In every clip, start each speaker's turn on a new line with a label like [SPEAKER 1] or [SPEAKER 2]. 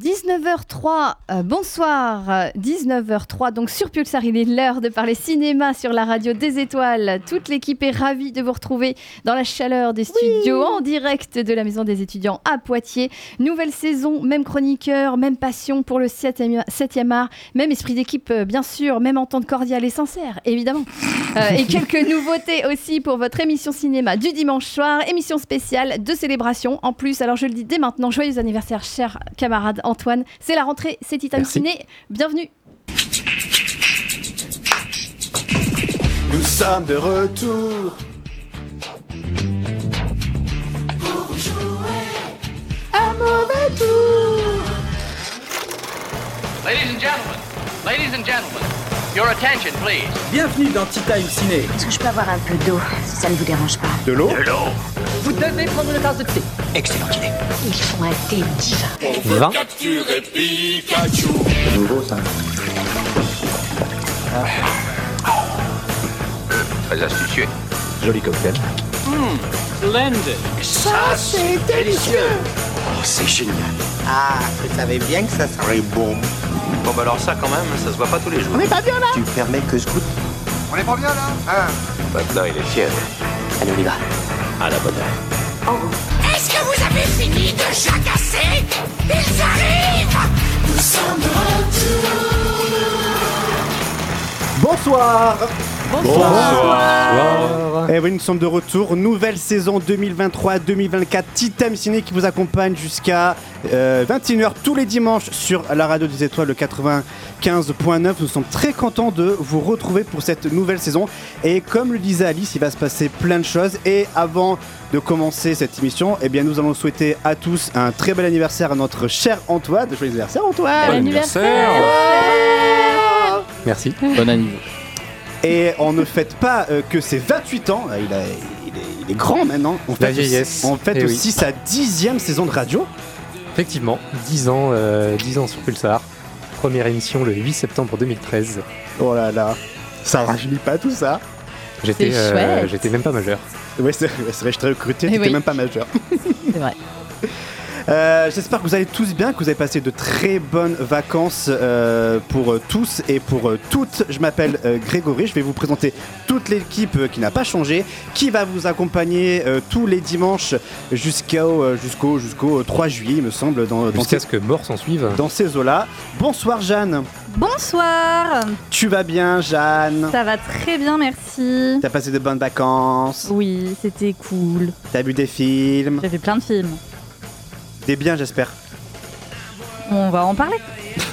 [SPEAKER 1] 19h03, euh, bonsoir, euh, 19h03, donc sur Pulsar, il est l'heure de parler cinéma sur la radio des étoiles. Toute l'équipe est ravie de vous retrouver dans la chaleur des studios, en direct de la Maison des étudiants à Poitiers. Nouvelle saison, même chroniqueur, même passion pour le 7e, 7e art, même esprit d'équipe, euh, bien sûr, même entente cordiale et sincère, évidemment. Euh, et quelques nouveautés aussi pour votre émission cinéma du dimanche soir, émission spéciale de célébration. En plus, alors je le dis dès maintenant, joyeux anniversaire, cher camarade Antoine. C'est la rentrée, c'est Titan
[SPEAKER 2] Merci.
[SPEAKER 1] Ciné. Bienvenue.
[SPEAKER 2] Nous sommes de retour. Un mauvais tour.
[SPEAKER 3] Ladies and gentlemen, ladies and gentlemen, your attention, please.
[SPEAKER 4] Bienvenue dans Tea Time Ciné.
[SPEAKER 5] Est-ce que je peux avoir un peu d'eau, si ça ne vous dérange pas?
[SPEAKER 2] De l'eau?
[SPEAKER 4] Vous devez prendre une tasse de thé.
[SPEAKER 3] Excellente idée.
[SPEAKER 5] Ils font un thé divin.
[SPEAKER 6] 20
[SPEAKER 2] C'est nouveau ça.
[SPEAKER 3] Très astucieux.
[SPEAKER 2] Joli cocktail.
[SPEAKER 4] Ça, c'est délicieux.
[SPEAKER 2] Oh, c'est génial.
[SPEAKER 7] Ah, je savais bien que ça serait bon.
[SPEAKER 3] Bon, bah alors ça, quand même, ça se voit pas tous les jours.
[SPEAKER 7] Tu permets que je goûte On est pas bien là Hein
[SPEAKER 3] Maintenant, il est fier.
[SPEAKER 7] Allez, on y va.
[SPEAKER 3] À la bonne heure.
[SPEAKER 5] Est-ce que vous avez fini de jacasser? Ils arrivent
[SPEAKER 2] Bonsoir.
[SPEAKER 6] Bonsoir.
[SPEAKER 2] Et oui, nous sommes de retour. Nouvelle saison 2023-2024. Titam Ciné qui vous accompagne jusqu'à euh, 21h tous les dimanches sur la radio des étoiles, le 95.9. Nous sommes très contents de vous retrouver pour cette nouvelle saison. Et comme le disait Alice, il va se passer plein de choses. Et avant de commencer cette émission, eh bien, nous allons souhaiter à tous un très bel anniversaire à notre cher Antoine. Joyeux anniversaire, Antoine!
[SPEAKER 1] Bon anniversaire.
[SPEAKER 6] Merci.
[SPEAKER 4] Bon anniversaire.
[SPEAKER 2] Et on ne fête pas euh, que ses 28 ans, euh, il, a- il est, il est grand maintenant. On fête aussi-
[SPEAKER 6] vieillesse.
[SPEAKER 2] on fête
[SPEAKER 6] Eh oui.
[SPEAKER 2] aussi sa dixième saison de radio.
[SPEAKER 6] Effectivement, 10 ans, euh, 10 ans sur Pulsar. Première émission le 8 septembre 2013.
[SPEAKER 2] Oh là là, ça rajeunit pas tout ça.
[SPEAKER 6] J'étais euh, j'étais même pas majeur.
[SPEAKER 2] Ouais, c'est c'est vrai, je t'ai recruté,
[SPEAKER 1] Eh
[SPEAKER 2] t'étais
[SPEAKER 1] oui.
[SPEAKER 2] même pas majeur.
[SPEAKER 1] C'est vrai.
[SPEAKER 2] Euh, J'espère que vous allez tous bien, que vous avez passé de très bonnes vacances euh, pour euh, tous et pour toutes. Je m'appelle euh, Grégory, je vais vous présenter toute l'équipe qui n'a pas changé, qui va vous accompagner euh, tous les dimanches jusqu'au jusqu'au jusqu'au 3 juillet, il me semble, dans, dans
[SPEAKER 6] Jusqu'à
[SPEAKER 2] ces,
[SPEAKER 6] ce que mort s'en suive.
[SPEAKER 2] dans ces eaux-là. Bonsoir Jeanne,
[SPEAKER 8] Bonsoir,
[SPEAKER 2] tu vas bien Jeanne?
[SPEAKER 8] Ça va très bien, merci.
[SPEAKER 2] T'as passé de bonnes vacances,
[SPEAKER 8] Oui, c'était cool.
[SPEAKER 2] t'as vu des films,
[SPEAKER 8] J'ai vu plein de films.
[SPEAKER 2] Des biens j'espère.
[SPEAKER 8] On va en parler.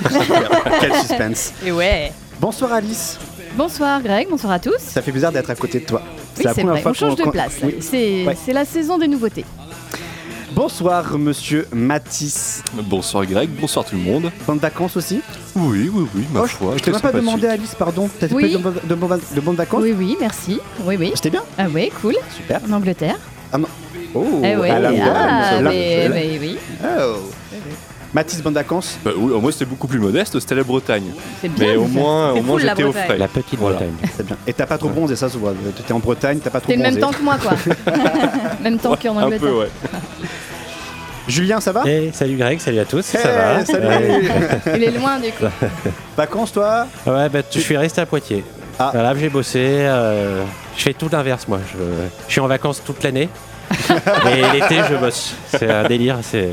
[SPEAKER 2] Quel suspense.
[SPEAKER 8] Et ouais.
[SPEAKER 2] Bonsoir Alice,
[SPEAKER 1] Bonsoir Greg, bonsoir à tous.
[SPEAKER 2] ça fait bizarre d'être à côté de toi.
[SPEAKER 1] Oui,
[SPEAKER 2] la
[SPEAKER 1] c'est
[SPEAKER 2] première
[SPEAKER 1] vrai,
[SPEAKER 2] fois
[SPEAKER 1] on change de place.
[SPEAKER 2] Oui.
[SPEAKER 1] C'est
[SPEAKER 2] Ouais.
[SPEAKER 1] la saison des nouveautés.
[SPEAKER 2] Bonsoir monsieur Matisse.
[SPEAKER 9] Bonsoir Greg, bonsoir tout le monde.
[SPEAKER 2] Bonnes vacances aussi
[SPEAKER 9] Oui, oui, oui, ma
[SPEAKER 2] Oh,
[SPEAKER 9] foi.
[SPEAKER 2] Je t'ai pas demandé Alice, pardon. T'as
[SPEAKER 1] Oui.
[SPEAKER 2] de, bonnes- de bonnes- de bonnes vacances
[SPEAKER 1] Oui, oui, merci. Oui, oui.
[SPEAKER 2] C'était bien
[SPEAKER 1] Ah oui, cool.
[SPEAKER 2] Super.
[SPEAKER 1] En Angleterre.
[SPEAKER 2] Oh,
[SPEAKER 1] eh oui,
[SPEAKER 2] à la
[SPEAKER 1] ah,
[SPEAKER 2] bonne,
[SPEAKER 1] mais, mais oui,
[SPEAKER 2] Oh. Mathis, bonnes vacances
[SPEAKER 9] Bah oui, moi c'était beaucoup plus modeste, c'était la Bretagne.
[SPEAKER 1] bien.
[SPEAKER 9] Mais au moins, au moins j'étais au frais.
[SPEAKER 6] La petite
[SPEAKER 9] Voilà.
[SPEAKER 6] Bretagne.
[SPEAKER 2] C'est bien. Et t'as pas trop bronzé, ça se voit. T'étais en Bretagne, t'as pas trop
[SPEAKER 1] T'es le
[SPEAKER 2] bronzé.
[SPEAKER 1] même temps que moi, quoi. même temps qu'en
[SPEAKER 9] Un
[SPEAKER 1] Angleterre.
[SPEAKER 9] peu, ouais.
[SPEAKER 2] Julien, ça va
[SPEAKER 10] Eh, salut Greg, salut à tous,
[SPEAKER 2] Eh,
[SPEAKER 10] ça va
[SPEAKER 2] Salut
[SPEAKER 10] Ouais,
[SPEAKER 1] Il est loin, du coup.
[SPEAKER 2] Vacances, toi
[SPEAKER 10] Ouais, bah, je suis resté à Poitiers.
[SPEAKER 2] Ah.
[SPEAKER 10] Voilà, j'ai bossé, euh, je fais tout l'inverse moi. Je, je suis en vacances toute l'année. Et l'été, je bosse. C'est un délire. C'est...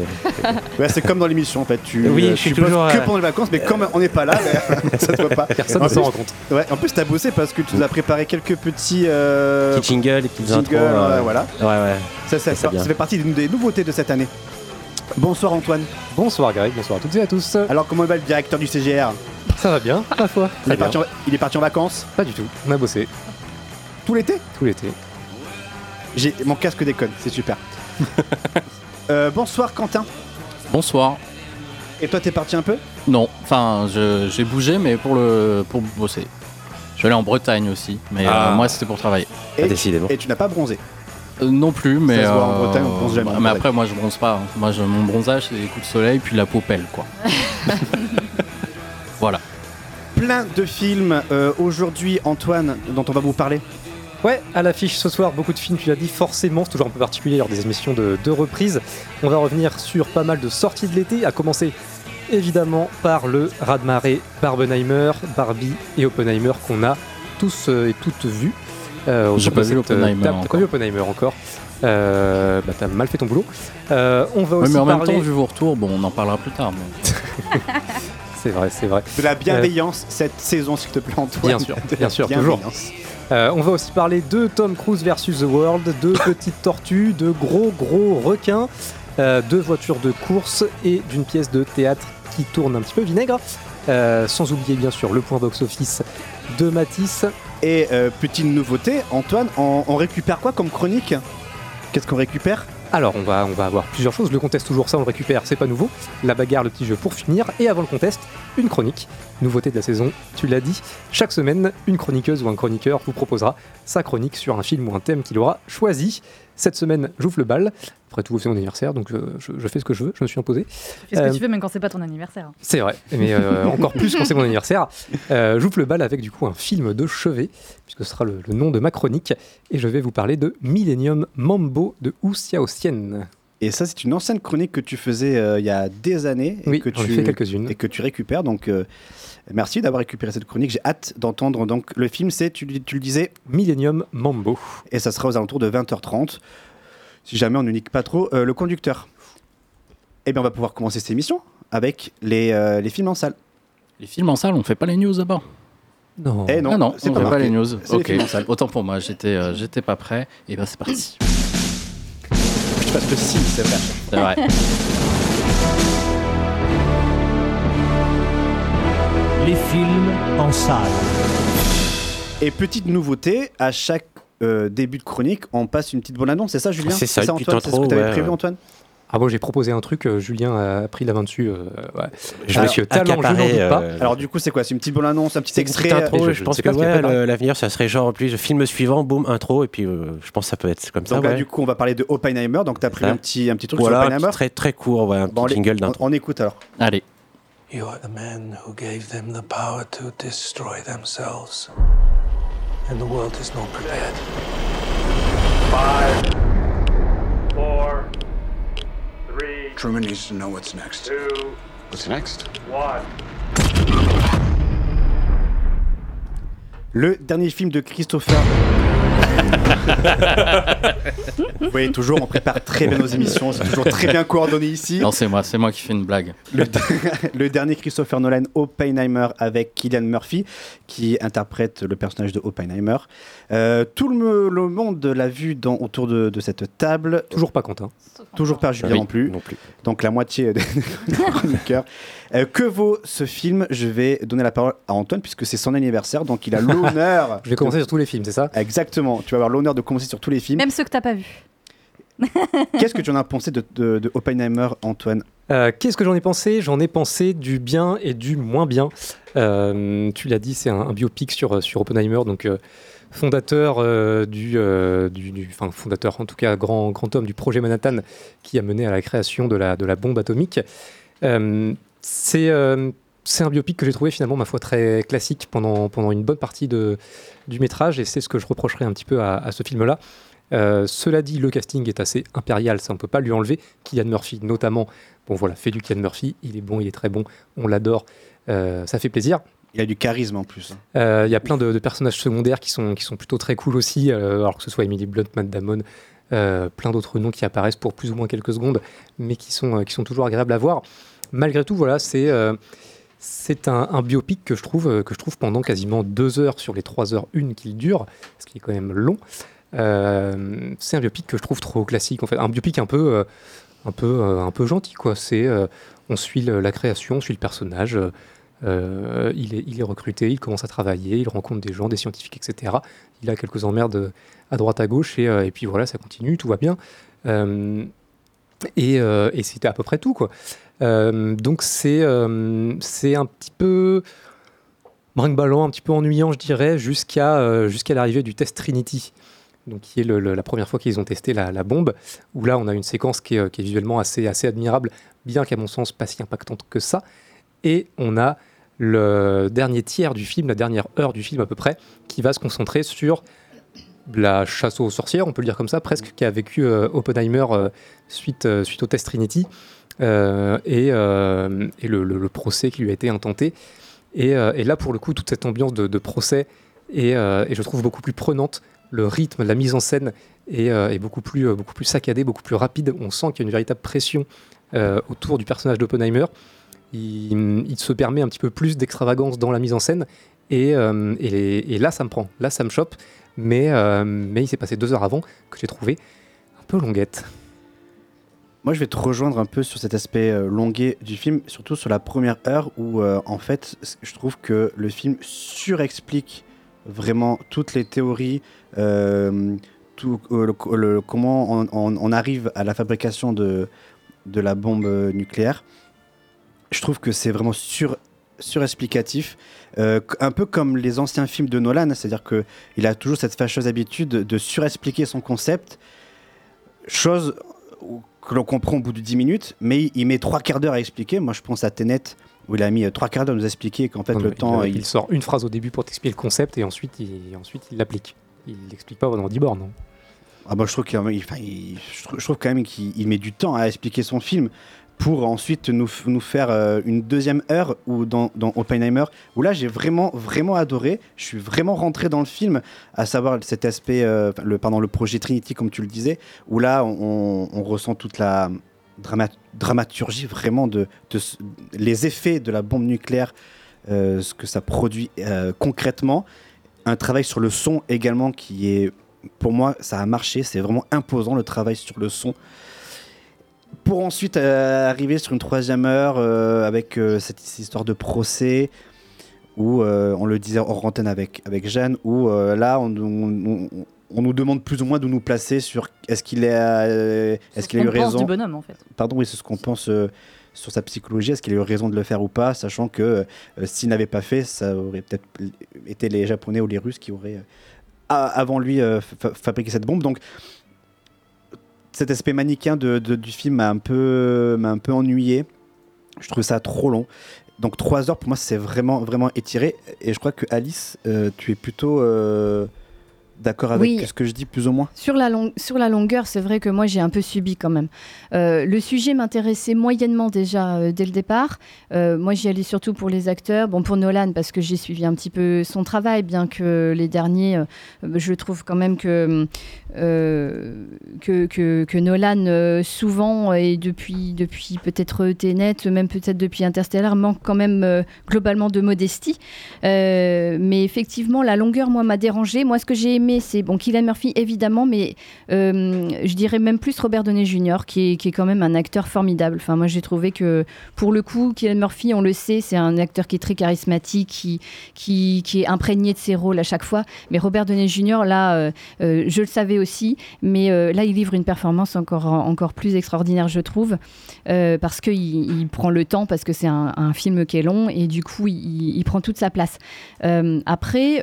[SPEAKER 2] Ouais, c'est comme dans l'émission, en fait. Tu,
[SPEAKER 10] Oui,
[SPEAKER 2] euh,
[SPEAKER 10] je suis
[SPEAKER 2] tu bosses
[SPEAKER 10] toujours,
[SPEAKER 2] que
[SPEAKER 10] euh,
[SPEAKER 2] pendant les vacances, mais comme on n'est pas là, ça te voit pas.
[SPEAKER 6] Personne ne s'en rend compte.
[SPEAKER 2] Ouais, en plus, t'as bossé parce que tu nous as préparé quelques petits. euh,
[SPEAKER 10] Petit jingle, les petites
[SPEAKER 2] jingles,
[SPEAKER 10] intros. euh,
[SPEAKER 2] voilà.
[SPEAKER 10] Ouais, ouais.
[SPEAKER 2] Ça, ça, ça, fait partie des, des nouveautés de cette année. Bonsoir Antoine.
[SPEAKER 6] Bonsoir Greg, bonsoir à toutes et à tous.
[SPEAKER 2] Alors comment va le directeur du CGR
[SPEAKER 6] Ça va bien, ma foi.
[SPEAKER 2] il est,
[SPEAKER 6] Très bien.
[SPEAKER 2] parti en, il est parti en vacances?
[SPEAKER 6] Pas du tout. On a bossé
[SPEAKER 2] tout l'été?
[SPEAKER 6] Tout l'été.
[SPEAKER 2] J'ai mon casque déconne, c'est super. Euh, bonsoir Quentin.
[SPEAKER 4] Bonsoir.
[SPEAKER 2] Et toi t'es parti un peu?
[SPEAKER 4] Non, enfin, je- j'ai bougé, mais pour, le, pour bosser. Je vais aller en Bretagne aussi, mais euh,
[SPEAKER 9] Ah.
[SPEAKER 4] moi c'était pour travailler.
[SPEAKER 2] et,
[SPEAKER 10] décidément.
[SPEAKER 2] et tu n'as pas bronzé?
[SPEAKER 4] Euh, non plus, mais.
[SPEAKER 2] se voit en Bretagne, on bronze jamais en
[SPEAKER 4] mais
[SPEAKER 2] Bretagne.
[SPEAKER 4] après, moi je bronze pas. hein. Moi, je, mon bronzage, c'est les coups de soleil, puis la peau pèle, quoi. voilà.
[SPEAKER 2] Plein de films euh, aujourd'hui Antoine dont on va vous parler.
[SPEAKER 6] Ouais, à l'affiche ce soir, beaucoup de films, tu l'as dit, forcément, c'est toujours un peu particulier lors des émissions de, de reprise. On va revenir sur pas mal de sorties de l'été, à commencer évidemment par le raz-de-marée Barbenheimer, Barbie et Oppenheimer qu'on a tous euh, et toutes vus. euh,
[SPEAKER 4] J'ai pas vu
[SPEAKER 6] euh,
[SPEAKER 4] Oppenheimer.
[SPEAKER 6] T'as pas
[SPEAKER 4] encore.
[SPEAKER 6] vu Oppenheimer encore Euh, bah, T'as mal fait ton boulot. Euh, on va
[SPEAKER 4] Ouais,
[SPEAKER 6] aussi
[SPEAKER 4] mais en même temps, vu vos retours, bon, on en parlera plus tard. mais-
[SPEAKER 6] C'est vrai, c'est vrai.
[SPEAKER 2] De la bienveillance cette saison, s'il te plaît, Antoine.
[SPEAKER 6] Bien sûr, bien sûr, toujours. Euh, on va aussi parler de Tom Cruise versus The World, de petites tortues, de gros gros requins, euh, de voitures de course et d'une pièce de théâtre qui tourne un petit peu vinaigre. Euh, sans oublier bien sûr le point box-office de Matisse.
[SPEAKER 2] Et petite nouveauté, Antoine, on récupère quoi comme chronique? Qu'est-ce qu'on récupère?
[SPEAKER 6] Alors on va, on va avoir plusieurs choses. Le contest toujours ça, on le récupère, c'est pas nouveau. La bagarre, le petit jeu pour finir. Et avant le contest, une chronique. Nouveauté de la saison, tu l'as dit. Chaque semaine, une chroniqueuse ou un chroniqueur vous proposera sa chronique sur un film ou un thème qu'il aura choisi. Cette semaine, j'ouvre le bal. Après tout, c'est mon anniversaire, donc je, je- je fais ce que je veux, je me suis imposé.
[SPEAKER 8] Tu fais ce
[SPEAKER 6] Euh,
[SPEAKER 8] que tu veux, même quand c'est pas ton anniversaire.
[SPEAKER 6] C'est vrai, mais euh, encore plus quand c'est mon anniversaire. Euh, J'ouvre le bal avec du coup un film de chevet, puisque ce sera le, le nom de ma chronique, et je vais vous parler de Millennium Mambo de Wu Xiaoxian.
[SPEAKER 2] Et ça, c'est une ancienne chronique que tu faisais euh, il y a des années. et
[SPEAKER 6] Oui,
[SPEAKER 2] que tu
[SPEAKER 6] fait quelques-unes.
[SPEAKER 2] Et que tu récupères. Donc, euh, merci d'avoir récupéré cette chronique. J'ai hâte d'entendre. Donc, le film, c'est, tu, tu le disais,
[SPEAKER 6] Millennium Mambo.
[SPEAKER 2] et ça sera aux alentours de 20h30. Si jamais on ne nique pas trop euh, le conducteur. Eh bien, on va pouvoir commencer cette émission avec les, euh, les films en salle.
[SPEAKER 4] Les films en salle, on fait pas les news d'abord?
[SPEAKER 6] Non.
[SPEAKER 2] Eh non,
[SPEAKER 4] Ah non,
[SPEAKER 2] c'est
[SPEAKER 4] on
[SPEAKER 2] pas
[SPEAKER 4] fait pas les news.
[SPEAKER 2] C'est les
[SPEAKER 4] Ok,
[SPEAKER 2] films en salle.
[SPEAKER 4] autant pour moi, j'étais euh, j'étais pas prêt. Et ben c'est parti.
[SPEAKER 2] Je passe le 6, c'est vrai.
[SPEAKER 4] C'est vrai.
[SPEAKER 11] Les films en salle.
[SPEAKER 2] Et petite nouveauté, à chaque euh, début de chronique, on passe une petite bonne annonce. C'est ça, Julien
[SPEAKER 10] C'est ça, une
[SPEAKER 2] Antoine C'est ce que tu avais
[SPEAKER 10] ouais,
[SPEAKER 2] prévu,
[SPEAKER 10] ouais.
[SPEAKER 2] Antoine
[SPEAKER 6] Ah bon, j'ai proposé un truc, euh, Julien a pris la main dessus. euh, ouais.
[SPEAKER 10] Je me
[SPEAKER 6] Alors,
[SPEAKER 10] suis
[SPEAKER 6] talent, je n'en doute pas.
[SPEAKER 10] euh,
[SPEAKER 2] Alors, du coup, c'est quoi? C'est une petite bonne annonce, un petit extrait
[SPEAKER 10] intro,
[SPEAKER 6] je-
[SPEAKER 10] je,
[SPEAKER 6] je
[SPEAKER 10] pense que ouais, le- l'avenir, ça serait genre plus film suivant, boum, intro, et puis euh, je pense que ça peut être comme ça.
[SPEAKER 2] Donc,
[SPEAKER 10] ouais.
[SPEAKER 2] du coup, on va parler de Oppenheimer. Donc, tu as
[SPEAKER 10] Ça.
[SPEAKER 2] un petit, un petit truc
[SPEAKER 10] voilà,
[SPEAKER 2] sur Oppenheimer.
[SPEAKER 10] très très court, ouais, un
[SPEAKER 2] Bon,
[SPEAKER 10] petit jingle
[SPEAKER 2] on,
[SPEAKER 10] d'intro.
[SPEAKER 2] on écoute alors.
[SPEAKER 4] Allez.
[SPEAKER 12] You are the men who gave them the power to destroy themselves. And the world is not prepared.
[SPEAKER 13] Five, four, three,
[SPEAKER 7] Truman needs to know what's next.
[SPEAKER 13] two,
[SPEAKER 7] What's next?
[SPEAKER 13] one.
[SPEAKER 2] Le dernier film de Christopher. Vous voyez, toujours, on prépare très bien nos émissions. C'est toujours très bien coordonné ici.
[SPEAKER 4] Non, c'est moi, c'est moi qui fais une blague.
[SPEAKER 2] Le, le dernier Christopher Nolan, Oppenheimer, avec Killian Murphy, qui interprète le personnage de Oppenheimer. Euh, tout le, monde l'a vu dans, autour de, de cette table.
[SPEAKER 6] Toujours pas Quentin.
[SPEAKER 2] Toujours pas Julien
[SPEAKER 10] Oui,
[SPEAKER 2] non plus.
[SPEAKER 10] non plus.
[SPEAKER 2] Donc la moitié des chroniqueurs. Euh, que vaut ce film Je vais donner la parole à Antoine, puisque c'est son anniversaire. Donc il a l'honneur.
[SPEAKER 6] Je vais commencer sur tous les films, c'est ça
[SPEAKER 2] Exactement. Tu vas avoir l'honneur de commencer sur tous les films.
[SPEAKER 8] Même ceux que t'as pas vus.
[SPEAKER 2] Qu'est-ce que tu en as pensé de, de- de Oppenheimer, Antoine
[SPEAKER 6] Euh, Qu'est-ce que j'en ai pensé? J'en ai pensé du bien et du moins bien. Euh, tu l'as dit, c'est un, un biopic sur, sur Oppenheimer, donc euh, fondateur euh, du, euh, du, du- enfin fondateur, en tout cas grand, grand homme du projet Manhattan qui a mené à la création de la, de la bombe atomique. Euh, c'est un biopic que j'ai trouvé finalement, ma foi, très classique pendant, pendant une bonne partie de, du métrage, et c'est ce que je reprocherais un petit peu à, à ce film-là. Euh, cela dit, le casting est assez impérial, ça on peut pas lui enlever. Kylian Murphy, notamment, bon voilà, fait du Kylian Murphy, il est bon, il est très bon, on l'adore, euh, ça fait plaisir.
[SPEAKER 2] Il a du charisme en plus.
[SPEAKER 6] Euh, Il y a plein de, de personnages secondaires qui sont, qui sont plutôt très cool aussi, alors que ce soit Emily Blunt, Matt Damon, plein d'autres noms qui apparaissent pour plus ou moins quelques secondes, mais qui sont, qui sont toujours agréables à voir. Malgré tout, voilà, c'est euh, un, biopic que je, trouve, euh, que je trouve pendant quasiment deux heures sur les trois heures une qu'il dure, ce qui est quand même long. Euh, c'est un biopic que je trouve trop classique, en fait, un biopic un peu, un peu, un peu gentil, quoi. C'est, on suit la création, on suit le personnage. il, est, il est recruté, il commence à travailler, il rencontre des gens, des scientifiques, etc. Il a quelques emmerdes à droite, à gauche, et, et puis voilà, ça continue, tout va bien. Et et c'était à peu près tout, quoi. Euh, donc c'est euh, c'est un petit peu brinque-ballant, un petit peu ennuyant, je dirais, jusqu'à euh, jusqu'à l'arrivée du test Trinity. Donc, qui est la première fois qu'ils ont testé la, bombe, où là on a une séquence qui est, visuellement assez, assez admirable, bien qu'à mon sens pas si impactante que ça. Et on a le dernier tiers du film, la dernière heure du film à peu près, qui va se concentrer sur la chasse aux sorcières, on peut le dire comme ça, presque, qu'a vécu Oppenheimer suite, suite au test Trinity, euh, et, euh, et le, procès qui lui a été intenté. Et, euh, et là, pour le coup, toute cette ambiance de, procès est, est, je trouve, beaucoup plus prenante. Le rythme, la mise en scène est, beaucoup, plus, beaucoup plus saccadé, beaucoup plus rapide. On sent qu'il y a une véritable pression autour du personnage d'Oppenheimer. Il, il se permet un petit peu plus d'extravagance dans la mise en scène. Et, et- et là, ça me prend. Là, ça me chope. Mais, mais il s'est passé deux heures avant que j'ai trouvé un peu longuette.
[SPEAKER 2] Moi, je vais te rejoindre un peu sur cet aspect euh, longuet du film, surtout sur la première heure où, euh, en fait, je trouve que le film surexplique vraiment toutes les théories, euh, tout, comment on, arrive à la fabrication de, de la bombe nucléaire. Je trouve que c'est vraiment sur, surexplicatif, euh, un peu comme les anciens films de Nolan, c'est-à-dire qu'il a toujours cette fâcheuse habitude de surexpliquer son concept, chose que l'on comprend au bout de 10 minutes, mais il met trois quarts d'heure à expliquer. Moi, je pense à Tenet, où il a mis euh, trois quarts d'heure à nous expliquer qu'en fait,
[SPEAKER 6] Non,
[SPEAKER 2] le temps.
[SPEAKER 6] il,
[SPEAKER 2] il-
[SPEAKER 6] il sort une phrase au début pour t'expliquer le concept et ensuite il ensuite il l'applique. Il l'explique pas pendant 10 bornes. non?
[SPEAKER 2] Ah bah, je trouve qu'il enfin, je trouve- je trouve quand même qu'il il met du temps à expliquer son film pour ensuite nous, nous faire euh, une deuxième heure ou dans, dans Oppenheimer où là j'ai vraiment vraiment adoré je suis vraiment rentré dans le film à savoir cet aspect euh, le pardon le projet Trinity comme tu le disais où là on, ressent toute la drama- dramaturgie vraiment de, les effets de la bombe nucléaire euh, ce que ça produit euh, concrètement un travail sur le son également qui est pour moi, ça a marché. C'est vraiment imposant le travail sur le son. Pour ensuite euh, arriver sur une troisième heure euh, avec euh, cette, cette histoire de procès, où on le disait hors antenne avec, avec Jeanne, où là, on, on- on- on nous demande plus ou moins de nous placer sur est-ce qu'il a, euh, est-ce qu'il a eu raison.
[SPEAKER 8] du bonhomme, en fait.
[SPEAKER 2] Pardon, oui, c'est ce qu'on pense sur sa psychologie. Est-ce qu'il a eu raison de le faire ou pas, sachant que s'il n'avait pas fait, ça aurait peut-être été les Japonais ou les Russes qui auraient avant lui fa- fabriqué cette bombe. Donc cet aspect manichéen de, du film m'a un peu m'a un peu ennuyé. Je trouve ça trop long. Donc trois heures pour moi c'est vraiment vraiment étiré. Et je crois que Alice, euh, tu es plutôt euh, d'accord avec
[SPEAKER 1] Oui.
[SPEAKER 2] ce que je dis plus ou moins.
[SPEAKER 1] Sur la, long- sur la longueur, c'est vrai que moi j'ai un peu subi quand même. Euh, le sujet m'intéressait moyennement déjà euh, dès le départ. Euh, moi j'y allais surtout pour les acteurs. Bon, pour Nolan, parce que j'ai suivi un petit peu son travail, bien que les derniers, je trouve quand même que, que, que, que Nolan, souvent, et depuis, depuis peut-être Tenet, même peut-être depuis Interstellar, manque quand même globalement de modestie. Mais effectivement, la longueur, moi, m'a dérangé. Moi, ce que j'ai aimé, c'est bon, Kylian Murphy, évidemment, mais euh, je dirais même plus Robert Downey Jr., qui est, qui est quand même un acteur formidable. Enfin, moi, j'ai trouvé que, pour le coup, Kylian Murphy, on le sait, c'est un acteur qui est très charismatique, qui, qui, est imprégné de ses rôles à chaque fois. Mais Robert Downey Jr., là, euh, euh, je le savais aussi, mais là, il livre une performance encore, encore plus extraordinaire, je trouve, parce qu'il il prend le temps, parce que c'est un, film qui est long, et du coup, il, il prend toute sa place. Après,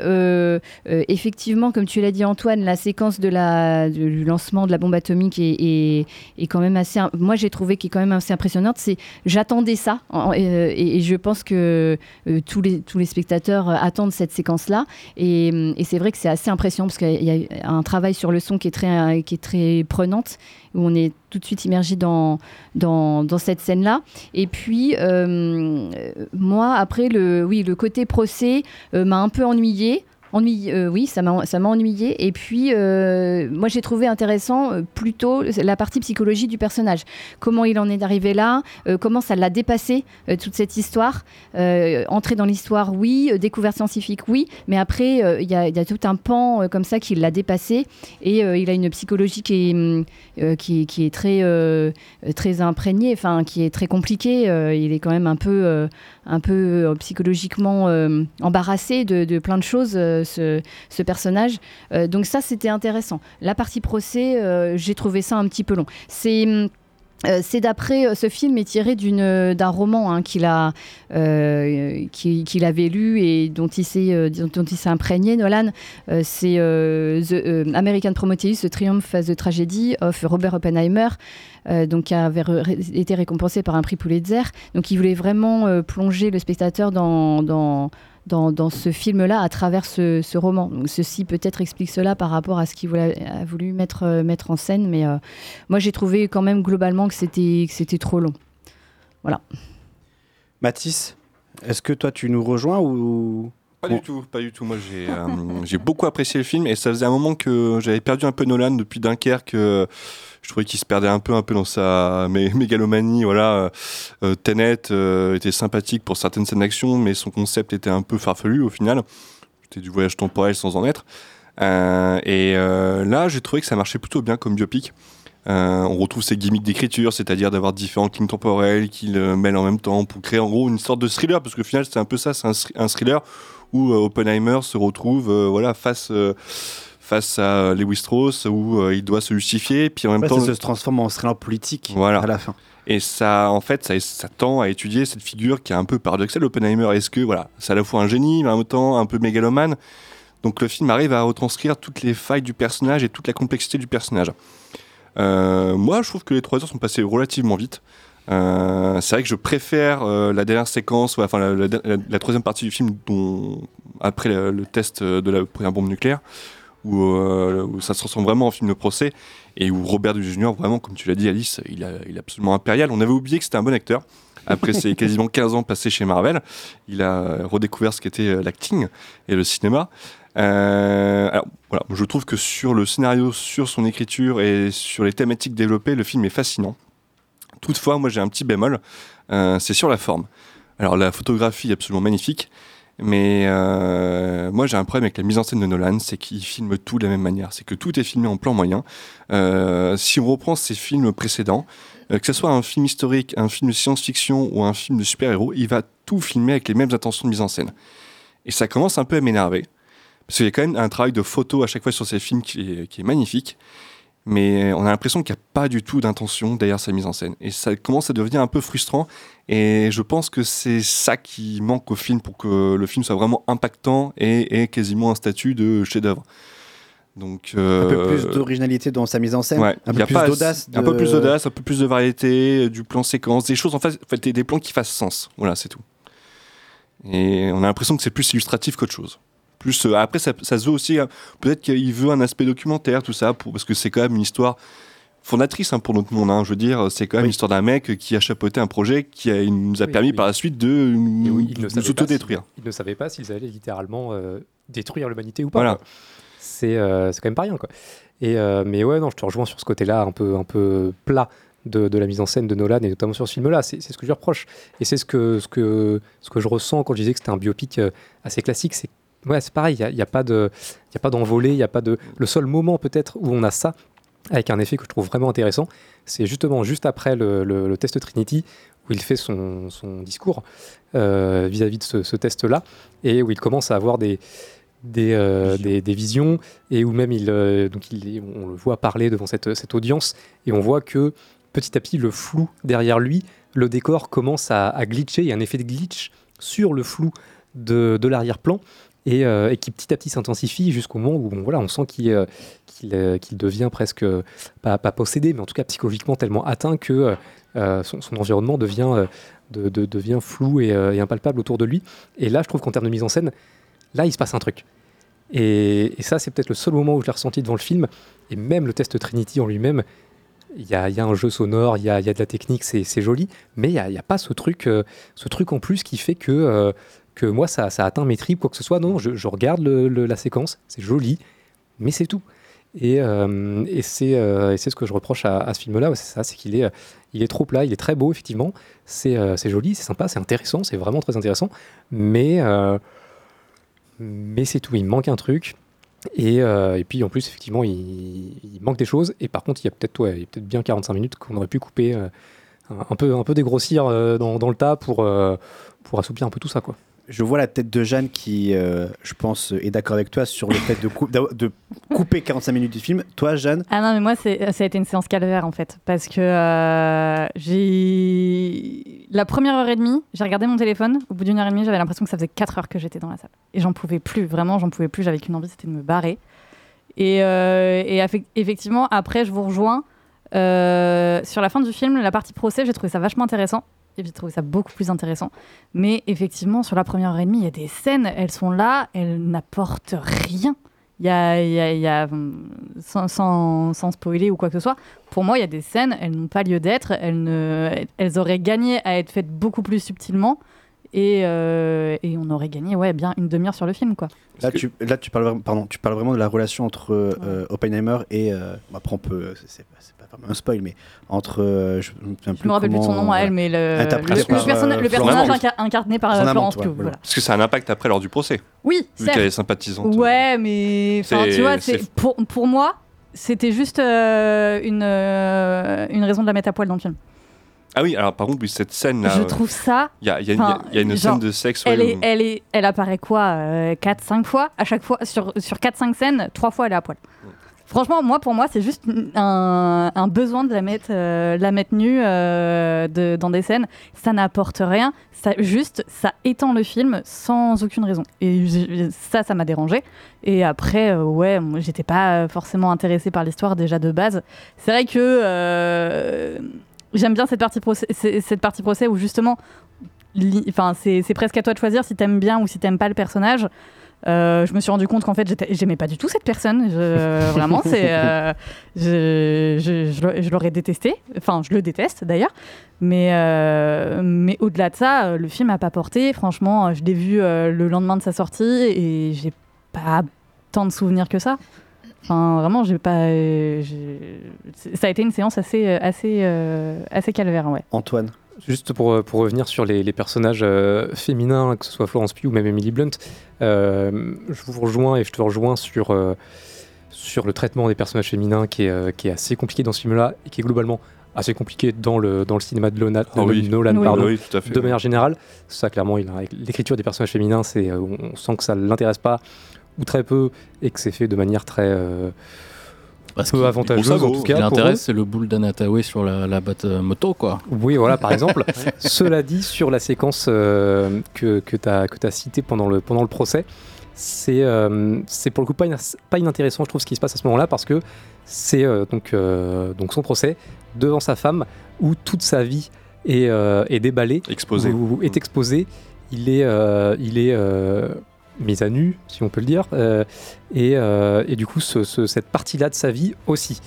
[SPEAKER 1] effectivement, comme tu l'as dit Antoine, la séquence de la, du lancement de la bombe atomique est, est- est quand même assez, moi j'ai trouvé qu'elle est quand même assez impressionnante. C'est, j'attendais ça, euh, et- je pense que euh, tous les tous les spectateurs euh, attendent cette séquence-là. Et, euh, et c'est vrai que c'est assez impressionnant parce qu'il y a un travail sur le son qui est très qui est très prenante où on est tout de suite immergé dans, dans, dans cette scène-là. Et puis, euh, moi, après, le, oui, le côté procès m'a un peu ennuyé. Ennuyé, euh, oui, ça m'a ça ennuyé. Et puis, euh, moi, j'ai trouvé intéressant euh, plutôt la partie psychologie du personnage. Comment il en est arrivé là, euh, comment ça l'a dépassé, toute cette histoire. Entrer dans l'histoire, oui. découverte scientifique, oui. Mais après, il y, y a tout un pan comme ça qui l'a dépassé. Et il a une psychologie qui est, euh, qui, est- très, très imprégnée, qui est très compliquée. Il est quand même un peu, un peu euh, psychologiquement euh, embarrassé de, plein de choses, euh, ce, ce personnage. Donc ça, c'était intéressant. La partie procès, j'ai trouvé ça un petit peu long. C'est... euh, c'est d'après euh, ce film est tiré d'une d'un roman hein, qu'il a euh, qui- qu'il avait lu et dont il s'est euh, dont, il s'est imprégné Nolan. Euh, c'est euh, The euh, American Prometheus The Triumph as the Tragedy of Robert Oppenheimer euh, donc qui avait été récompensé par un prix Pulitzer. Donc il voulait vraiment euh, plonger le spectateur dans dans, dans ce film-là à travers ce, ce roman. Donc, ceci peut-être explique cela par rapport à ce qu'il voulait- a voulu mettre, euh, mettre en scène, mais euh, moi j'ai trouvé quand même globalement que c'était que c'était trop long. Voilà.
[SPEAKER 2] Mathis, est-ce que toi tu nous rejoins ou
[SPEAKER 9] Pas du tout, pas du tout. Moi, j'ai euh, j'ai beaucoup apprécié le film et ça faisait un moment que j'avais perdu un peu Nolan depuis Dunkerque. euh, je trouvais qu'il se perdait un peu, un peu dans sa mé- mégalomanie. Voilà, euh, Tenet euh, était sympathique pour certaines scènes d'action, mais son concept était un peu farfelu au final. C'était du voyage temporel sans en être. Euh, et euh, là, j'ai trouvé que ça marchait plutôt bien comme biopic. Euh, on retrouve ces gimmicks d'écriture, c'est-à-dire d'avoir différentes lignes temporelles qu'il euh, mêle en même temps pour créer en gros une sorte de thriller, parce qu'au final c'est un peu ça, c'est un, thri- un thriller où euh, Oppenheimer se retrouve euh, voilà, face, euh, face à Lewis Strauss, où euh, il doit se justifier, puis en même
[SPEAKER 2] Ouais,
[SPEAKER 9] temps...
[SPEAKER 2] ça se transforme en thriller politique
[SPEAKER 9] Voilà.
[SPEAKER 2] à la fin
[SPEAKER 9] Et ça, en fait, ça, ça tend à étudier cette figure qui est un peu paradoxale, Oppenheimer. Est-ce que, voilà, c'est à la fois un génie, mais en même temps un peu mégalomane? Donc le film arrive à retranscrire toutes les failles du personnage et toute la complexité du personnage. Euh, moi, je trouve que les trois heures sont passées relativement vite. Euh, c'est vrai que je préfère euh, la dernière séquence, enfin la, la- la- la troisième partie du film, dont, après le, le test de la première bombe nucléaire, où, euh, où ça se transforme vraiment en film de procès et où Robert Downey Jr. vraiment, comme tu l'as dit, Alice, il, a- il est absolument impérial. On avait oublié que c'était un bon acteur. Après ses quasiment 15 ans passés chez Marvel, il a redécouvert ce qu'était euh, l'acting et le cinéma. Euh, alors voilà, je trouve que sur le scénario, sur son écriture et sur les thématiques développées, le film est fascinant. Toutefois, moi j'ai un petit bémol, euh, c'est sur la forme. Alors la photographie est absolument magnifique, mais euh, moi j'ai un problème avec la mise en scène de Nolan, c'est qu'il filme tout de la même manière, c'est que tout est filmé en plan moyen. Euh, si on reprend ses films précédents, euh, que ce soit un film historique, un film de science-fiction ou un film de super-héros, il va tout filmer avec les mêmes intentions de mise en scène. Et ça commence un peu à m'énerver. Parce qu'il y a quand même un travail de photo à chaque fois sur ces films qui est, qui est magnifique. Mais on a l'impression qu'il n'y a pas du tout d'intention derrière sa mise en scène. Et ça commence à devenir un peu frustrant. Et je pense que c'est ça qui manque au film pour que le film soit vraiment impactant et ait quasiment un statut de chef-d'œuvre. Donc,
[SPEAKER 2] un peu
[SPEAKER 9] euh,
[SPEAKER 2] plus d'originalité dans sa mise en scène
[SPEAKER 9] Ouais,
[SPEAKER 2] un peu plus d'audace
[SPEAKER 9] Un peu plus d'audace, un peu plus de variété, euh, du plan séquence, des choses en fait, des plans qui fassent sens. Voilà, c'est tout. Et on a l'impression que c'est plus illustratif qu'autre chose. Plus, euh, après, ça, ça se veut aussi, euh, peut-être qu'il veut un aspect documentaire, tout ça, pour, parce que c'est quand même une histoire fondatrice hein, pour notre monde. hein. je veux dire, c'est quand même l'histoire d'un mec qui a chapeauté un projet qui a- nous a
[SPEAKER 6] Oui,
[SPEAKER 9] permis
[SPEAKER 6] oui.
[SPEAKER 9] par la suite de,
[SPEAKER 6] savait pas
[SPEAKER 9] s'autodétruire.
[SPEAKER 6] s'ils- Il ne savait pas s'ils allaient littéralement euh, détruire l'humanité ou pas.
[SPEAKER 9] Voilà.
[SPEAKER 6] C'est euh, c'est quand même pas rien. Quoi. Et, euh, mais ouais, non, je te rejoins sur ce côté-là un peu, un peu plat de, de la mise en scène de Nolan et notamment sur ce film-là. C'est ce que je lui reproche. Et c'est ce que, ce, que, ce que je ressens quand je disais que c'était un biopic assez classique. C'est ouais, c'est pareil, il n'y a, a pas de- il y a pas d'envolée, il y a pas de. Le seul moment peut-être où on a ça, avec un effet que je trouve vraiment intéressant, c'est justement juste après le, le- le test Trinity, où il fait son, son discours euh, vis-à-vis de ce, ce test-là, et où il commence à avoir des, des, euh, des, des visions, et où même il, euh, donc il, on le voit parler devant cette, cette audience, et on voit que petit à petit, le flou derrière lui, le décor commence à, à glitcher, il y a un effet de glitch sur le flou de, de l'arrière-plan, et, euh, et qui petit à petit s'intensifie jusqu'au moment où voilà, on sent qu'il euh, euh, devient presque, pas, possédé, mais en tout cas psychologiquement tellement atteint que son, environnement devient, de- de- devient flou et, impalpable autour de lui. Et là, je trouve qu'en termes de mise en scène, là, il se passe un truc. Et, et ça, c'est peut-être le seul moment où je l'ai ressenti devant le film. Et même le test Trinity en lui-même, il y y a un jeu sonore, il y a, y a de la technique, c'est joli, mais il n'y a, pas ce truc, ce truc en plus qui fait que, que moi, ça, ça atteint mes tripes, quoi que ce soit. Non, je, regarde la séquence, c'est joli, mais c'est tout. Et, euh, euh, c'est ce que je reproche à, ce film-là, c'est ça, c'est qu'il est, euh, il est trop plat, il est très beau, effectivement, c'est euh, joli, c'est sympa, c'est intéressant, c'est vraiment très intéressant, mais, euh, mais c'est tout, il manque un truc. Et, puis en plus, effectivement, il, manque des choses. Et par contre, il y a peut-être ouais, peut-être bien 45 minutes qu'on aurait pu couper, un, peu, un peu dégrossir dans, dans le tas pour, pour assouplir un peu tout ça. Quoi.
[SPEAKER 2] Je vois la tête de Jeanne qui, euh, je pense, est d'accord avec toi sur le fait de, de couper 45 minutes du film. Toi, Jeanne?
[SPEAKER 8] Ah non, mais moi, ça a été une séance calvaire en fait. Parce que euh, j'ai. La première heure et demie, j'ai regardé mon téléphone. Au bout d'une heure et demie, j'avais l'impression que ça faisait 4 heures que j'étais dans la salle. Et j'en pouvais plus, vraiment, j'en pouvais plus. J'avais qu'une envie, c'était de me barrer. Et, euh, effectivement, après, je vous rejoins. Euh, sur la fin du film, la partie procès, j'ai trouvé ça vachement intéressant. Et j'ai trouvé ça beaucoup plus intéressant. Mais effectivement, sur la première heure et demie, il y a des scènes, elles sont là, elles n'apportent rien. Il y a, il y a- il y a, hum, sans, sans, sans spoiler ou quoi que ce soit, pour moi, il y a des scènes, elles n'ont pas lieu d'être, elles, ne, elles auraient gagné à être faites beaucoup plus subtilement. Et, euh, et on aurait gagné ouais, bien une demi-heure sur le film. Quoi.
[SPEAKER 2] Là, tu, là tu, parles, vraiment- pardon, tu parles vraiment de la relation entre euh, Oppenheimer et. euh, après, on peut. c'est- C'est c'est pas un spoil, mais entre. euh, je me
[SPEAKER 8] Je rappelle plus de son nom à elle, mais le, le,
[SPEAKER 2] Interprété
[SPEAKER 8] le
[SPEAKER 2] par,
[SPEAKER 8] personna-
[SPEAKER 2] euh,
[SPEAKER 8] le
[SPEAKER 2] Florence
[SPEAKER 8] personnage inca- incarné par euh, Florence
[SPEAKER 2] ouais,
[SPEAKER 8] Pugh.
[SPEAKER 2] voilà.
[SPEAKER 8] voilà.
[SPEAKER 9] Parce que ça a un impact après lors du procès.
[SPEAKER 8] Oui,
[SPEAKER 9] Vu qu'elle est sympathisante.
[SPEAKER 8] Ouais, mais tu vois, pour, pour moi, c'était juste euh, une, euh, une raison de la mettre à poil dans le film.
[SPEAKER 9] Ah oui, alors par contre, oui, cette scène-là.
[SPEAKER 8] Je
[SPEAKER 9] euh,
[SPEAKER 8] trouve ça.
[SPEAKER 9] Il y a, il y a-
[SPEAKER 8] enfin,
[SPEAKER 9] il y a une
[SPEAKER 8] genre,
[SPEAKER 9] scène de sexe.
[SPEAKER 8] Elle,
[SPEAKER 9] ouais,
[SPEAKER 8] est,
[SPEAKER 9] où-
[SPEAKER 8] elle, est, elle apparaît quoi 4-5 fois? À chaque fois, sur, sur 4-5 scènes, 3 fois elle est à poil. Franchement, moi, pour moi, c'est juste un, besoin de la mettre, euh, la mettre nue euh, dans des scènes. Ça n'apporte rien. Juste, ça étend le film sans aucune raison. Et ça, ça m'a dérangé. Et après, euh, ouais, j'étais pas forcément intéressée par l'histoire déjà de base. C'est vrai que j'aime bien cette partie procès, cette partie procès où justement, c'est presque à toi de choisir si t'aimes bien ou si t'aimes pas le personnage. Euh, je me suis rendu compte qu'en fait j'aimais pas du tout cette personne. Je- vraiment, c'est euh, je, je- je l'aurais- je l'aurais détesté. Enfin, je le déteste d'ailleurs. Mais euh, mais au-delà de ça, euh, le film a pas porté. Franchement, euh, je l'ai vu euh, le lendemain de sa sortie et j'ai pas tant de souvenirs que ça. Enfin, vraiment, j'ai pas. euh, ça a été une séance assez assez euh, assez calvaire, ouais.
[SPEAKER 2] Antoine.
[SPEAKER 6] Juste pour, euh, pour revenir sur les, les personnages euh, féminins, que ce soit Florence Pugh ou même Emily Blunt, euh, je vous rejoins et je te rejoins sur, euh, sur le traitement des personnages féminins qui est, euh, qui est assez compliqué dans ce film-là et qui est globalement assez compliqué dans le, dans le cinéma de Lona-
[SPEAKER 9] Ah oui.
[SPEAKER 6] Nolan.
[SPEAKER 9] Oui,
[SPEAKER 6] pardon,
[SPEAKER 9] oui, tout à fait,
[SPEAKER 6] de
[SPEAKER 9] oui.
[SPEAKER 6] manière générale, ça clairement, l'écriture des personnages féminins, c'est, on on sent que ça ne l'intéresse pas ou très peu et que c'est fait de manière très euh, peu avantageuse en tout
[SPEAKER 4] Ce
[SPEAKER 6] cas.
[SPEAKER 4] l'intéresse, c'est le boule d'Anatawe sur la, la batte euh, moto, quoi.
[SPEAKER 6] Oui, voilà, par exemple. Cela dit, sur la séquence euh, que, que tu as, que as citée pendant le, pendant le procès, c'est euh, c'est pour le coup pas, pas inintéressant, je trouve, ce qui se passe à ce moment-là, parce que c'est euh, donc, euh, donc son procès devant sa femme, où toute sa vie est, euh, est déballée,
[SPEAKER 9] Exposée.
[SPEAKER 6] où- où est exposé. Il est, euh, il est euh, mis à nu, si on peut le dire, euh, et, euh, et du coup, ce- ce- cette partie-là de sa vie aussi.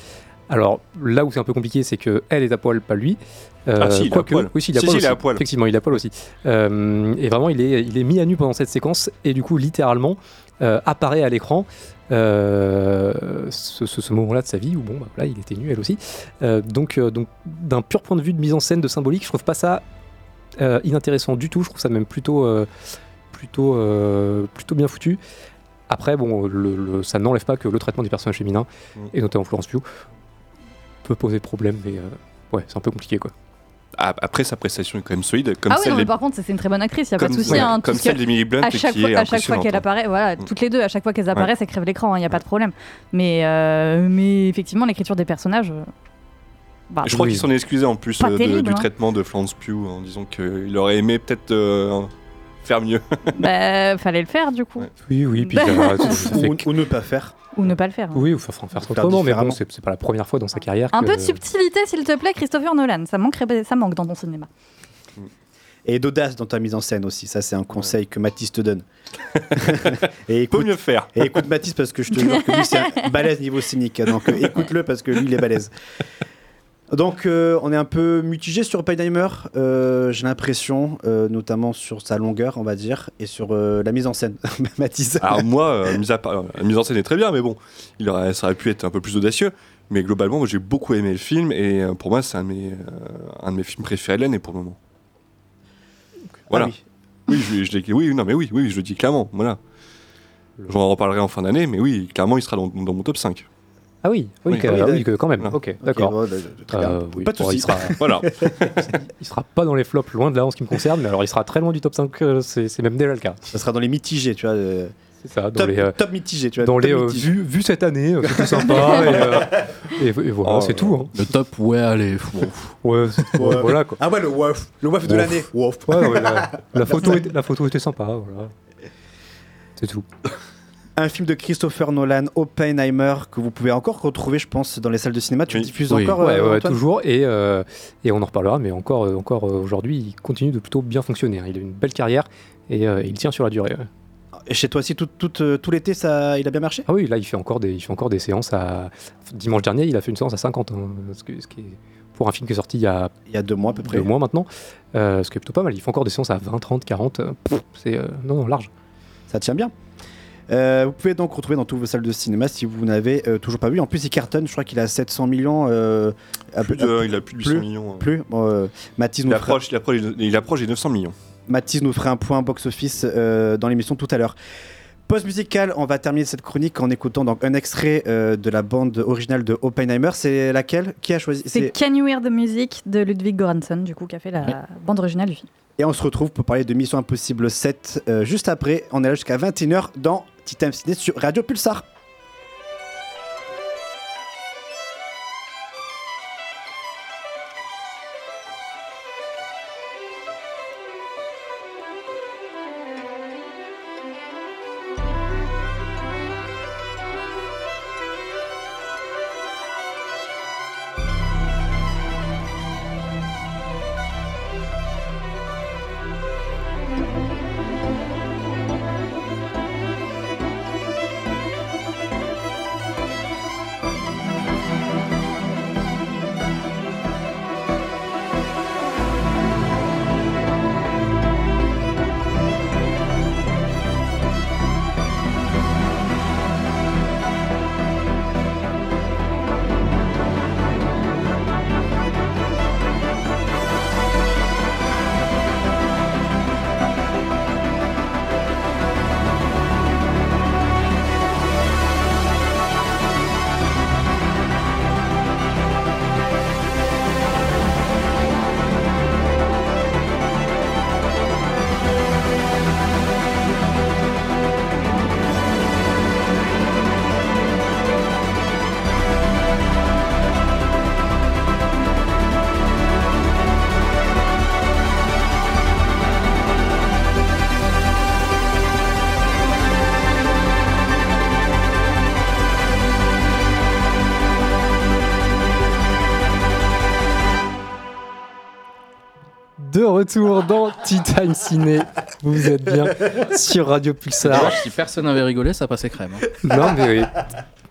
[SPEAKER 6] Alors là où c'est un peu compliqué, c'est que elle est à poil, pas lui. Euh,
[SPEAKER 9] Ah, si, il
[SPEAKER 6] quoique-
[SPEAKER 9] poil.
[SPEAKER 6] Oui, si, il est à
[SPEAKER 9] Si,
[SPEAKER 6] poil
[SPEAKER 9] si, il est à poil.
[SPEAKER 6] Effectivement, il est à poil aussi. Et vraiment, il est, il est mis à nu pendant cette séquence et du coup, littéralement, apparaît à l'écran ce, ce- moment-là de sa vie où bon, bah, voilà, il était nu, elle aussi. Donc, donc d'un pur point de vue de mise en scène de symbolique, je trouve pas ça inintéressant du tout. Je trouve ça même plutôt, plutôt, euh, plutôt bien foutu. Après, bon, le- le- ça n'enlève pas que le traitement des personnages féminins,
[SPEAKER 9] Mm.
[SPEAKER 6] et notamment Florence Pugh, peut poser problème, mais euh, ouais, c'est un peu compliqué quoi.
[SPEAKER 9] Ah, Après, sa prestation est quand même solide. Comme
[SPEAKER 8] ah oui,
[SPEAKER 9] celle
[SPEAKER 8] non, mais par contre, c'est une très bonne actrice, il n'y a pas de
[SPEAKER 9] Comme-
[SPEAKER 8] souci.
[SPEAKER 9] ouais,
[SPEAKER 8] hein,
[SPEAKER 9] comme celle d'Emily Blunt
[SPEAKER 8] à
[SPEAKER 9] qui
[SPEAKER 8] chaque
[SPEAKER 9] est
[SPEAKER 8] fois, à chaque fois qu'elle
[SPEAKER 9] hein.
[SPEAKER 8] apparaît, voilà,
[SPEAKER 9] Mm.
[SPEAKER 8] toutes les deux, à chaque fois qu'elles apparaissent, elles crèvent l'écran, il n'y a pas de problème. Mais, euh, mais effectivement, l'écriture des personnages. bah,
[SPEAKER 9] Je crois qu'il s'en est excusé en plus
[SPEAKER 8] Pas
[SPEAKER 9] euh, de-
[SPEAKER 8] terrible,
[SPEAKER 9] du
[SPEAKER 8] hein.
[SPEAKER 9] traitement de Florence Pugh en disant qu'il aurait aimé peut-être euh, faire mieux.
[SPEAKER 8] bah, fallait le faire du coup.
[SPEAKER 6] Oui, oui, puis euh,
[SPEAKER 2] Ou, ou ne pas faire.
[SPEAKER 8] Ou ne pas le faire. hein.
[SPEAKER 6] Oui, ou faire
[SPEAKER 2] Faire
[SPEAKER 6] autrement, mais bon, c'est pas la première fois dans sa carrière.
[SPEAKER 8] Un
[SPEAKER 6] que-
[SPEAKER 8] peu de subtilité, s'il te plaît, Christopher Nolan. Ça, manquerait, ça manque dans ton cinéma.
[SPEAKER 2] Et d'audace dans ta mise en scène aussi. Ça, c'est un conseil que Mathis te donne. et
[SPEAKER 9] Peut
[SPEAKER 2] écoute,
[SPEAKER 9] mieux faire.
[SPEAKER 2] et écoute Mathis parce que je te jure que lui, c'est un balèze niveau cynique. Donc écoute-le parce que lui, il est balèze. Donc, euh, on est un peu mitigé sur Oppenheimer, euh, j'ai l'impression, euh, notamment sur sa longueur, on va dire, et sur euh, la mise en scène. Mathis.
[SPEAKER 9] Alors moi, mise à part- la mise en scène est très bien, mais bon, il aurait, ça aurait pu être un peu plus audacieux. Mais globalement, moi, j'ai beaucoup aimé le film et pour moi, c'est un, de mes, un de mes films préférés de l'année pour le moment. Voilà.
[SPEAKER 2] Ah oui.
[SPEAKER 9] oui. je, je l'ai- oui, non, mais oui, oui, je le dis clairement. Voilà. J'en reparlerai en fin d'année, mais oui, clairement, il sera dans, dans mon top 5.
[SPEAKER 6] Ah oui, oui,
[SPEAKER 9] Oui,
[SPEAKER 6] que-
[SPEAKER 9] oui,
[SPEAKER 6] ah oui,
[SPEAKER 9] d'accord.
[SPEAKER 6] que- quand même.
[SPEAKER 9] Voilà.
[SPEAKER 6] Ok, d'accord.
[SPEAKER 2] bon, bien.
[SPEAKER 6] Euh, oui,
[SPEAKER 2] Pas de soucis.
[SPEAKER 6] il sera,
[SPEAKER 9] Voilà.
[SPEAKER 6] il sera pas dans les flops, loin de là en ce qui me concerne, mais alors il sera très loin du top 5, euh, c'est c'est même déjà le cas.
[SPEAKER 2] Ça sera dans les mitigés, tu vois. euh,
[SPEAKER 6] C'est ça, dans
[SPEAKER 2] top,
[SPEAKER 6] les, euh,
[SPEAKER 2] top mitigés, tu vois.
[SPEAKER 6] dans les euh, vues, vues cette année, euh, c'était sympa. et, euh, et, et voilà,
[SPEAKER 9] Oh,
[SPEAKER 6] c'est tout. hein.
[SPEAKER 4] Le top, ouais, allez.
[SPEAKER 6] Ouais, c'est-
[SPEAKER 2] Ouais.
[SPEAKER 6] voilà quoi.
[SPEAKER 2] Ah ouais, le waf, le waf de l'année.
[SPEAKER 6] Ouais, ouais, la, la photo était, la photo était sympa, voilà. C'est tout.
[SPEAKER 2] Un film de Christopher Nolan, Oppenheimer, que vous pouvez encore retrouver, je pense, dans les salles de cinéma. Tu
[SPEAKER 9] Oui.
[SPEAKER 2] le diffuses
[SPEAKER 4] Oui.
[SPEAKER 2] encore,
[SPEAKER 6] Ouais,
[SPEAKER 2] euh,
[SPEAKER 6] ouais, toujours. Et, euh, et on en reparlera, mais encore, euh, encore euh, aujourd'hui, il continue de plutôt bien fonctionner. hein. Il a une belle carrière et euh, il tient sur la durée. ouais.
[SPEAKER 2] Et chez toi aussi, tout, tout, tout l'été, ça, il a bien marché?
[SPEAKER 6] Ah oui, là, il fait encore des, il fait encore des séances à. Dimanche dernier, il a fait une séance à 50, hein, ce, que- ce qui est pour un film qui est sorti il y a,
[SPEAKER 2] Il y a deux mois à peu près.
[SPEAKER 6] deux mois maintenant, ce qui est plutôt pas mal. Il fait encore des séances à 20, 30, 40. euh, pff, c'est non, non, large.
[SPEAKER 2] Ça tient bien. Euh, vous pouvez donc retrouver dans toutes vos salles de cinéma si vous n'avez euh, toujours pas vu. En plus, il cartonne, je crois qu'il a 700 millions. euh, à
[SPEAKER 9] Plus
[SPEAKER 2] peu-
[SPEAKER 9] de- il a plus de 800
[SPEAKER 2] plus,
[SPEAKER 9] millions. hein.
[SPEAKER 2] Plus Bon, euh, Mathis,
[SPEAKER 9] Il
[SPEAKER 2] nous fera,
[SPEAKER 9] approche, il, approche, il approche les 900 millions.
[SPEAKER 2] Mathis nous fera un point box-office euh, dans l'émission tout à l'heure. Pause musicale, on va terminer cette chronique en écoutant donc un extrait euh, de la bande originale de Oppenheimer. C'est laquelle? Qui a choisi?
[SPEAKER 8] C'est Can You Hear the Music de Ludwig Göransson, du coup, qui a fait la bande originale du film.
[SPEAKER 2] Et on se retrouve pour parler de Mission Impossible 7 euh, juste après. On est là jusqu'à 21h dans Titan Ciné sur Radio Pulsar.
[SPEAKER 6] Retour dans Titan Ciné. Vous êtes bien sur Radio Pulsar.
[SPEAKER 4] Si personne n'avait rigolé, ça passait crème. hein.
[SPEAKER 6] Non, mais oui.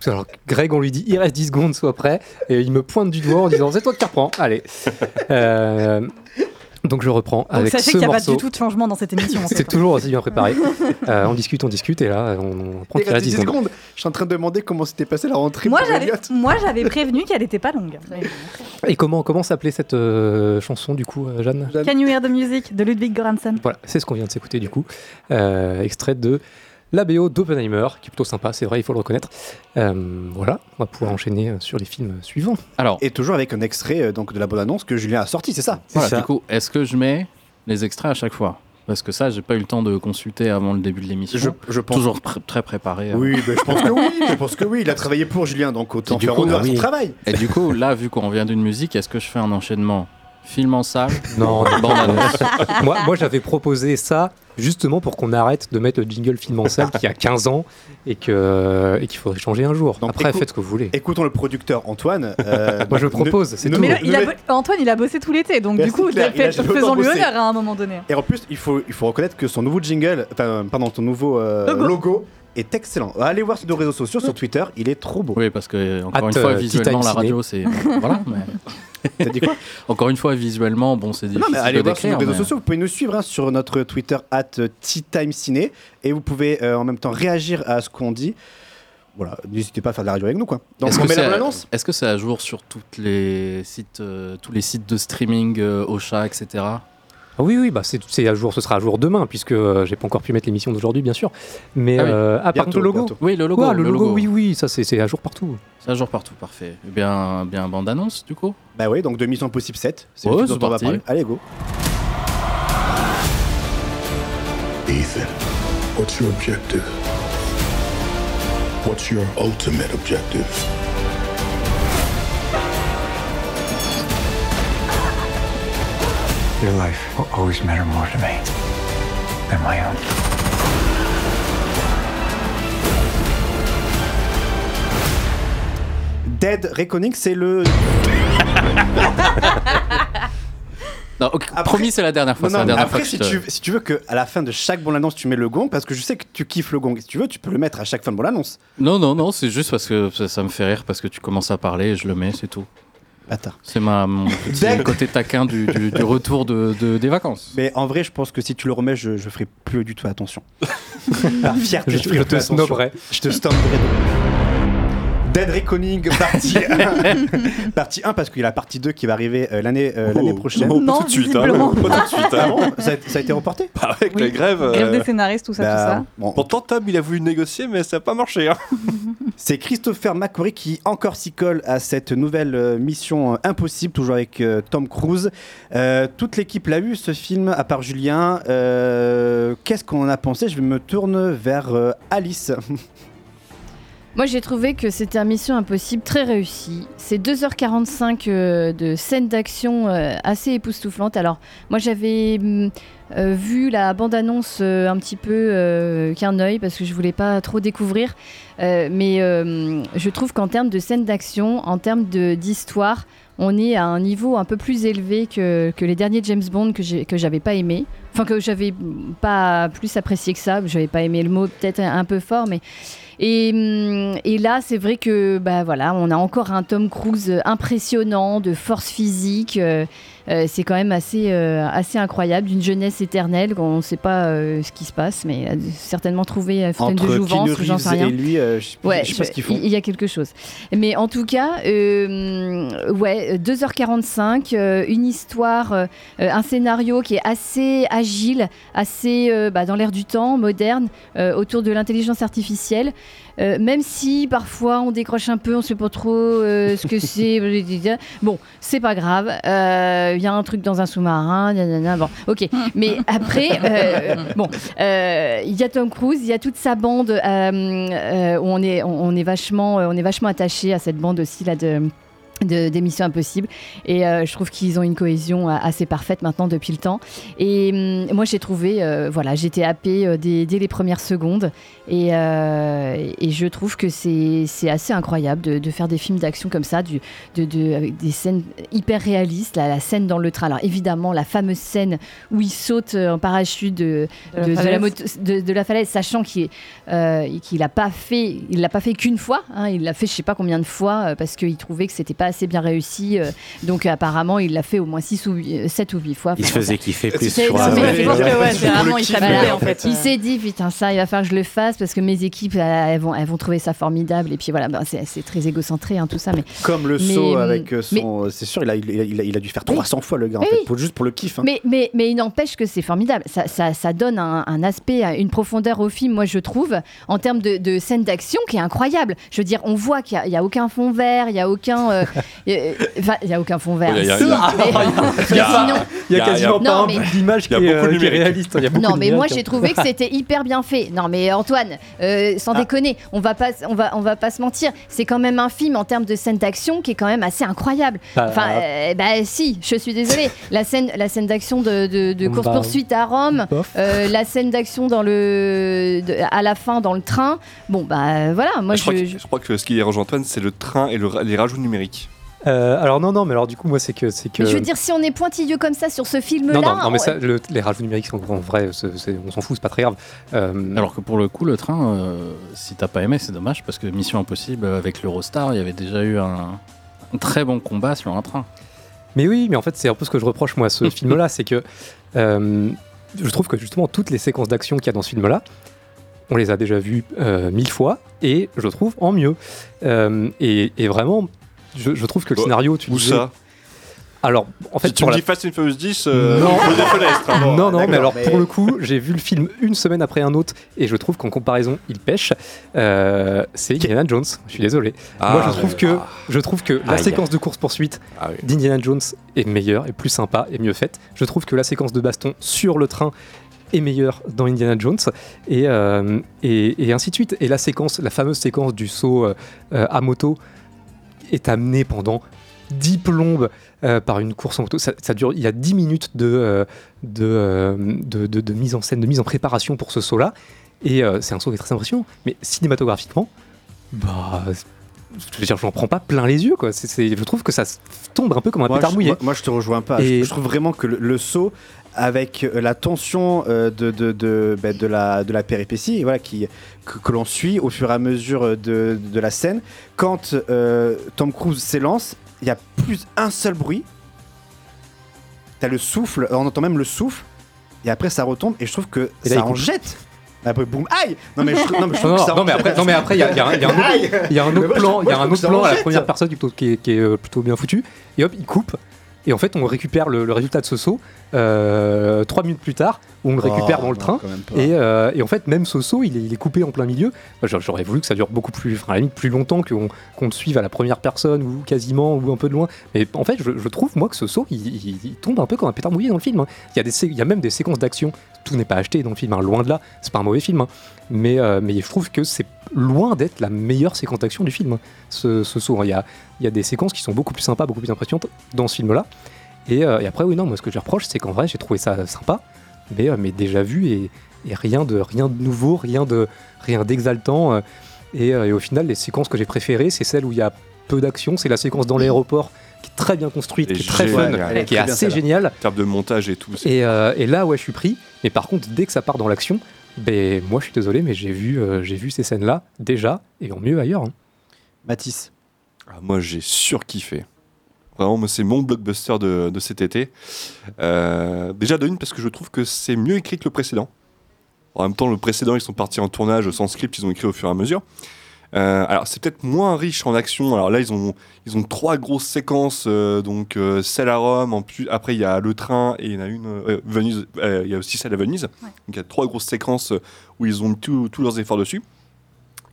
[SPEAKER 6] Alors, Greg, on lui dit il reste 10 secondes, sois prêt. Et il me pointe du doigt en disant c'est toi qui reprends. Allez. Euh, donc je reprends
[SPEAKER 8] Donc
[SPEAKER 6] avec
[SPEAKER 8] sachez qu'il n'y a pas du tout de changement dans cette émission.
[SPEAKER 6] C'est toujours aussi bien préparé. Euh, on discute, on discute, et là, on, on prend
[SPEAKER 2] Il
[SPEAKER 6] qu'il
[SPEAKER 2] reste
[SPEAKER 6] reste 10
[SPEAKER 2] 10
[SPEAKER 6] secondes.
[SPEAKER 2] secondes. Je suis en train de demander comment s'était passé la rentrée
[SPEAKER 8] Moi,
[SPEAKER 2] pour
[SPEAKER 8] j'avais,
[SPEAKER 2] Elliot.
[SPEAKER 8] moi, j'avais prévenu qu'elle n'était pas longue.
[SPEAKER 6] Et comment, comment s'appelait cette euh, chanson, du coup, euh, Jeanne
[SPEAKER 8] Can You Hear the Music de Ludwig Göransson.
[SPEAKER 6] Voilà, c'est ce qu'on vient de s'écouter, du coup. Euh, extrait de la BO d'Oppenheimer, qui est plutôt sympa, c'est vrai, il faut le reconnaître. Euh, voilà, on va pouvoir enchaîner euh, sur les films suivants.
[SPEAKER 4] Alors,
[SPEAKER 2] Et toujours avec un extrait euh, donc, de la bande-annonce que Julien a sorti, c'est ça?
[SPEAKER 4] voilà,
[SPEAKER 6] ça.
[SPEAKER 4] du coup, est-ce que je mets les extraits à chaque fois? Parce que ça, j'ai pas eu le temps de consulter avant le début de l'émission.
[SPEAKER 2] je, je pense.
[SPEAKER 4] Toujours pr- très préparé. euh.
[SPEAKER 2] Oui, ben, je pense que oui. Je pense que oui. Il a travaillé pour Julien, donc autant faire honneur à son travail.
[SPEAKER 4] Et du coup, là, vu qu'on vient d'une musique, est-ce que je fais un enchaînement? Film en salle
[SPEAKER 6] Non, non,
[SPEAKER 4] Bande annonce.
[SPEAKER 6] moi, moi j'avais proposé ça justement pour qu'on arrête de mettre le jingle film en salle qui a 15 ans et que et qu'il faudrait changer un jour.
[SPEAKER 2] Donc,
[SPEAKER 6] Après,
[SPEAKER 2] écoute-
[SPEAKER 6] faites ce que vous voulez.
[SPEAKER 2] Écoutons le producteur Antoine. euh,
[SPEAKER 6] Moi, je propose, c'est tout.
[SPEAKER 8] Mais il a Antoine, il a bossé tout l'été, donc du coup, faisons-lui honneur à un moment donné.
[SPEAKER 2] Et en plus, il faut, il faut reconnaître que son nouveau jingle, enfin, pardon, son nouveau euh,
[SPEAKER 8] Logo.
[SPEAKER 2] logo. est excellent. Allez voir sur nos réseaux sociaux, sur Twitter, il est trop beau.
[SPEAKER 4] Oui, parce que encore une fois,
[SPEAKER 6] euh,
[SPEAKER 4] visuellement, la radio, c'est voilà. mais-
[SPEAKER 2] T'as dit quoi
[SPEAKER 4] Encore une fois, visuellement, bon, c'est
[SPEAKER 2] Non,
[SPEAKER 4] difficile
[SPEAKER 2] mais allez voir sur nos réseaux sociaux. Vous pouvez nous suivre hein, sur notre Twitter at Ciné et vous pouvez euh, en même temps réagir à ce qu'on dit. Voilà, n'hésitez pas à faire de la radio avec nous quoi. Donc
[SPEAKER 4] Est-ce
[SPEAKER 2] on
[SPEAKER 4] que
[SPEAKER 2] met la bonne annonce
[SPEAKER 4] Est-ce que c'est à jour sur toutes les sites, euh, tous les sites de streaming, euh, Ocha, etc.
[SPEAKER 6] Ah oui, oui, bah c'est à jour, ce sera à jour demain, puisque euh, j'ai pas encore pu mettre l'émission d'aujourd'hui, bien sûr. Mais
[SPEAKER 4] Ah oui.
[SPEAKER 6] euh, ah, par contre, le logo.
[SPEAKER 2] bientôt.
[SPEAKER 4] Oui, le logo.
[SPEAKER 6] Ouais, le, logo, oui, oui, ça c'est c'est à jour partout.
[SPEAKER 4] C'est à jour partout, parfait. Eh bien, bien bande annonce du coup.
[SPEAKER 2] Bah oui, donc de Mission Impossible 7. C'est
[SPEAKER 4] c'est
[SPEAKER 2] dont on va parler. Allez, go.
[SPEAKER 14] Ethan, what's your objective? What's your ultimate objective?
[SPEAKER 15] Your life will always matter more to me than my own.
[SPEAKER 2] Dead Reckoning, c'est le.
[SPEAKER 4] Non, ok, promis, c'est la dernière fois.
[SPEAKER 2] Non,
[SPEAKER 4] c'est la
[SPEAKER 2] non,
[SPEAKER 4] dernière
[SPEAKER 2] après,
[SPEAKER 4] fois que
[SPEAKER 2] si,
[SPEAKER 4] te-
[SPEAKER 2] tu, si tu veux qu'à la fin de chaque bonne annonce, tu mets le gong, parce que je sais que tu kiffes le gong. Si tu veux, tu peux le mettre à chaque fin de bonne annonce.
[SPEAKER 4] Non, non, non, c'est juste parce que ça, ça me fait rire parce que tu commences à parler et je le mets, c'est tout.
[SPEAKER 2] Attends.
[SPEAKER 4] C'est ma, mon petit côté taquin du, du- du retour de, de- des vacances.
[SPEAKER 2] Mais en vrai, je pense que si tu le remets, je, je ferai plus du tout attention. Par fierté,
[SPEAKER 6] Je-
[SPEAKER 2] ferai
[SPEAKER 6] je
[SPEAKER 2] plus
[SPEAKER 6] te snobberai.
[SPEAKER 2] Je te snobberai. Dead Reckoning, partie 1. partie 1, parce qu'il y a la partie 2 qui va arriver euh, l'année euh,
[SPEAKER 9] Oh,
[SPEAKER 2] l'année prochaine.
[SPEAKER 9] oh, pas Non, tout de suite, hein. Pas tout de suite, hein.
[SPEAKER 2] Ah bon ça, a, ça a été reporté
[SPEAKER 9] Bah, avec la grève.
[SPEAKER 8] Grève
[SPEAKER 9] euh,
[SPEAKER 8] des scénaristes, tout ça,
[SPEAKER 2] bah,
[SPEAKER 8] tout ça.
[SPEAKER 2] bon.
[SPEAKER 9] Pourtant, Tom, il a voulu négocier, mais ça n'a pas marché. hein.
[SPEAKER 2] C'est Christopher McQuarrie qui encore s'y colle à cette nouvelle euh, mission euh, impossible, toujours avec euh, Tom Cruise. Euh, toute l'équipe l'a vu ce film, à part Julien. Euh, Qu'est-ce qu'on en a pensé? Je me tourne vers euh, Alice.
[SPEAKER 1] Moi, j'ai trouvé que c'était un Mission Impossible très réussi. C'est 2h45 euh, de scènes d'action euh, assez époustouflantes. Alors, moi, j'avais hum, euh, vu la bande-annonce un petit peu qu'un œil parce que je voulais pas trop découvrir. Mais je trouve qu'en termes de scènes d'action, en termes d'histoire, on est à un niveau un peu plus élevé que, les derniers James Bond que j'avais pas aimé. Enfin, que j'avais pas plus apprécié que ça. J'avais pas aimé le mot, peut-être un peu fort, mais. Et, hum, là, c'est vrai que bah voilà, on a encore un Tom Cruise impressionnant, de force physique. euh, euh, c'est quand même assez, euh, assez incroyable, d'une jeunesse éternelle. On ne sait pas euh, ce qui se passe, mais a certainement trouvé une fontaine de
[SPEAKER 2] Entre
[SPEAKER 1] jouvence,
[SPEAKER 2] Keanu
[SPEAKER 1] ou j'en sais rien.
[SPEAKER 2] et lui, je
[SPEAKER 1] Ouais,
[SPEAKER 2] sais pas.
[SPEAKER 1] Il y a quelque chose. Mais en tout cas, ouais, 2h45, euh, une histoire, un scénario qui est assez agile, assez bah, dans l'air du temps, moderne, autour de l'intelligence artificielle. Euh, même si parfois on décroche un peu, on sait pas trop euh, ce que c'est. bon, c'est pas grave. Euh, Il y a un truc dans un sous-marin. Bon, ok. Mais après, euh, bon, euh, il y a Tom Cruise, il y a toute sa bande. euh, euh, où on est, on, on est vachement, euh, on est vachement attaché à cette bande aussi là de de- des missions impossibles. Et euh, je trouve qu'ils ont une cohésion euh, assez parfaite maintenant depuis le temps. Et hum, moi j'ai trouvé euh, voilà j'étais happée dès, dès les premières secondes. Et, et je trouve que c'est assez incroyable de, de faire des films d'action comme ça du, de, de- avec des scènes hyper réalistes la, la scène dans le train. Alors évidemment la fameuse scène où il saute en parachute de,
[SPEAKER 8] De la falaise.
[SPEAKER 1] moto- de, de la falaise sachant qu'il qu'il n'a pas fait il l'a pas fait qu'une fois hein, il l'a fait je sais pas combien de fois parce qu'il trouvait que c'était pas assez bien réussi euh, donc apparemment il l'a fait au moins 6 ou 7 ou 8 fois
[SPEAKER 10] Il se faisait kiffer plus,
[SPEAKER 1] C'est- vraiment, il en fait. Il s'est dit putain ça il va falloir que je le fasse parce que mes équipes euh, elles vont elles vont trouver ça formidable et puis voilà ben, c'est très égocentré hein, tout ça mais
[SPEAKER 2] Comme le
[SPEAKER 1] mais,
[SPEAKER 2] saut avec euh, son. C'est sûr, il a, il, a, il a- il a dû faire
[SPEAKER 1] Oui.
[SPEAKER 2] 300 fois le gars, en
[SPEAKER 1] Oui,
[SPEAKER 2] fait,
[SPEAKER 1] oui.
[SPEAKER 2] pour- juste pour le kiff. hein.
[SPEAKER 1] Mais, mais, mais il n'empêche que c'est formidable. Ça, ça, ça donne un, un aspect, une profondeur au film, moi je trouve, en termes de, de scènes d'action qui est incroyable. Je veux dire, on voit qu'il n'y a, il y a aucun fond vert, il n'y a aucun. euh, euh, Enfin, il n'y a aucun fond vert.
[SPEAKER 6] Il y a- quasiment pas
[SPEAKER 1] Non,
[SPEAKER 6] un bout d'image qui, est,
[SPEAKER 9] beaucoup de
[SPEAKER 6] euh, est réaliste.
[SPEAKER 1] Non, mais moi j'ai trouvé que c'était hyper bien fait. Non, mais Antoine, euh, sans déconner, on va pas, on va, on va pas se mentir. C'est quand même un film en termes de scène d'action qui est quand même assez incroyable.
[SPEAKER 6] Bah,
[SPEAKER 1] enfin, euh, bah si, je suis désolée. La scène, la scène d'action de, de, de
[SPEAKER 6] Bah,
[SPEAKER 1] course poursuite à Rome, euh, la scène d'action dans le, de- à la fin dans le train. Bon bah voilà, moi
[SPEAKER 9] je, crois que, je crois que ce qui rejoint Antoine, c'est le train et les rajouts numériques.
[SPEAKER 6] Euh, alors non, non, mais alors du coup, moi, c'est que, c'est que.
[SPEAKER 1] Mais je veux dire, si on est pointilleux comme ça sur ce film-là,
[SPEAKER 6] non, non, non, mais
[SPEAKER 1] on-
[SPEAKER 6] ça, le- les rajouts numériques, sont- en vrai, c'est- c'est- on s'en fout, c'est pas très grave. Euh,
[SPEAKER 4] Alors que pour le coup, le train, euh, si t'as pas aimé, c'est dommage parce que Mission Impossible avec l'Eurostar, il y avait déjà eu un, un très bon combat sur un train.
[SPEAKER 6] Mais oui, mais en fait, c'est un peu ce que je reproche moi à ce film-là, c'est que euh, je trouve que justement toutes les séquences d'action qu'il y a dans ce film-là, on les a déjà vues euh, mille fois et je trouve en mieux. Euh, et, et vraiment, je, je trouve que le
[SPEAKER 9] Bon,
[SPEAKER 6] scénario, tu
[SPEAKER 9] où
[SPEAKER 6] disais-
[SPEAKER 9] ça?
[SPEAKER 6] Alors, en fait,
[SPEAKER 9] Si tu me
[SPEAKER 6] la-
[SPEAKER 9] dis Fast and Furious 10, euh,
[SPEAKER 6] non.
[SPEAKER 9] je des fenêtres. hein, bon.
[SPEAKER 6] non, non, mais alors
[SPEAKER 2] mais-
[SPEAKER 6] pour le coup, j'ai vu le film une semaine après un autre et je trouve qu'en comparaison, il pêche. Euh, c'est Indiana Jones. Je suis désolé.
[SPEAKER 9] Ah,
[SPEAKER 6] Moi, je trouve que je trouve que la
[SPEAKER 10] Aïe.
[SPEAKER 6] séquence de course poursuite
[SPEAKER 9] Ah oui.
[SPEAKER 6] d'Indiana Jones est meilleure, est plus sympa, et mieux faite. Je trouve que la séquence de baston sur le train est meilleure dans Indiana Jones et, euh, et, et ainsi de suite. Et la séquence, la fameuse séquence du saut euh, euh, à moto est amenée pendant 10 plombes euh, par une course en moto. Ça, ça dure, il y a 10 minutes de, euh, de, euh, de, de- de mise en scène, de mise en préparation pour ce saut-là. Et c'est un saut qui est très impressionnant. Mais cinématographiquement, bah, je veux dire, j'en prends pas plein les yeux, quoi. Je trouve que ça tombe un peu comme un
[SPEAKER 2] Moi,
[SPEAKER 6] pétard
[SPEAKER 2] je,
[SPEAKER 6] mouillé.
[SPEAKER 2] moi- moi, je te rejoins pas.
[SPEAKER 6] Et-
[SPEAKER 2] Je, je trouve vraiment que le, le saut avec euh, la tension euh, de, de, de, bah, de la, de la péripétie voilà, qui, que, que l'on suit au fur et à mesure de, de la scène, quand euh, Tom Cruise s'élance, il y a plus un seul bruit. T'as le souffle, on entend même le souffle, et après ça retombe, et je trouve que
[SPEAKER 6] Et
[SPEAKER 2] ça en jette. Après, boum, aïe Non mais je, non, mais je trouve
[SPEAKER 6] Non,
[SPEAKER 2] que ça
[SPEAKER 6] non, mais après, non, mais après, il y a, y a un- y a un autre-
[SPEAKER 2] Aïe
[SPEAKER 6] il y a un
[SPEAKER 2] Mais
[SPEAKER 6] autre
[SPEAKER 2] moi, je-
[SPEAKER 6] plan, il y a un autre plan à la première personne qui qui est- qui est, euh, plutôt bien foutu. Et hop, il coupe. Et en fait, on récupère le, le résultat de ce saut euh, trois minutes plus tard, où on le récupère
[SPEAKER 2] Oh,
[SPEAKER 6] dans le train. Et, euh, et en fait, même ce saut, il est, il est coupé en plein milieu. J'a- J'aurais voulu que ça dure beaucoup plus, enfin, à la limite, plus longtemps qu'on qu'on le suive à la première personne ou quasiment ou un peu de loin. Mais en fait, je, je trouve moi que ce saut, il, il- il tombe un peu comme un pétard mouillé dans le film. hein. Il y a des, il y a même des séquences d'action. Tout n'est pas acheté dans le film, hein, loin de là. C'est pas un mauvais film, hein. mais euh, mais je trouve que c'est loin d'être la meilleure séquence d'action du film. ce, ce saut, hein. il y a il y a des séquences qui sont beaucoup plus sympas, beaucoup plus impressionnantes dans ce film-là. Et, euh, et après, oui, non, moi ce que je reproche, c'est qu'en vrai, j'ai trouvé ça sympa, mais, euh, mais déjà vu et, et rien, de, rien de nouveau, rien de rien d'exaltant. euh, et, euh, et au final, les séquences que j'ai préférées, c'est celles où il y a peu d'action. C'est la séquence dans l'aéroport qui est très bien construite,
[SPEAKER 9] Et
[SPEAKER 6] qui est très fun, qui est assez géniale.
[SPEAKER 9] En termes de montage et tout.
[SPEAKER 6] euh, et là, ouais, je suis pris. Mais par contre, dès que ça part dans l'action, ben, moi, je suis désolé, mais j'ai vu, euh, j'ai vu ces scènes-là déjà, et en mieux ailleurs. hein.
[SPEAKER 2] Mathis.
[SPEAKER 9] Ah, moi, j'ai surkiffé. Vraiment, moi, c'est mon blockbuster de, de cet été. Euh, déjà, de une, parce que je trouve que c'est mieux écrit que le précédent. En même temps, le précédent, ils sont partis en tournage sans script, ils ont écrit au fur et à mesure. Euh, alors, c'est peut-être moins riche en action. Alors là, ils ont, ils ont trois grosses séquences. euh, donc, euh, celle à Rome, en plus, après, il y a le train et il y en a une. euh, Venise, euh, il y a aussi celle à Venise. Donc, il y a trois grosses séquences où ils ont mis tous leurs efforts dessus.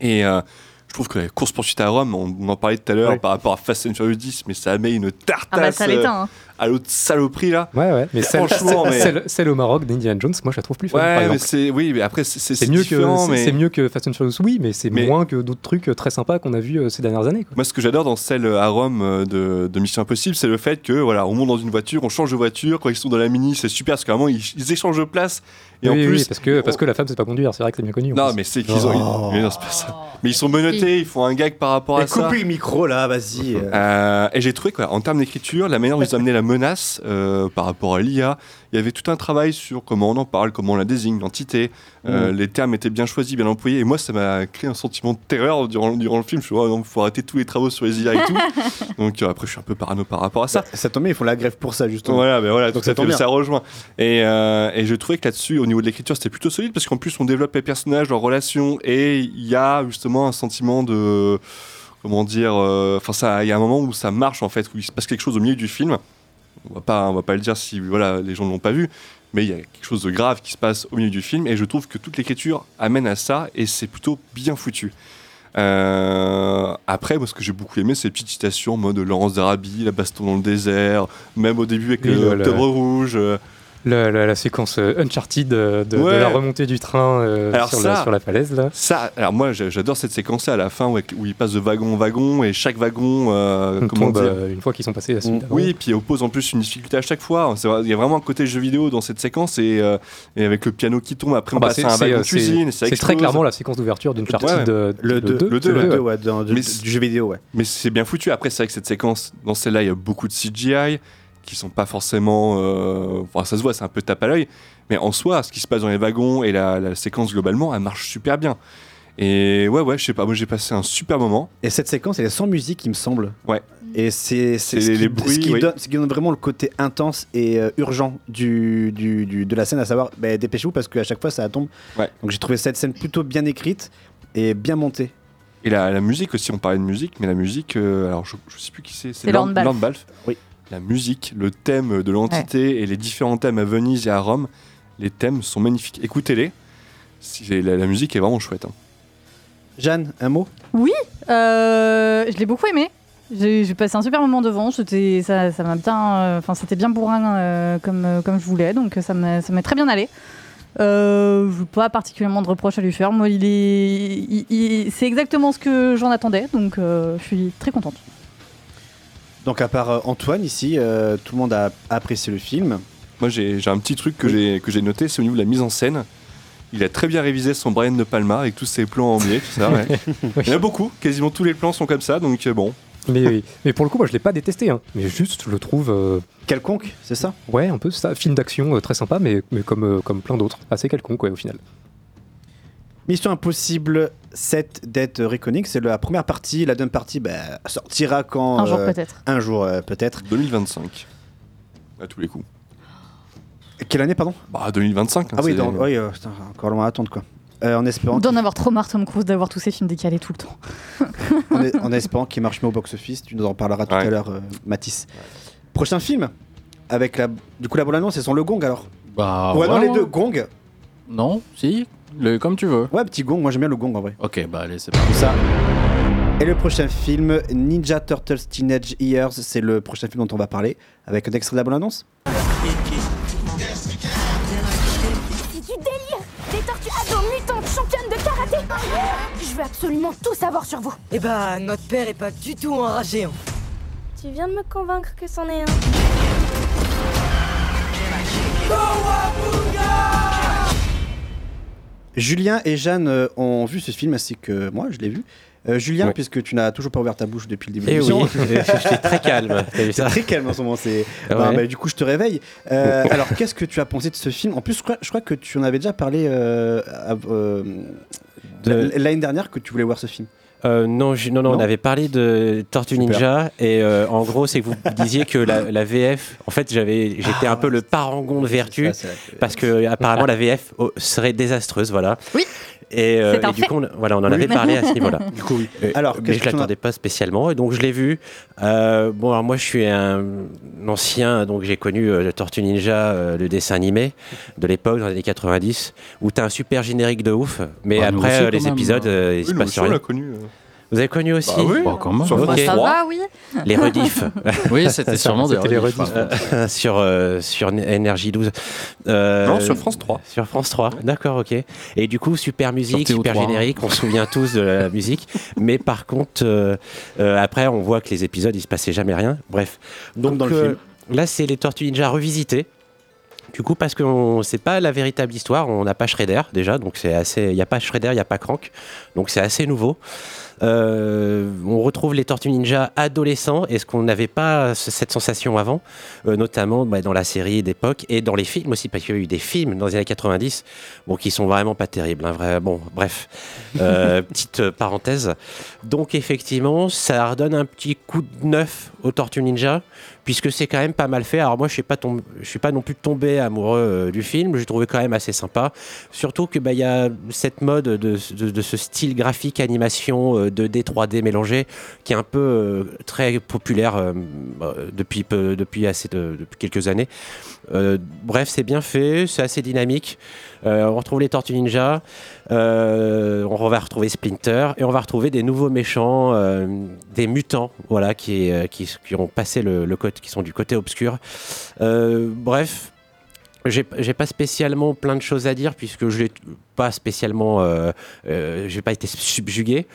[SPEAKER 9] Et euh, je trouve que la course-poursuite à Rome, on, on en parlait tout à l'heure
[SPEAKER 6] Ouais.
[SPEAKER 9] par rapport à Fast and Furious 10, mais ça met une tartasse
[SPEAKER 8] Ah bah, ça l'éteint, hein.
[SPEAKER 9] Euh, à l'autre saloperie là.
[SPEAKER 6] Ouais, ouais. Mais celle,
[SPEAKER 9] franchement,
[SPEAKER 6] celle-
[SPEAKER 9] mais-
[SPEAKER 6] celle- celle au Maroc d'Indiana Jones, moi, je la trouve plus fun.
[SPEAKER 9] Ouais, mais oui, mais après c'est
[SPEAKER 6] mieux, que,
[SPEAKER 9] mais
[SPEAKER 6] c'est mieux que Fast and Furious, oui, mais c'est
[SPEAKER 9] Mais-
[SPEAKER 6] moins que d'autres trucs euh, très sympas qu'on a vus euh, ces dernières années. quoi.
[SPEAKER 9] Moi, ce que j'adore dans celle à Rome euh, de, de Mission Impossible, c'est le fait que voilà, on monte dans une voiture, on change de voiture. Quand ils sont dans la mini, c'est super parce qu'à un moment ils, ils échangent de place. Et
[SPEAKER 6] oui,
[SPEAKER 9] en plus,
[SPEAKER 6] oui, parce que, parce que la femme sait pas conduire, c'est vrai que c'est bien connu. en
[SPEAKER 9] non, mais c'est qu'ils ont.
[SPEAKER 6] Oh.
[SPEAKER 9] mais non, c'est pas ça. Mais ils sont menottés, ils font un gag par rapport à
[SPEAKER 2] Et
[SPEAKER 9] ça.
[SPEAKER 2] coupez le micro là, vas-y. euh.
[SPEAKER 9] Euh, et j'ai trouvé qu'en termes d'écriture, la manière dont ils amenaient la menace euh, par rapport à l'IA, il y avait tout un travail sur comment on en parle, comment on la désigne, l'entité. Euh,
[SPEAKER 2] Mhm.
[SPEAKER 9] Les termes étaient bien choisis, bien employés. Et moi, ça m'a créé un sentiment de terreur durant, durant le film. Je me suis dit, oh, non, faut arrêter tous les travaux sur les IA et tout. Donc euh, après, je suis un peu parano par rapport à ça.
[SPEAKER 2] Ça tombe bien, ils font la grève pour ça justement.
[SPEAKER 9] Voilà, ben voilà,
[SPEAKER 2] Donc ça tombe bien.
[SPEAKER 9] ça rejoint. Et, et je trouvais que là-dessus, au niveau de l'écriture, c'était plutôt solide parce qu'en plus, on développe les personnages, leurs relations, et il y a justement un sentiment de. Comment dire euh, Enfin, ça, il y a un moment où ça marche en fait, où il se passe quelque chose au milieu du film. On va pas, on va pas le dire si voilà, les gens ne l'ont pas vu, mais il y a quelque chose de grave qui se passe au milieu du film, et je trouve que toute l'écriture amène à ça, et c'est plutôt bien foutu. Euh, après, moi, ce que j'ai beaucoup aimé, c'est les petites citations en mode Laurence d'Arabie, la baston dans le désert, même au début avec
[SPEAKER 6] Oui,
[SPEAKER 9] le
[SPEAKER 6] le- le-
[SPEAKER 9] Octobre Rouge. euh,
[SPEAKER 6] La, la- la séquence euh, Uncharted euh, de, de
[SPEAKER 9] Ouais.
[SPEAKER 6] la remontée du train euh,
[SPEAKER 9] Alors
[SPEAKER 6] sur,
[SPEAKER 9] ça-
[SPEAKER 6] la, sur la falaise. Là.
[SPEAKER 9] Ça, alors moi, j'a- j'adore cette séquence à la fin où, où il passe de wagon en wagon et chaque wagon, euh,
[SPEAKER 6] On
[SPEAKER 9] comment
[SPEAKER 6] tombe
[SPEAKER 9] dire
[SPEAKER 6] euh, une fois qu'ils sont passés à celui d'avant.
[SPEAKER 9] Oui, puis il oppose en plus une difficulté à chaque fois. Il y a vraiment un côté jeu vidéo dans cette séquence et, euh, et avec le piano qui tombe, après on
[SPEAKER 6] Ah bah,
[SPEAKER 9] passe
[SPEAKER 6] c'est-
[SPEAKER 9] à un wagon de cuisine.
[SPEAKER 6] c'est- très clairement la séquence d'ouverture d'Uncharted
[SPEAKER 9] Ouais.
[SPEAKER 6] de-
[SPEAKER 2] Le 2,
[SPEAKER 6] deux,
[SPEAKER 2] le
[SPEAKER 6] c'est
[SPEAKER 2] 2,
[SPEAKER 6] ouais.
[SPEAKER 2] du jeu vidéo, ouais.
[SPEAKER 9] Mais c'est bien foutu. Après, c'est vrai que cette séquence, dans celle-là, il y a beaucoup de CGI qui sont pas forcément. euh, Enfin, ça se voit, c'est un peu tape à l'œil. Mais en soi, ce qui se passe dans les wagons et la, la séquence globalement, elle marche super bien. Et ouais, ouais, je sais pas, moi j'ai passé un super moment.
[SPEAKER 2] Et cette séquence, elle est sans musique, il me semble.
[SPEAKER 9] Ouais.
[SPEAKER 2] Et c'est ce,
[SPEAKER 9] les
[SPEAKER 2] qui-
[SPEAKER 9] bruits,
[SPEAKER 2] ce qui
[SPEAKER 9] oui.
[SPEAKER 2] donne, ce qui donne vraiment le côté intense et euh, urgent du, du- du- de la scène, à savoir bah, dépêchez-vous parce qu'à chaque fois ça tombe.
[SPEAKER 9] Ouais.
[SPEAKER 2] Donc j'ai trouvé cette scène plutôt bien écrite et bien montée.
[SPEAKER 9] Et la, la musique aussi, on parlait de musique, mais la musique, euh, alors je, je sais plus qui c'est,
[SPEAKER 8] C'est Lorne Balfe.
[SPEAKER 9] Lorne Balfe.
[SPEAKER 2] Oui.
[SPEAKER 9] La musique, le thème de l'entité et les différents thèmes à Venise et à Rome, les thèmes sont magnifiques. Écoutez-les, Si- la, la musique est vraiment chouette. hein.
[SPEAKER 2] Jeanne, un mot?
[SPEAKER 8] Oui, euh, je l'ai beaucoup aimé. J'ai passé un super moment devant. C'était, ça, ça m'a bien, euh, enfin, c'était bien bourrin euh, comme, euh, comme je voulais, donc ça m'a, ça m'est très bien allé. Euh, je n'ai pas particulièrement de reproches à lui faire. Moi, il est, c'est exactement ce que j'en attendais, donc euh, je suis très contente.
[SPEAKER 2] Donc à part euh, Antoine ici, euh, tout le monde a apprécié le film.
[SPEAKER 9] Moi, j'ai j'ai un petit truc que j'ai que j'ai noté, c'est au niveau de la mise en scène. Il a très bien révisé son Brian De Palma avec tous ses plans en biais, tout ça. ouais. Il y en a beaucoup, quasiment tous les plans sont comme ça, donc euh, bon.
[SPEAKER 6] Mais, oui. mais pour le coup, moi je l'ai pas détesté, hein. mais juste je le trouve. euh,
[SPEAKER 2] Quelconque, c'est ça?
[SPEAKER 6] Ouais, un peu ça. Film d'action euh, très sympa, mais, mais comme, euh, comme plein d'autres. Assez quelconque, ouais, au final.
[SPEAKER 2] Mission Impossible 7 Dead Reckoning, c'est la première partie. La deuxième partie bah, sortira quand
[SPEAKER 8] Un jour
[SPEAKER 2] euh,
[SPEAKER 8] peut-être.
[SPEAKER 2] Un jour euh, peut-être.
[SPEAKER 9] 2025. À tous les coups.
[SPEAKER 2] Quelle année, pardon?
[SPEAKER 9] Bah 2025. hein,
[SPEAKER 2] Ah oui, euh, putain, encore loin à attendre quoi. Euh, en espérant,
[SPEAKER 8] D'en avoir trop marre, Tom Cruise, d'avoir tous ces films décalés tout le temps.
[SPEAKER 2] en, es- en espérant qu'il marche mieux au box-office, tu nous en parleras tout
[SPEAKER 9] Ouais.
[SPEAKER 2] à l'heure, euh, Mathis. Prochain film avec la, du coup la bonne annonce, c'est son le gong alors?
[SPEAKER 4] Bah,
[SPEAKER 2] ouais, non
[SPEAKER 4] ouais,
[SPEAKER 2] les
[SPEAKER 4] ouais.
[SPEAKER 2] deux gong?
[SPEAKER 4] Non, si, le, comme tu veux.
[SPEAKER 2] Ouais, petit gong. Moi j'aime bien le gong en vrai.
[SPEAKER 4] Ok, bah allez, c'est parti.
[SPEAKER 2] Ça. Et le prochain film, Ninja Turtles Teenage Years, c'est le prochain film dont on va parler, avec un extrait de la bonne annonce.
[SPEAKER 16] C'est du délire Des tortues ados mutantes championnes de karaté Je veux absolument tout savoir sur vous
[SPEAKER 17] Eh bah, notre père est pas du tout enragé. hein.
[SPEAKER 16] Tu viens de me convaincre que c'en est un.
[SPEAKER 2] Julien et Jeanne euh, ont vu ce film ainsi que moi, je l'ai vu. Euh, Julien, puisque tu n'as toujours pas ouvert ta bouche depuis le début de
[SPEAKER 10] Eh
[SPEAKER 2] l'émission.
[SPEAKER 10] oui, je suis très calme. T'as vu
[SPEAKER 2] C'est
[SPEAKER 10] ça
[SPEAKER 2] très calme en ce moment. C'est...
[SPEAKER 10] Ah
[SPEAKER 2] Bah, bah, du coup, je te réveille. Euh, alors, qu'est-ce que tu as pensé de ce film? En plus, je crois, je crois que tu en avais déjà parlé euh,
[SPEAKER 10] De-
[SPEAKER 2] l'année dernière que tu voulais voir ce film.
[SPEAKER 10] Euh, non, je- non, non,
[SPEAKER 2] Non
[SPEAKER 10] on avait parlé de Tortue
[SPEAKER 2] Super.
[SPEAKER 10] Ninja et euh, en gros, c'est que vous disiez que la, la VF, en fait, j'avais, j'étais un peu le parangon de vertu
[SPEAKER 2] Ah, Ça,
[SPEAKER 10] parce que apparemment la VF oh, serait désastreuse, voilà.
[SPEAKER 8] Oui.
[SPEAKER 10] Et, euh, et du coup, on, voilà, on en
[SPEAKER 2] Oui.
[SPEAKER 10] avait parlé à ce niveau-là.
[SPEAKER 2] Du coup, oui.
[SPEAKER 10] Euh,
[SPEAKER 2] Alors,
[SPEAKER 10] mais je
[SPEAKER 2] tu as-
[SPEAKER 10] l'attendais pas spécialement et donc je l'ai vu. Euh, bon, alors moi, je suis un ancien, donc j'ai connu euh, Tortue Ninja, euh, le dessin animé de l'époque dans les années 90, où t'as un super générique de ouf, mais
[SPEAKER 4] nous
[SPEAKER 10] après
[SPEAKER 4] aussi,
[SPEAKER 10] euh, les
[SPEAKER 4] même.
[SPEAKER 10] épisodes, euh, il
[SPEAKER 9] Oui,
[SPEAKER 10] se passe rien.
[SPEAKER 9] l'a connu.
[SPEAKER 10] Vous avez connu aussi
[SPEAKER 9] Bah oui.
[SPEAKER 4] Bah, quand même.
[SPEAKER 9] Sur
[SPEAKER 10] Ok.
[SPEAKER 9] France
[SPEAKER 8] Ça
[SPEAKER 9] 3.
[SPEAKER 8] va, oui
[SPEAKER 10] Les rediffs.
[SPEAKER 4] Oui, c'était sûrement des
[SPEAKER 6] les
[SPEAKER 4] rediffs.
[SPEAKER 10] Euh, sur, euh, sur Énergie 12. Euh,
[SPEAKER 9] Non, sur France 3.
[SPEAKER 10] Sur France 3, d'accord, ok. Et du coup, super musique, super
[SPEAKER 4] TO3.
[SPEAKER 10] générique, on se souvient tous de la musique. Mais par contre, euh, euh, après, on voit que les épisodes, il se passait jamais rien. Bref. Donc,
[SPEAKER 2] dans le film.
[SPEAKER 10] là, c'est les Tortues Ninja revisitées. Du coup, parce que c'est pas la véritable histoire, on n'a pas Shredder déjà, donc c'est assez. Il n'y a pas Shredder, il n'y a pas Crank, donc c'est assez nouveau. Euh, on retrouve les Tortues Ninja adolescents, et ce qu'on n'avait pas ce- cette sensation avant, euh, notamment bah, dans la série d'époque et dans les films aussi, parce qu'il y a eu des films dans les années 90, bon, qui sont vraiment pas terribles. hein, vrai, bon, bref, Euh, petite parenthèse. Donc effectivement, ça redonne un petit coup de neuf aux Tortues Ninja, puisque c'est quand même pas mal fait. Alors moi, je suis pas suis pas non plus tombé amoureux euh, du film. Je trouvé quand même assez sympa. Surtout que bah il y a cette mode de, ce style graphique animation euh, 2D 3D mélangé qui est un peu euh, très populaire euh, euh, depuis quelques années. Euh, bref, c'est bien fait, c'est assez dynamique. Euh, on retrouve les Tortues Ninja, euh, on va retrouver Splinter et on va retrouver des nouveaux méchants, des mutants, voilà, qui, qui, ont passé le, côté, qui sont du côté obscur. Bref, j'ai pas spécialement plein de choses à dire puisque je l'ai pas spécialement, j'ai pas été subjugué.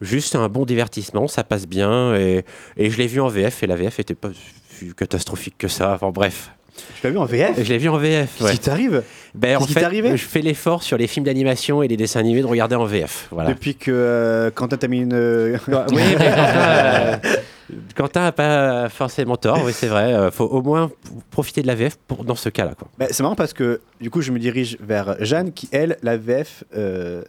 [SPEAKER 10] Juste un bon divertissement, ça passe bien et, et je l'ai vu en VF et la VF était pas si catastrophique que ça. Enfin bref,
[SPEAKER 2] Tu l'as vu en VF
[SPEAKER 10] je l'ai vu en VF.
[SPEAKER 2] Qu'est-ce
[SPEAKER 10] ouais.
[SPEAKER 2] qui t'arrive
[SPEAKER 10] Ben, en
[SPEAKER 2] Qu'est-ce qui
[SPEAKER 10] fait,
[SPEAKER 2] t'est arrivé
[SPEAKER 10] je fais l'effort sur les films d'animation et les dessins animés de regarder en VF. Voilà.
[SPEAKER 2] Depuis que euh, Quentin t'a mis une. euh,
[SPEAKER 10] Oui, mais Quentin, euh, Quentin n'a pas forcément tort, oui, c'est vrai. Euh, faut au moins profiter de la VF pour, dans ce cas-là.
[SPEAKER 2] Bah, c'est marrant parce que du coup, je me dirige vers Jeanne qui, elle, la VF. euh,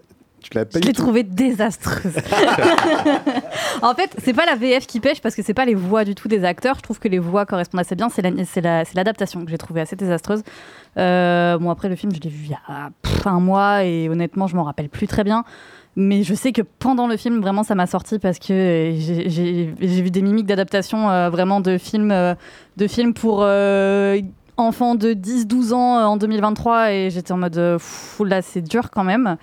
[SPEAKER 2] tu l'as pas
[SPEAKER 8] Je l'ai trouvée désastreuse. en fait, c'est pas la VF qui pêche parce que c'est pas les voix du tout des acteurs. Je trouve que les voix correspondent assez bien. C'est la- c'est la- l'adaptation que j'ai trouvée assez désastreuse. Euh, bon, après, le film, je l'ai vu il y a pff, un mois et honnêtement, je m'en rappelle plus très bien. Mais je sais que pendant le film, vraiment, ça m'a sorti parce que j'ai- vu des mimiques d'adaptation euh, vraiment de films, euh, de films pour enfants de 10-12 ans en 2023 et j'étais en mode, Pff, là, c'est dur quand même.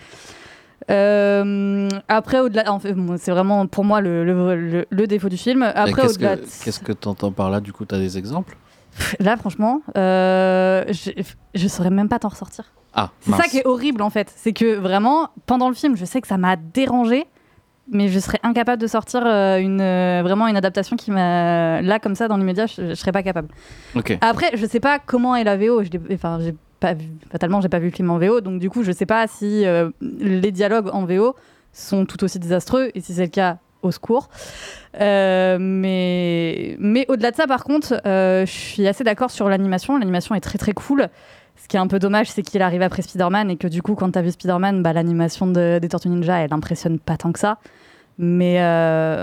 [SPEAKER 8] Euh, après, au-delà, en fait, bon, c'est vraiment pour moi le, le- le- le défaut du film. Après,
[SPEAKER 4] Qu'est-ce
[SPEAKER 8] au-delà,
[SPEAKER 4] que
[SPEAKER 8] de-
[SPEAKER 4] qu'est-ce que tu entends par là Du coup, tu as des exemples?
[SPEAKER 8] Là, franchement, euh, je, je saurais même pas t'en ressortir.
[SPEAKER 4] Ah,
[SPEAKER 8] C'est ça qui est horrible en fait. C'est que vraiment, pendant le film, je sais que ça m'a dérangé, mais je serais incapable de sortir euh, une, vraiment une adaptation qui m'a. Là, comme ça, dans l'immédiat, je, je serais pas capable.
[SPEAKER 4] Ok.
[SPEAKER 8] Après, je sais pas comment est la VO. Je l'ai- enfin, j'ai pas vu, fatalement, j'ai pas vu le film en VO, donc du coup, je sais pas si euh, les dialogues en VO sont tout aussi désastreux, et si c'est le cas, au secours. Euh, mais mais au-delà de ça, par contre, euh, je suis assez d'accord sur l'animation. L'animation est très très cool. Ce qui est un peu dommage, c'est qu'il arrive après Spider-Man et que du coup, quand tu as vu Spider-Man, bah, l'animation de- des Tortues Ninja, elle impressionne pas tant que ça. Mais,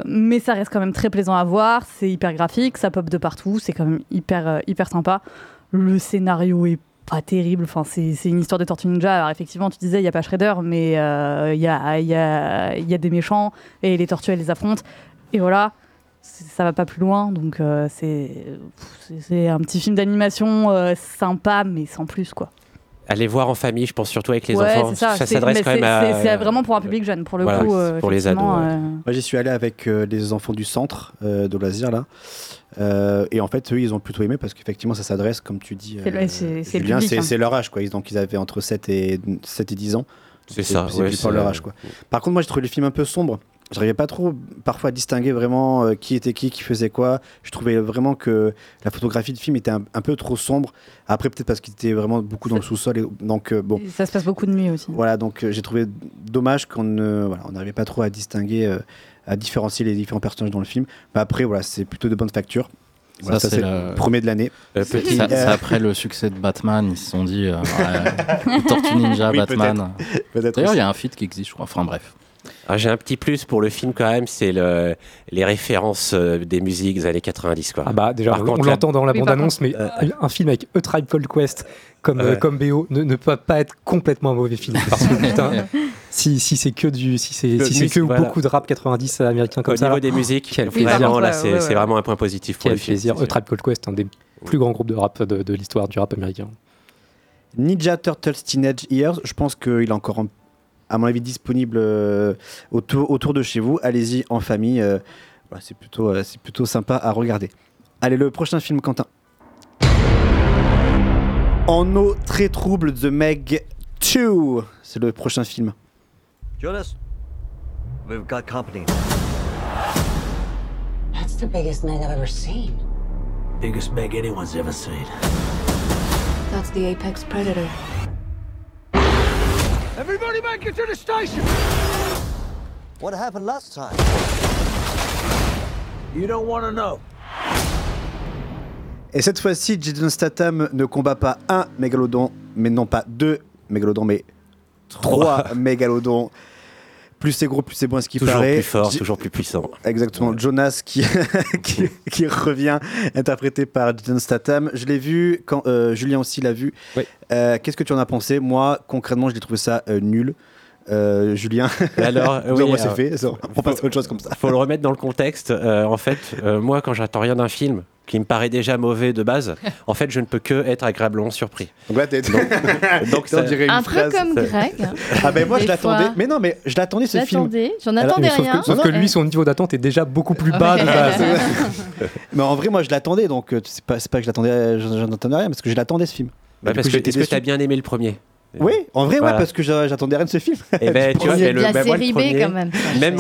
[SPEAKER 8] mais ça reste quand même très plaisant à voir. C'est hyper graphique, ça pop de partout. C'est quand même hyper, hyper sympa. Le scénario est pas terrible. Enfin, c'est c'est une histoire de Tortues Ninja. Alors, effectivement, tu disais, il n'y a pas Shredder, mais euh, il y, a, il y, a, il y a des méchants et les tortues, elles les affrontent. Et voilà, ça va pas plus loin. Donc, euh, c'est un petit film d'animation euh, sympa, mais sans plus, quoi.
[SPEAKER 10] Allez voir en famille, je pense surtout avec les
[SPEAKER 8] Ouais,
[SPEAKER 10] enfants.
[SPEAKER 8] c'est ça. c'est-
[SPEAKER 10] s'adresse quand même à.
[SPEAKER 8] c'est- vraiment pour un public jeune, pour le
[SPEAKER 10] Voilà,
[SPEAKER 8] coup.
[SPEAKER 10] pour les ados, ouais.
[SPEAKER 8] euh,
[SPEAKER 2] Moi, j'y suis allé avec euh, les enfants du centre euh, de loisirs là. Euh, et en fait, eux, ils ont plutôt aimé parce qu'effectivement, ça s'adresse, comme tu dis,
[SPEAKER 8] C'est hein.
[SPEAKER 2] leur âge. Quoi. Ils- Donc, ils avaient entre 7 et, 7 et 10 ans.
[SPEAKER 10] C'est ça,
[SPEAKER 2] C'est
[SPEAKER 10] ouais,
[SPEAKER 2] leur âge. Quoi. Par contre, moi, j'ai trouvé le film un peu sombre. J'arrivais pas trop parfois à distinguer vraiment euh, qui était qui, qui faisait quoi. Je trouvais vraiment que la photographie du film était un, un peu trop sombre. Après, peut-être parce qu'il était vraiment beaucoup dans le sous-sol. et- Donc, euh, bon.
[SPEAKER 8] Ça se passe beaucoup de nuit aussi.
[SPEAKER 2] Voilà, donc euh, j'ai trouvé dommage qu'on ne voilà, on n'arrivait pas trop à distinguer, euh, à différencier les différents personnages dans le film. Mais après, voilà, c'est plutôt de bonne facture. Voilà, ça,
[SPEAKER 4] c'est
[SPEAKER 2] c'est
[SPEAKER 4] le-
[SPEAKER 2] premier de l'année.
[SPEAKER 10] Euh,
[SPEAKER 4] C'est ça- c'est après le succès de Batman, ils se sont dit euh, Tortues Ninja,
[SPEAKER 2] Oui,
[SPEAKER 4] Batman. D'ailleurs, il y a un feat qui existe, je crois. Enfin bref.
[SPEAKER 10] Ah, J'ai un petit plus pour le film quand même, c'est le, les références euh, des musiques des années 90. Quoi.
[SPEAKER 6] Ah bah déjà,
[SPEAKER 10] Par
[SPEAKER 6] on, l'entend dans la
[SPEAKER 10] Oui,
[SPEAKER 6] bande-annonce, mais
[SPEAKER 10] contre,
[SPEAKER 6] un- film avec A Tribe Called Quest comme, euh, comme BO ne, ne peut pas être complètement un mauvais film. Parce que putain, si, si c'est que du, si c'est si que
[SPEAKER 10] voilà.
[SPEAKER 6] beaucoup de rap 90 américain comme
[SPEAKER 10] Au
[SPEAKER 6] ça.
[SPEAKER 10] niveau
[SPEAKER 6] là,
[SPEAKER 10] des musiques,
[SPEAKER 6] quel
[SPEAKER 10] vraiment, là, c'est vraiment un point positif pour
[SPEAKER 6] Quel
[SPEAKER 10] le film.
[SPEAKER 6] plaisir. A Tribe Called Quest, un des plus grands groupes de rap de, de l'histoire du rap américain.
[SPEAKER 2] Ninja Turtles Teenage Years, je pense qu'il est encore, en- à mon avis, disponible euh, autour, autour de chez vous. Allez-y en famille. euh, c'est plutôt, euh, c'est plutôt sympa à regarder. Allez, le prochain film, Quentin. En eau très trouble, The Meg 2. C'est le prochain film.
[SPEAKER 18] Jonas, we've got company.
[SPEAKER 19] That's the biggest Meg I've ever seen.
[SPEAKER 18] Biggest meg anyone's ever seen.
[SPEAKER 19] That's the apex predator.
[SPEAKER 18] Everybody make it to the station! What happened last time? You don't want to know.
[SPEAKER 2] Et cette fois-ci, Jason Statham ne combat pas un mégalodon, mais non pas deux mégalodons, mais trois mégalodons. Plus c'est gros, plus c'est bon à ce qui
[SPEAKER 10] Toujours
[SPEAKER 2] paraît.
[SPEAKER 10] plus fort,
[SPEAKER 2] J-
[SPEAKER 10] toujours plus puissant.
[SPEAKER 2] Exactement, Jonas qui, qui, qui revient, interprété par Jason Statham. Je l'ai vu, quand, euh, Julien aussi l'a vu. Euh, Qu'est-ce que tu en as pensé? Moi, concrètement, je l'ai trouvé ça euh, nul. Euh, Julien,
[SPEAKER 10] Alors, oui,
[SPEAKER 2] moi c'est fait, on passe à autre chose comme ça.
[SPEAKER 10] faut le remettre dans le contexte. Euh, en fait, euh, moi, quand j'attends rien d'un film qui me paraît déjà mauvais de base, en fait, je ne peux que être agréablement surpris.
[SPEAKER 2] Donc là, t'es-
[SPEAKER 10] donc
[SPEAKER 2] on
[SPEAKER 10] ça-
[SPEAKER 2] dirait une
[SPEAKER 1] Un peu
[SPEAKER 2] phrase.
[SPEAKER 1] comme Greg.
[SPEAKER 2] Ah ben moi je l'attendais.
[SPEAKER 1] fois.
[SPEAKER 2] Mais non, mais je l'attendais ce film.
[SPEAKER 1] J'en
[SPEAKER 6] Alors,
[SPEAKER 1] attendais
[SPEAKER 6] sauf
[SPEAKER 1] rien.
[SPEAKER 6] que, sauf
[SPEAKER 2] Non,
[SPEAKER 6] que lui, son niveau d'attente est déjà beaucoup plus bas de base.
[SPEAKER 2] Mais en vrai, moi je l'attendais, donc euh, c'est pas, c'est pas que je l'attendais, j'en j'en attendais rien, parce que je l'attendais ce film.
[SPEAKER 10] Bah, parce
[SPEAKER 2] coup,
[SPEAKER 10] que est-ce que
[SPEAKER 2] déçu.
[SPEAKER 10] tu as bien aimé le premier?
[SPEAKER 2] Oui, en vrai,
[SPEAKER 10] Voilà.
[SPEAKER 2] ouais, parce que j'a- j'attendais rien de ce film.
[SPEAKER 10] Eh ben, tu vois,
[SPEAKER 2] premier.
[SPEAKER 10] mais le-
[SPEAKER 1] La
[SPEAKER 10] moi, le
[SPEAKER 1] série B
[SPEAKER 10] premier,
[SPEAKER 1] quand même.
[SPEAKER 10] Même,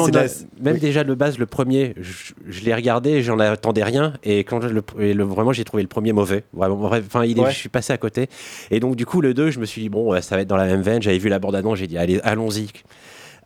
[SPEAKER 2] la-
[SPEAKER 10] déjà le base, le premier, je, je l'ai regardé et j'en attendais rien. Et quand je le, et le- vraiment, j'ai trouvé le premier mauvais. Vraiment, enfin, il est-
[SPEAKER 2] Ouais.
[SPEAKER 10] je suis passé à côté. Et donc, du coup, le 2, je me suis dit, bon, ça va être dans la même veine. J'avais vu la bande-annonce, j'ai dit, allez, allons-y.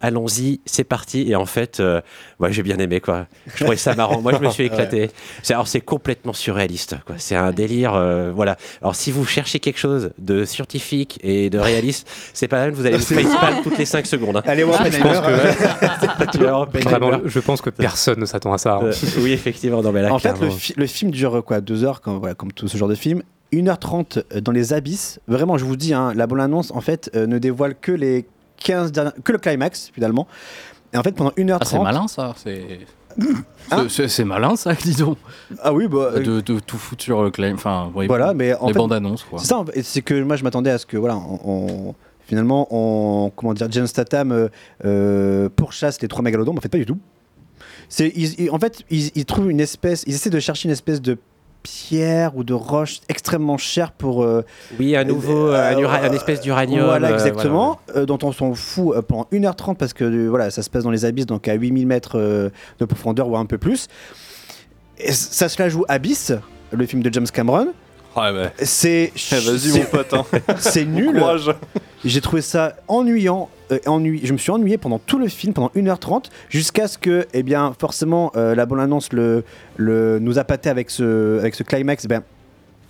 [SPEAKER 10] Allons-y, c'est parti. Et en fait, euh, ouais, j'ai bien aimé, quoi. Je trouvais ça marrant. Moi, je me suis éclaté. C'est, alors, c'est complètement surréaliste, quoi. C'est un délire, euh, voilà. Alors, si vous cherchez quelque chose de scientifique et de réaliste, c'est pas mal, vous allez vous facepalm toutes les 5 secondes. hein.
[SPEAKER 2] Allez voir
[SPEAKER 6] Je. Vraiment, je pense que personne ne s'attend à ça. hein.
[SPEAKER 10] Euh, oui, effectivement, non, mais là,
[SPEAKER 2] En fait, le,
[SPEAKER 10] clairement.
[SPEAKER 2] fi- le film dure quoi Deux heures, comme, voilà, comme tout ce genre de film. 1h30 dans les abysses. Vraiment, je vous dis, hein, la bonne annonce, en fait, euh, ne dévoile que les 15 dernières- que le climax, finalement. Et en fait, pendant 1h30.
[SPEAKER 4] Ah, c'est malin ça. C'est
[SPEAKER 2] Hein
[SPEAKER 4] c'est- c'est- malin ça, dis donc.
[SPEAKER 2] Ah oui, bah. euh,
[SPEAKER 4] De, de tout foutre sur le claim. Enfin, oui,
[SPEAKER 2] Voilà, mais en
[SPEAKER 4] les
[SPEAKER 2] fait,
[SPEAKER 4] bandes annonces quoi.
[SPEAKER 2] C'est ça, c'est que moi je m'attendais à ce que voilà, on, on- finalement on comment dire, Jason Statham euh, euh, pourchasse les trois mégalodons, mais en fait pas du tout. Ils- ils- en fait ils, ils trouvent une espèce, ils essaient de chercher une espèce de pierre ou de roche extrêmement chère pour euh,
[SPEAKER 10] Oui, un nouveau,
[SPEAKER 2] euh,
[SPEAKER 10] un, ura- un espèce d'uranium.
[SPEAKER 2] Voilà,
[SPEAKER 10] euh,
[SPEAKER 2] exactement. euh, dont on s'en fout euh, pendant 1h30 parce que euh, voilà, ça se passe dans les abysses, donc à 8000 mètres euh, de profondeur ou un peu plus. Et ça se la joue Abyss, le film de James Cameron.
[SPEAKER 9] Ouais, ouais.
[SPEAKER 2] C'est.
[SPEAKER 9] Eh, vas-y, mon pote, hein.
[SPEAKER 2] C'est nul. J'ai trouvé ça ennuyant. euh, ennui- Je me suis ennuyé pendant tout le film, pendant 1h30, jusqu'à ce que, eh bien, forcément, euh, la bonne annonce le, le, nous a pâté avec ce, avec ce climax. eh ben,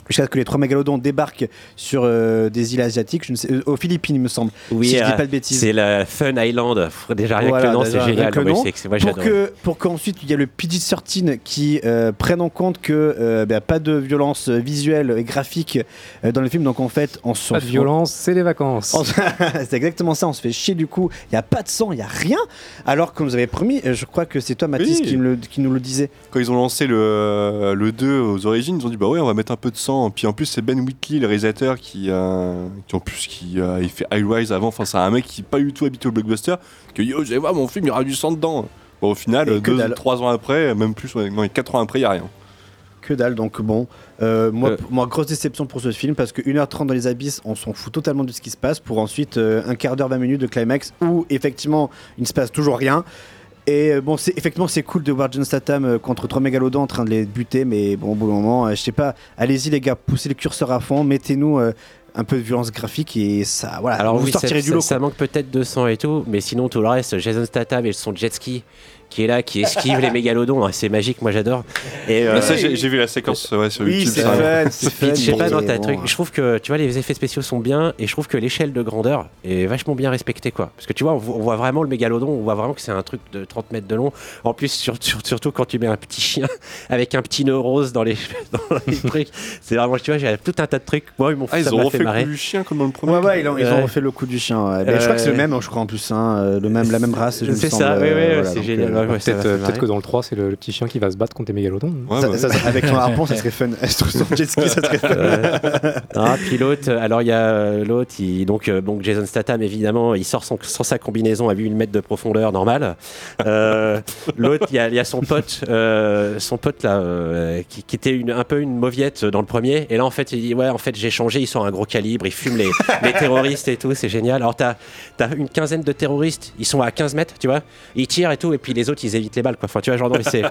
[SPEAKER 2] Jusqu'à ce que les trois mégalodons débarquent sur euh, des îles asiatiques, je ne sais, euh, aux Philippines, il me semble.
[SPEAKER 10] Oui,
[SPEAKER 2] si je dis
[SPEAKER 10] euh,
[SPEAKER 2] pas de bêtises.
[SPEAKER 10] c'est la Fun Island. Déjà, rien
[SPEAKER 2] Voilà,
[SPEAKER 10] que le nom, c'est génial.
[SPEAKER 2] que
[SPEAKER 10] Non,
[SPEAKER 2] nom.
[SPEAKER 10] moi,
[SPEAKER 2] pour que pour qu'ensuite il y a le PG-13 qui euh, prenne en compte que euh, bah, pas de violence visuelle et graphique euh, dans le film donc en fait on se
[SPEAKER 6] Pas de violence, c'est les vacances.
[SPEAKER 2] c'est exactement ça on se fait chier du coup il y a pas de sang il y a rien alors comme vous avez promis je crois que c'est toi Mathis
[SPEAKER 9] Oui.
[SPEAKER 2] qui, me le- qui nous le disait
[SPEAKER 9] Quand ils ont lancé le, le 2 aux origines, ils ont dit bah ouais, on va mettre un peu de sang. Puis en plus, c'est Ben Whitley, le réalisateur, qui, euh, qui en plus qui euh, il fait High Rise avant. Enfin, c'est un mec qui est pas du tout habitué au blockbuster. Qui dit oh, vous allez voir, mon film, il y aura du sang dedans. Bon, au final,
[SPEAKER 2] Et que
[SPEAKER 9] deux,
[SPEAKER 2] dalle.
[SPEAKER 9] trois ans après, même plus, non, quatre ans après, il y a rien.
[SPEAKER 2] que dalle donc bon euh, moi,
[SPEAKER 10] Euh.
[SPEAKER 2] moi grosse déception pour ce film parce que 1h30 dans les abysses on s'en fout totalement de ce qui se passe pour ensuite euh, un quart d'heure 20 minutes de climax où effectivement il ne se passe toujours rien et euh, bon c'est effectivement c'est cool de voir John Statham euh, contre trois mégalodons en train de les buter mais bon au bout d'un moment euh, je sais pas. Allez-y les gars poussez le curseur à fond mettez-nous un peu de violence graphique et ça voilà.
[SPEAKER 10] Alors
[SPEAKER 2] vous
[SPEAKER 10] oui, ça,
[SPEAKER 2] sortirez du
[SPEAKER 10] ça-
[SPEAKER 2] lot
[SPEAKER 10] ça manque peut-être de sang et tout, mais sinon tout le reste, Jason Statham et son jet ski qui est là, qui esquive les mégalodons, hein, c'est magique, moi j'adore. Et euh,
[SPEAKER 9] ça, j'ai j'ai vu la séquence ouais, sur
[SPEAKER 2] Oui,
[SPEAKER 9] YouTube.
[SPEAKER 10] je sais pas ta
[SPEAKER 2] bon,
[SPEAKER 10] truc. Je trouve que tu vois les effets spéciaux sont bien et je trouve que l'échelle de grandeur est vachement bien respectée quoi. Parce que tu vois on, vo- on voit vraiment le mégalodon, on voit vraiment que c'est un truc de 30 mètres de long. En plus sur- sur- surtout quand tu mets un petit chien avec un petit nœud rose dans les dans les trucs, c'est vraiment tu vois j'ai tout un tas de trucs. Moi ils m'ont
[SPEAKER 9] Ah, ils
[SPEAKER 10] ça
[SPEAKER 9] ont
[SPEAKER 10] fait
[SPEAKER 9] le coup du chien comme dans le premier.
[SPEAKER 2] Ouais, ouais, ils ont, ils ont
[SPEAKER 10] Ouais.
[SPEAKER 2] refait le coup du chien. ouais. Mais je crois que c'est le même, je crois en plus, hein, euh, le même, la même race. je me
[SPEAKER 10] C'est
[SPEAKER 2] semble,
[SPEAKER 10] ça, oui,
[SPEAKER 2] euh,
[SPEAKER 10] oui,
[SPEAKER 2] voilà,
[SPEAKER 10] c'est génial.
[SPEAKER 2] Euh,
[SPEAKER 10] ouais, ouais, ça
[SPEAKER 6] Peut-être euh, que dans le 3, c'est le, le petit chien qui va se battre contre des mégalodons.
[SPEAKER 9] Ouais,
[SPEAKER 2] ça-
[SPEAKER 9] bah.
[SPEAKER 2] ça- avec son harpon, ça serait fun. Sur jet ski, ça serait fun.
[SPEAKER 10] Ah, puis l'autre, euh, alors il y a euh, l'autre, donc, euh, donc Jason Statham évidemment, il sort sans, sans sa combinaison à 8000 mètres de profondeur normale. Euh, l'autre, il y, a- il y a son pote, euh, son pote là, euh, qui, qui était une, un peu une mauviette dans le premier, et là en fait il dit ouais en fait j'ai changé, ils sont à un gros calibre, ils fument les, les terroristes et tout, c'est génial. Alors t'as as une quinzaine de terroristes, ils sont à 15 mètres, tu vois, ils tirent et tout, et puis les autres ils évitent les balles quoi. Enfin tu vois genre non, mais c'est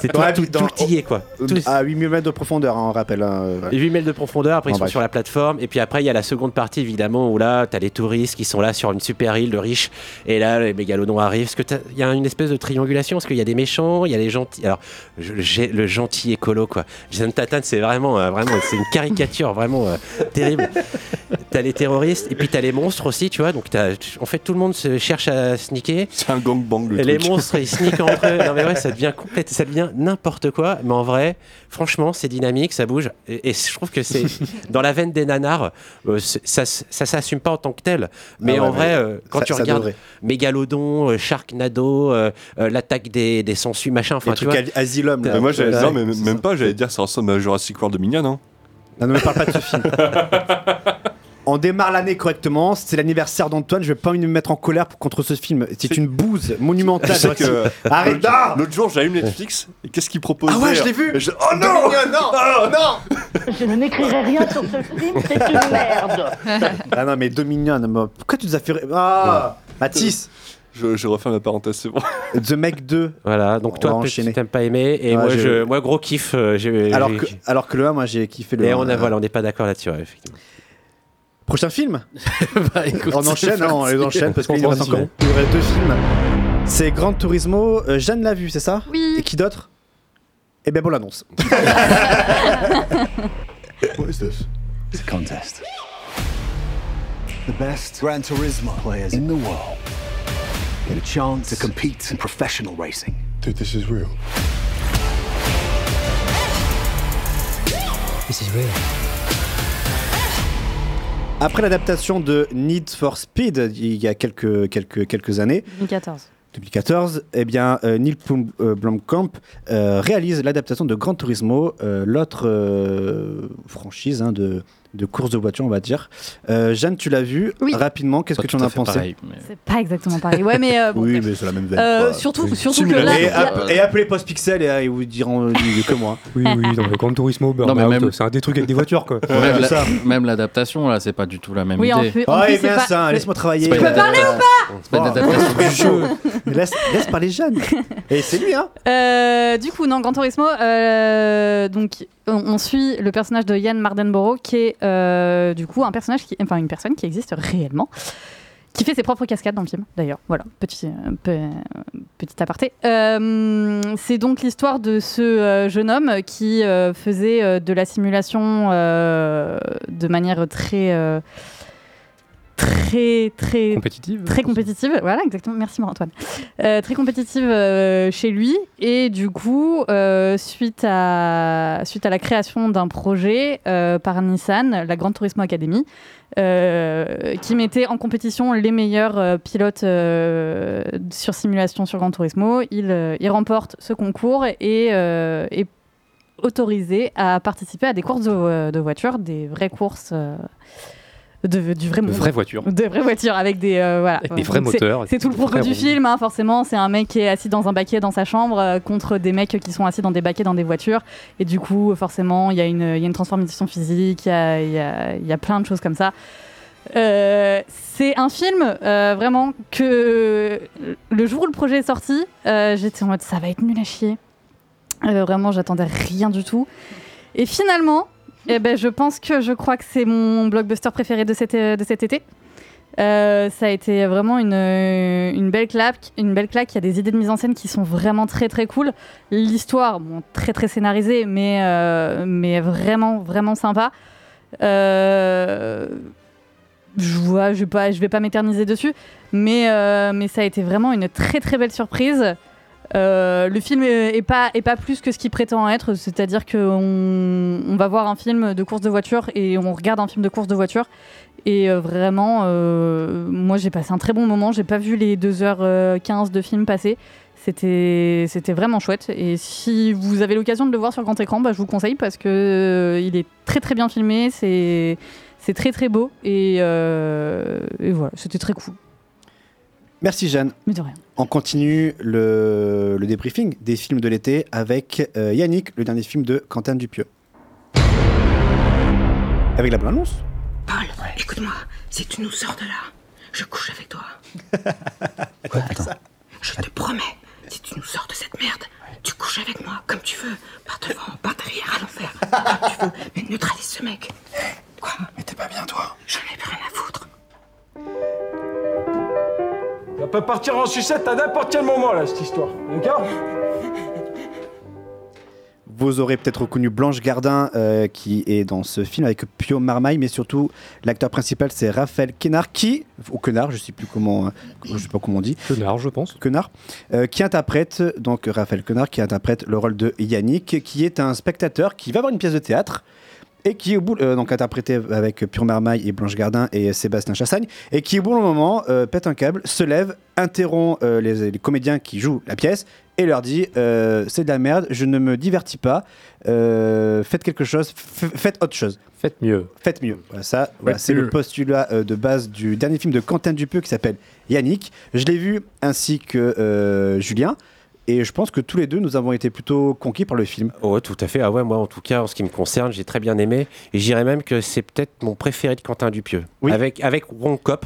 [SPEAKER 10] c'est tout,
[SPEAKER 2] Ouais,
[SPEAKER 10] tout,
[SPEAKER 2] dans-
[SPEAKER 10] tout est quoi. Tout-
[SPEAKER 2] À 8000 mètres de profondeur, hein, on rappelle. hein, euh, voilà.
[SPEAKER 10] 8 mètres de profondeur, après
[SPEAKER 2] En
[SPEAKER 10] ils sont
[SPEAKER 2] bref.
[SPEAKER 10] sur la plateforme, et puis après il y a la seconde partie évidemment où là t'as les touristes qui sont là sur une super île de riches, et là les mégalodons arrivent. Parce que t'as- il y a une espèce de triangulation, parce qu'il y a des méchants, il y a les gentils. Alors je- le gentil écolo quoi. Jason Tatan c'est vraiment, euh, vraiment c'est une caricature vraiment euh, terrible. T'as les terroristes, et puis t'as les monstres aussi, tu vois. Donc t'as- en fait tout le monde se cherche à sniquer.
[SPEAKER 9] C'est un gangbang le
[SPEAKER 10] Et les
[SPEAKER 9] truc.
[SPEAKER 10] monstres, ils sneakent entre eux. Non, mais ouais, ça devient complète, ça devient n'importe quoi. Mais en vrai, franchement, c'est dynamique, ça bouge. Et, et je trouve que c'est dans la veine des nanars, euh, ça, ça s'assume pas en tant que tel. Mais
[SPEAKER 2] Ah ouais,
[SPEAKER 10] en vrai, euh, quand
[SPEAKER 2] ça-
[SPEAKER 10] tu
[SPEAKER 2] ça
[SPEAKER 10] regardes
[SPEAKER 2] devrait.
[SPEAKER 10] Mégalodon, euh, Sharknado, euh, euh, l'attaque des, des sangsues, machin, enfin, tu
[SPEAKER 2] trucs
[SPEAKER 10] vois.
[SPEAKER 2] As- Asylum. là.
[SPEAKER 9] Mais moi, j'allais-
[SPEAKER 2] Ouais,
[SPEAKER 9] non, mais même
[SPEAKER 2] ça.
[SPEAKER 9] pas, j'allais dire, ça ressemble à Jurassic World de Mignon, hein.
[SPEAKER 2] Non, ne me parle pas de ce film. On démarre l'année correctement, c'est l'anniversaire d'Antoine, je vais pas me mettre en colère pour- contre ce film. C'est une bouse monumentale.
[SPEAKER 9] Que
[SPEAKER 2] Arrête
[SPEAKER 9] l'autre-
[SPEAKER 2] là
[SPEAKER 9] L'autre jour, j'allume Netflix et qu'est-ce qu'il propose
[SPEAKER 2] Ah ouais, je l'ai vu
[SPEAKER 9] Oh non
[SPEAKER 2] non Non
[SPEAKER 20] Je ne n'écrirai rien sur ce film, c'est une merde.
[SPEAKER 2] Ah non, mais Dominion, mais pourquoi tu nous as fait. Ah Mathis
[SPEAKER 9] je, je refais ma parenthèse, c'est bon.
[SPEAKER 2] The Meg 2.
[SPEAKER 10] Voilà, donc
[SPEAKER 2] On
[SPEAKER 10] toi, tu t'aimes pas aimé. Et
[SPEAKER 2] Ouais,
[SPEAKER 10] moi,
[SPEAKER 2] j'ai-
[SPEAKER 10] je, moi, gros kiff. euh, j'ai-
[SPEAKER 2] Alors
[SPEAKER 10] j'ai-
[SPEAKER 2] que, alors que le 1, moi j'ai kiffé le
[SPEAKER 10] Et
[SPEAKER 2] 1.
[SPEAKER 10] on a,
[SPEAKER 2] euh.
[SPEAKER 10] voilà, on n'est pas d'accord là-dessus, ouais, effectivement.
[SPEAKER 2] Prochain film
[SPEAKER 4] Bah, écoute,
[SPEAKER 2] On enchaîne,
[SPEAKER 4] c'est
[SPEAKER 2] hein, on les enchaîne parce qu'il reste encore
[SPEAKER 6] transition.
[SPEAKER 2] il reste deux films. C'est Gran Turismo. Euh, Jeanne l'a vu, c'est ça
[SPEAKER 1] Oui.
[SPEAKER 2] Et qui d'autre Eh bien, bon l'annonce.
[SPEAKER 14] What is this?
[SPEAKER 15] It's a contest. The best Gran Turismo players in the world get a chance to compete in professional racing.
[SPEAKER 14] Dude, this is real.
[SPEAKER 17] This is real.
[SPEAKER 2] Après l'adaptation de Need for Speed il y a quelques, quelques, quelques années,
[SPEAKER 8] 2014.
[SPEAKER 2] 2014, eh bien, euh, Neil Plum- euh, Blomkamp euh, réalise l'adaptation de Gran Turismo, l'autre franchise hein, de, de course de voiture, on va dire. Euh, Jeanne, tu l'as vu
[SPEAKER 1] Oui.
[SPEAKER 2] rapidement. Qu'est-ce que tu en as pensé
[SPEAKER 4] pareil, mais-
[SPEAKER 8] C'est pas exactement pareil. Ouais, mais euh, bon,
[SPEAKER 2] Oui, mais c'est la même veine.
[SPEAKER 8] Euh, surtout,
[SPEAKER 2] Oui.
[SPEAKER 8] surtout que là,
[SPEAKER 2] Et, app- et appelez Post-Pixel et ils vous diront mieux que moi.
[SPEAKER 6] Oui, oui, dans le Gran Turismo,
[SPEAKER 4] Non, mais
[SPEAKER 6] Burnout,
[SPEAKER 4] même-
[SPEAKER 6] c'est un des trucs avec des voitures, quoi.
[SPEAKER 4] Même l'adaptation, là, c'est pas du tout la même
[SPEAKER 8] Oui, en
[SPEAKER 4] idée.
[SPEAKER 8] fait,
[SPEAKER 2] Oh,
[SPEAKER 8] c'est
[SPEAKER 2] bien
[SPEAKER 8] pas-
[SPEAKER 2] ça, laisse-moi travailler.
[SPEAKER 4] une
[SPEAKER 2] Euh,
[SPEAKER 4] adaptation. C'est pas
[SPEAKER 2] laisse, laisse parler Jeanne. Et c'est lui, hein
[SPEAKER 8] du coup, dans Gran Turismo, donc, on, suit le personnage de Yann Mardenborough, qui est euh, du coup un personnage, qui, enfin une personne qui existe réellement, qui fait ses propres cascades dans le film. D'ailleurs, voilà, petit, euh, pe- petit aparté. Euh, c'est donc l'histoire de ce jeune homme qui faisait de la simulation de manière très très très
[SPEAKER 6] Compétitive,
[SPEAKER 8] très compétitive. Voilà exactement. Merci Antoine euh, très compétitive euh, chez lui. Et du coup euh, suite à suite à la création d'un projet par Nissan la Grande Turismo Academy qui mettait en compétition les meilleurs pilotes sur simulation sur Gran Turismo. Il, il remporte ce concours et est autorisé à participer à des courses de, de voitures des vraies courses de, du vrai
[SPEAKER 6] De
[SPEAKER 8] monde.
[SPEAKER 6] vraies voitures.
[SPEAKER 8] De vraies voitures avec des euh, voilà.
[SPEAKER 6] Avec des vrais
[SPEAKER 8] Donc
[SPEAKER 6] moteurs,
[SPEAKER 8] C'est tout le propos du film, hein, forcément. C'est un mec qui est assis dans un baquet dans sa chambre euh, contre des mecs qui sont assis dans des baquets dans des voitures. Et du coup, forcément, il y, a une- il y a une transformation physique, il y a, y a- y a plein de choses comme ça. Euh, c'est un film vraiment que le jour où le projet est sorti, j'étais en mode ça va être nul à chier. Vraiment, j'attendais rien du tout. Et finalement, eh ben, je pense que je crois que c'est mon blockbuster préféré de cet, cet été. Euh, ça a été vraiment une, une belle claque. Une belle claque. Il y a des idées de mise en scène qui sont vraiment très très cool. L'histoire, très très scénarisée, mais, euh, mais vraiment vraiment sympa. Euh, je vois, je vais pas, je vais pas m'éterniser dessus, mais, euh, mais ça a été vraiment une très très belle surprise. Euh, le film est, pas, est pas plus que ce qu'il prétend être, c'est-à-dire qu'on on va voir un film de course de voiture et on regarde un film de course de voiture. Et euh, vraiment, euh, moi j'ai passé un très bon moment. J'ai pas vu les 2h15 de film passer. C'était vraiment chouette. Et si vous avez l'occasion de le voir sur grand écran, bah, je vous conseille parce que il est très très bien filmé. C'est très très beau. Et, et voilà, c'était très cool.
[SPEAKER 2] Merci Jeanne.
[SPEAKER 8] Mais de rien.
[SPEAKER 2] On continue le, le débriefing des films de l'été avec euh, Yannick, le dernier film de Quentin Dupieux. Avec la bande-annonce
[SPEAKER 5] Paul, écoute-moi, si tu nous sors de là, je couche avec toi.
[SPEAKER 2] Quoi Attends.
[SPEAKER 5] Je te promets, si tu nous sors de cette merde, tu couches avec moi comme tu veux, par devant, par derrière, à l'envers, comme tu veux, mais neutralise ce mec. Quoi? Mais t'es pas bien, toi J'en ai plus rien à foutre.
[SPEAKER 21] Ça peut partir en sucette à n'importe quel moment, là, cette histoire. D'accord?
[SPEAKER 2] Vous aurez peut-être reconnu Blanche Gardin euh, qui est dans ce film avec Pio Marmaille, mais surtout l'acteur principal c'est Raphaël Quenard qui, ou Quenard, je sais plus comment, euh, je sais pas comment on dit.
[SPEAKER 6] Quenard, je pense.
[SPEAKER 2] Quenard, euh, qui interprète donc Raphaël Quenard qui interprète le rôle de Yannick, qui est un spectateur qui va voir une pièce de théâtre et qui au bout euh, donc interprété avec Pure Marmaille et Blanche Gardin et Sébastien Chassagne et qui au bon moment euh, pète un câble, se lève, interrompt euh, les, les comédiens qui jouent la pièce et leur dit c'est de la merde, je ne me divertis pas, faites quelque chose, faites autre chose.
[SPEAKER 6] Faites mieux.
[SPEAKER 2] Faites mieux. Voilà, ça, voilà, c'est le postulat de base du dernier film de Quentin Dupieux qui s'appelle Yannick. Je l'ai vu ainsi que Julien. Et je pense que tous les deux, nous avons été plutôt conquis par le film.
[SPEAKER 10] Ouais, tout à fait. Ah ouais, moi, en tout cas, en ce qui me concerne, j'ai très bien aimé. Et dirais même que c'est peut-être mon préféré de Quentin Dupieux. Avec, avec Wong Cop.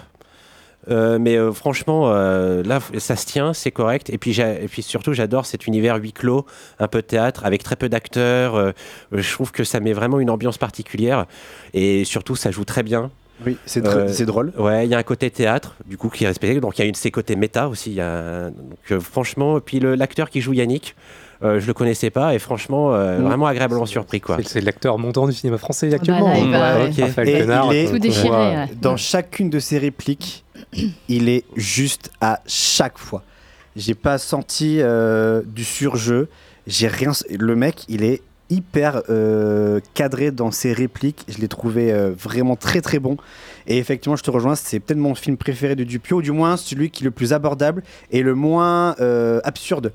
[SPEAKER 10] Euh, mais euh, franchement, euh, là, ça se tient, c'est correct. Et puis, j'ai- et puis surtout, j'adore cet univers huis clos, un peu de théâtre, avec très peu d'acteurs. Je trouve que ça met vraiment une ambiance particulière. Et surtout, ça joue très bien.
[SPEAKER 2] Oui, c'est dr- c'est drôle.
[SPEAKER 10] Ouais, il y a un côté théâtre, du coup, qui est respecté. Donc, il y a une de ses côtés méta aussi. il Y a, donc, euh, franchement, puis le- l'acteur qui joue Yannick, euh, je le connaissais pas. Et franchement, euh,
[SPEAKER 6] Mm.
[SPEAKER 10] vraiment agréablement surpris, quoi.
[SPEAKER 6] C'est- l'acteur montant du cinéma français actuellement.
[SPEAKER 10] là, il va,
[SPEAKER 6] Ouais,
[SPEAKER 10] ouais.
[SPEAKER 6] Raphaël
[SPEAKER 2] Et
[SPEAKER 6] Quenard,
[SPEAKER 2] il est dans chacune de ses répliques, il est juste à chaque fois. J'ai pas senti euh, du surjeu. J'ai rien. Le mec, il est hyper euh, cadré dans ses répliques. Je l'ai trouvé euh, vraiment très très bon. Et effectivement, je te rejoins. C'est peut-être mon film préféré de Dupieux, ou du moins celui qui est le plus abordable et le moins euh, absurde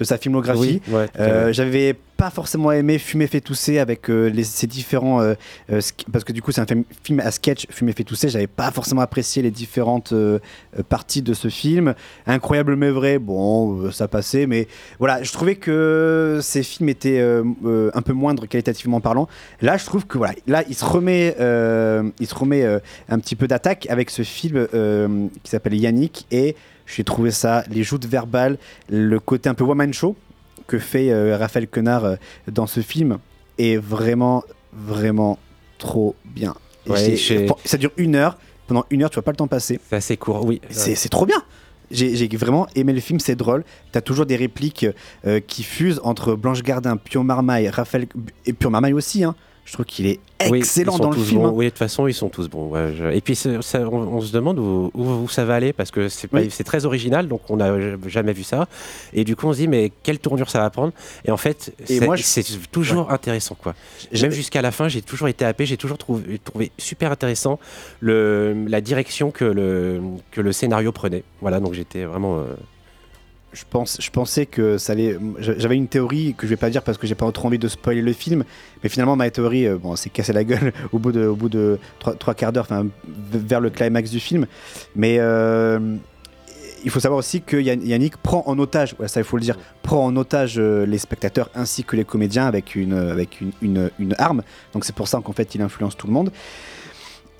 [SPEAKER 2] de sa filmographie.
[SPEAKER 10] Oui, ouais,
[SPEAKER 2] Euh. J'avais pas forcément aimé Fumer fait tousser avec euh, les, ces différents. euh, euh, parce que du coup, c'est un film, à sketch, Fumer fait tousser. J'avais pas forcément apprécié les différentes euh, euh, parties de ce film. Incroyable mais vrai, bon, euh, ça passait. Mais voilà, je trouvais que ces films étaient euh, euh, un peu moindres qualitativement parlant. Là, je trouve que voilà, là, il se remet, euh, il se remet euh, un petit peu d'attaque avec ce film euh, qui s'appelle Yannick. Et j'ai trouvé ça, les joutes verbales, le côté un peu one-man show que fait euh, Raphaël Quenard euh, dans ce film est vraiment, vraiment trop bien. Et
[SPEAKER 10] Ouais,
[SPEAKER 2] Ça dure une heure. Pendant une heure, tu vois pas le temps passer.
[SPEAKER 10] C'est assez court, oui.
[SPEAKER 2] C'est trop bien. J'ai vraiment aimé le film, c'est drôle. T'as toujours des répliques euh, qui fusent entre Blanche Gardin, Pio Marmaille, Raphaël et Pio Marmaille aussi. hein. Je trouve qu'il est
[SPEAKER 10] Oui,
[SPEAKER 2] excellent
[SPEAKER 10] sont
[SPEAKER 2] dans le film.
[SPEAKER 10] bons.
[SPEAKER 2] hein.
[SPEAKER 10] Oui, de toute façon, ils sont tous bons. ouais, je- Et puis, ça- on, on se demande où, où- où ça va aller parce que c'est
[SPEAKER 2] Oui.
[SPEAKER 10] très original, donc on n'a jamais vu ça. Et du coup, on se dit, mais quelle tournure ça va prendre? Et en fait, c'est
[SPEAKER 2] je-
[SPEAKER 10] toujours intéressant. quoi. Même jusqu'à la fin, j'ai toujours été happé, j'ai toujours trouvé, trouvé super intéressant le, la direction que le, que le scénario prenait. Voilà, donc j'étais vraiment. euh,
[SPEAKER 2] je, pensais que ça allait. J'avais une théorie que je vais pas dire parce que j'ai pas trop envie de spoiler le film, mais finalement ma théorie, euh, bon, c'est cassé la gueule au bout de, trois, quarts d'heure, vers le climax du film. Mais euh, il faut savoir aussi que Yann- Yannick prend en otage, ça il faut le dire, prend en otage euh, les spectateurs ainsi que les comédiens avec une arme. Donc c'est pour ça qu'en fait il influence tout le monde.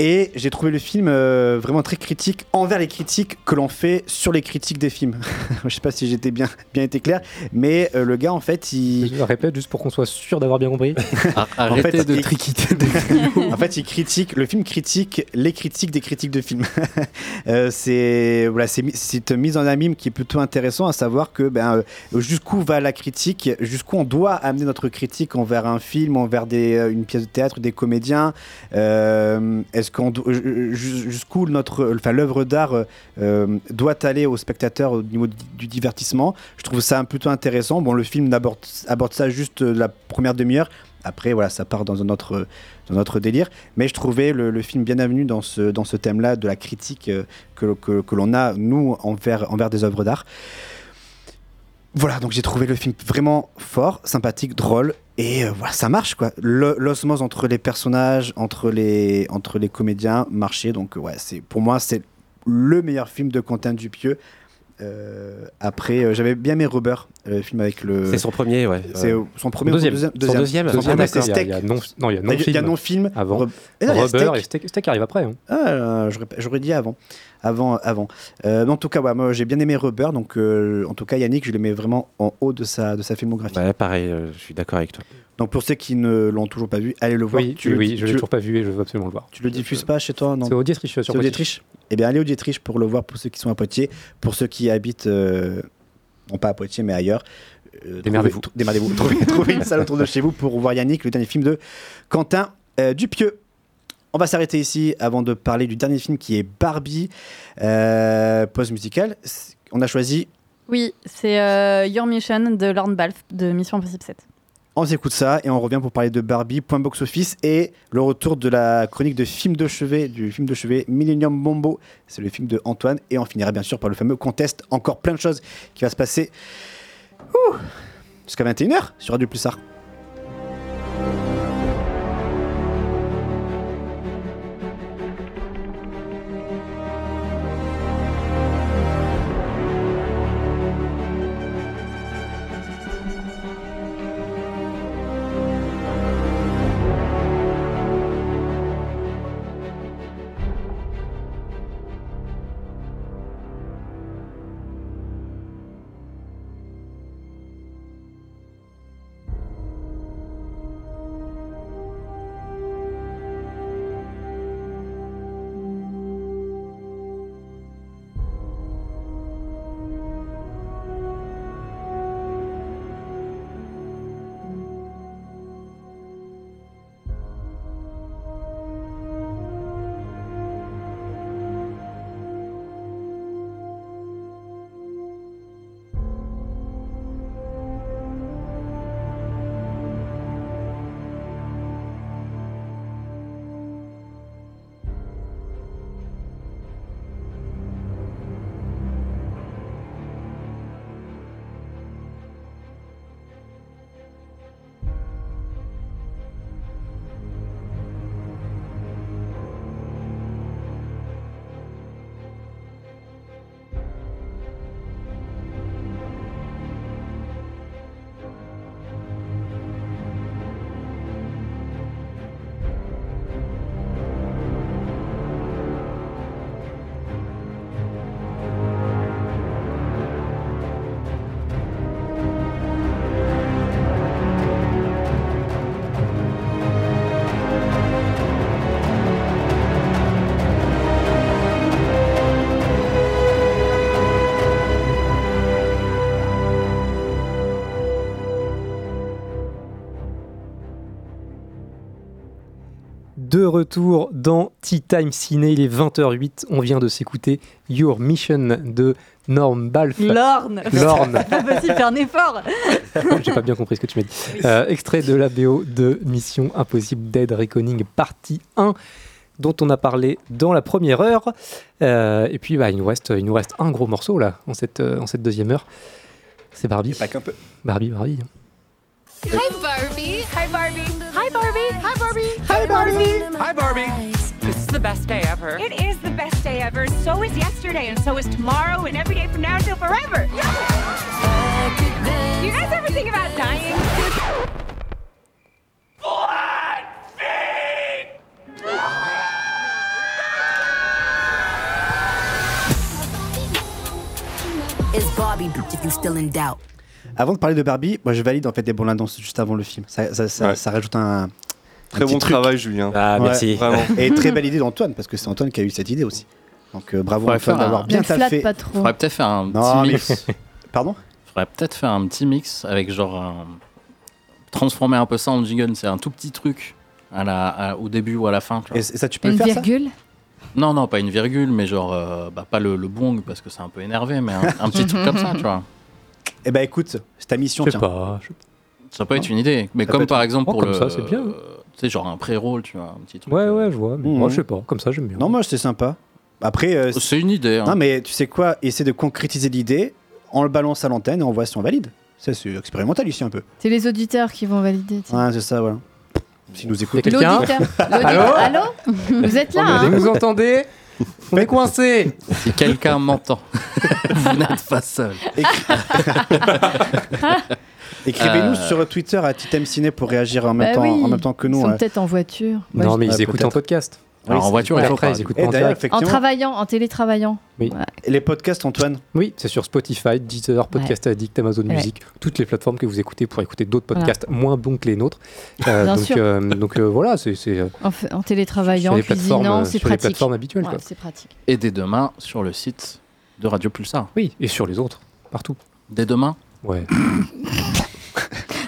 [SPEAKER 2] Et j'ai trouvé le film euh, vraiment très critique envers les critiques que l'on fait sur les critiques des films. je sais pas si j'étais bien, bien été clair, mais euh, le gars en fait il.
[SPEAKER 6] Je répète juste pour qu'on soit sûr d'avoir bien compris.
[SPEAKER 4] Arrêtez
[SPEAKER 2] fait,
[SPEAKER 4] de
[SPEAKER 2] il-
[SPEAKER 4] triquiter.
[SPEAKER 2] en fait, il critique, le film critique les critiques des critiques de films. Euh, c'est voilà, c'est une mise en abîme qui est plutôt intéressant à savoir que ben, euh, jusqu'où va la critique, jusqu'où on doit amener notre critique envers un film, envers des, une pièce de théâtre, des comédiens. Euh, Est-ce jusqu'où notre, enfin l'œuvre d'art euh, euh, doit aller au spectateur au niveau du, divertissement. Je trouve ça plutôt intéressant. Bon, le film aborde, aborde ça juste euh, la première demi-heure. Après, voilà, ça part dans un autre, dans un autre délire. Mais je trouvais le, film bienvenu dans ce, dans ce thème-là de la critique que, que, que l'on a, nous, envers, envers des œuvres d'art. Voilà, donc j'ai trouvé le film vraiment fort, sympathique, drôle, et euh, voilà, ça marche quoi. L'osmose entre les personnages, entre les, comédiens marchait, donc ouais, pour moi c'est le meilleur film de Quentin Dupieux. Euh, après, euh, j'avais bien aimé Rubber, le film avec le.
[SPEAKER 10] C'est son premier, ouais.
[SPEAKER 2] C'est euh, son premier
[SPEAKER 6] Son
[SPEAKER 2] ou
[SPEAKER 6] deuxième.
[SPEAKER 2] deuxième.
[SPEAKER 10] Son deuxième.
[SPEAKER 2] Son
[SPEAKER 10] Deuxième,
[SPEAKER 2] c'est
[SPEAKER 10] d'accord.
[SPEAKER 2] Steak.
[SPEAKER 6] Il y a non- non, il y a
[SPEAKER 2] Il y a- il y a
[SPEAKER 6] non-film.
[SPEAKER 2] non-film.
[SPEAKER 6] Avant.
[SPEAKER 2] Rub- Eh non,
[SPEAKER 6] Rubber
[SPEAKER 2] Steak.
[SPEAKER 6] et Steak, Steak arrive après. hein.
[SPEAKER 2] Ah, euh, j'aurais, dit avant. Avant, avant. Euh, mais en tout cas, ouais, moi j'ai bien aimé Rubber, donc euh, en tout cas Yannick, je le mets vraiment en haut de sa, de sa filmographie.
[SPEAKER 10] Pareil, euh, je suis d'accord avec toi.
[SPEAKER 2] Donc pour ceux qui ne l'ont toujours pas vu, allez le voir.
[SPEAKER 6] Oui,
[SPEAKER 2] tu
[SPEAKER 6] oui,
[SPEAKER 2] le,
[SPEAKER 6] je l'ai toujours pas vu et je veux absolument le voir.
[SPEAKER 2] tu le diffuses pas chez toi non
[SPEAKER 6] C'est au Dietrich sur Poitiers.
[SPEAKER 2] Dietrich Eh bien, allez au Dietrich pour le voir pour ceux qui sont à Poitiers. Pour ceux qui habitent, euh, non pas à Poitiers, mais ailleurs. euh,
[SPEAKER 6] Démerdez-vous.
[SPEAKER 2] trouvez- Démerdez-vous. trouvez, trouvez une salle autour de chez vous pour voir Yannick, le dernier film de Quentin euh, Dupieux. On va s'arrêter ici avant de parler du dernier film qui est Barbie, euh, pause musicale. On a choisi,
[SPEAKER 8] Oui, c'est euh, Your Mission de Lorne Balfe de Mission Impossible 7.
[SPEAKER 2] On s'écoute ça et on revient pour parler de Barbie, point box office et le retour de la chronique de film de chevet, du film de chevet Millennium Bombo. C'est le film de Antoine et on finira bien sûr par le fameux contest. Encore plein de choses qui va se passer jusqu'à 21h sur Radio Pulsar.
[SPEAKER 6] De retour dans Tea Time Ciné, il est 20h08. On vient de s'écouter Your Mission de Norm Balf.
[SPEAKER 8] Lorne
[SPEAKER 6] Lorne.
[SPEAKER 8] Pas possible, fais un effort
[SPEAKER 6] J'ai pas bien compris ce que tu m'as dit. Euh, extrait de la BO de Mission Impossible Dead Reckoning partie 1 dont on a parlé dans la première heure. Euh, et puis bah, il, nous reste, il nous reste un gros morceau là en cette, euh, en cette deuxième heure. C'est Barbie.
[SPEAKER 2] Pas qu'un peu.
[SPEAKER 6] Barbie, Barbie.
[SPEAKER 16] Hi Barbie. Hi Barbie. Hi Barbie. Hi Barbie. Hi Barbie.
[SPEAKER 5] Hi, Barbie. This is the best day ever.
[SPEAKER 16] It is the best day ever. So is yesterday, and so is tomorrow, and every day from now until forever. You guys ever think about dying?
[SPEAKER 17] Is Barbie bitch if you still in doubt?
[SPEAKER 2] Avant de parler de Barbie, moi je valide en fait des bons juste avant le film. Ça, ça, ça,
[SPEAKER 9] Ouais.
[SPEAKER 2] ça rajoute un.
[SPEAKER 9] Très bon
[SPEAKER 2] truc.
[SPEAKER 9] travail, Julien.
[SPEAKER 10] Ah,
[SPEAKER 2] Ouais.
[SPEAKER 10] merci.
[SPEAKER 9] Vraiment.
[SPEAKER 2] Et très belle idée d'Antoine, parce que c'est Antoine qui a eu cette idée aussi. Donc euh, bravo
[SPEAKER 4] Faudrait
[SPEAKER 2] Antoine d'avoir
[SPEAKER 4] un-
[SPEAKER 2] bien taffé.
[SPEAKER 1] pas trop.
[SPEAKER 4] Faudrait peut-être faire un
[SPEAKER 2] Non,
[SPEAKER 4] petit
[SPEAKER 2] mais-
[SPEAKER 4] mix.
[SPEAKER 2] Pardon?
[SPEAKER 4] Faudrait peut-être faire un petit mix avec genre un- transformer un peu ça en jingle. C'est un tout petit truc à la, à- au début ou à la fin. tu vois.
[SPEAKER 2] Et, ça, tu peux
[SPEAKER 1] Une
[SPEAKER 2] le faire ça?
[SPEAKER 1] virgule?
[SPEAKER 4] Non, non, pas une virgule, mais genre euh, bah, pas le, le bong parce que c'est un peu énervé, mais un, un petit truc comme ça, tu vois.
[SPEAKER 2] Eh ben écoute, c'est ta mission,
[SPEAKER 6] Je sais
[SPEAKER 2] tiens.
[SPEAKER 6] pas. je-
[SPEAKER 4] Ça peut être une idée. Mais
[SPEAKER 2] Ça
[SPEAKER 4] comme par
[SPEAKER 2] être-
[SPEAKER 4] exemple
[SPEAKER 6] Oh,
[SPEAKER 4] pour
[SPEAKER 6] comme
[SPEAKER 4] le.
[SPEAKER 6] ça, c'est bien.
[SPEAKER 4] euh, tu sais, genre un pré-roll, tu vois, un petit truc.
[SPEAKER 6] Ouais, ouais, je vois. Mais
[SPEAKER 2] Mhm.
[SPEAKER 6] moi, je sais pas. Comme ça, j'aime bien.
[SPEAKER 2] Non, moi c'est sympa. Après, euh,
[SPEAKER 4] C'est une idée. hein.
[SPEAKER 2] non mais tu sais quoi Essaie de concrétiser l'idée, on le balance à l'antenne et on voit si on valide. Ça c'est expérimental ici un peu.
[SPEAKER 1] C'est les auditeurs qui vont valider. tiens.
[SPEAKER 2] Ouais, c'est ça, voilà. S'ils nous
[SPEAKER 6] a quelqu'un
[SPEAKER 1] L'auditeur. L'auditeur. Allô Vous êtes là hein
[SPEAKER 6] Vous entendez On est coincé
[SPEAKER 4] Si quelqu'un m'entend, vous n'êtes pas seul.
[SPEAKER 2] Écrivez-nous
[SPEAKER 4] Euh,
[SPEAKER 2] sur Twitter à Titem Ciné pour réagir en même,
[SPEAKER 1] Bah
[SPEAKER 2] temps,
[SPEAKER 1] oui.
[SPEAKER 2] en même temps que
[SPEAKER 1] Ils
[SPEAKER 2] nous.
[SPEAKER 1] sont
[SPEAKER 2] ouais.
[SPEAKER 1] peut-être en voiture. Moi,
[SPEAKER 6] Non,
[SPEAKER 1] je-
[SPEAKER 6] mais ils
[SPEAKER 2] Ouais,
[SPEAKER 6] écoutent en podcast.
[SPEAKER 4] Alors
[SPEAKER 2] Oui,
[SPEAKER 4] en voiture, faut
[SPEAKER 6] après, ils écoutent
[SPEAKER 2] Et
[SPEAKER 6] en direct.
[SPEAKER 1] En
[SPEAKER 2] effectivement,
[SPEAKER 1] travaillant, en télétravaillant.
[SPEAKER 6] Oui.
[SPEAKER 1] Ouais.
[SPEAKER 2] les podcasts, Antoine,
[SPEAKER 6] Oui, c'est sur Spotify, Deezer, Podcast Addict, Amazon
[SPEAKER 1] Ouais.
[SPEAKER 6] Music, toutes les plateformes que vous écoutez pour écouter d'autres
[SPEAKER 1] Voilà.
[SPEAKER 6] podcasts moins bons que les nôtres. Euh,
[SPEAKER 1] Bien
[SPEAKER 6] donc,
[SPEAKER 1] sûr.
[SPEAKER 6] euh, donc euh, voilà, c'est
[SPEAKER 1] En, télétravaillant,
[SPEAKER 6] sur les
[SPEAKER 1] en
[SPEAKER 6] plateformes,
[SPEAKER 1] cuisinant, c'est
[SPEAKER 6] sur les
[SPEAKER 1] pratique.
[SPEAKER 6] plateformes habituelles.
[SPEAKER 1] Ouais,
[SPEAKER 6] quoi.
[SPEAKER 1] c'est pratique.
[SPEAKER 4] Et dès demain sur le site de Radio Pulsar.
[SPEAKER 6] Oui, et sur les autres, partout.
[SPEAKER 4] Dès demain
[SPEAKER 6] Ouais.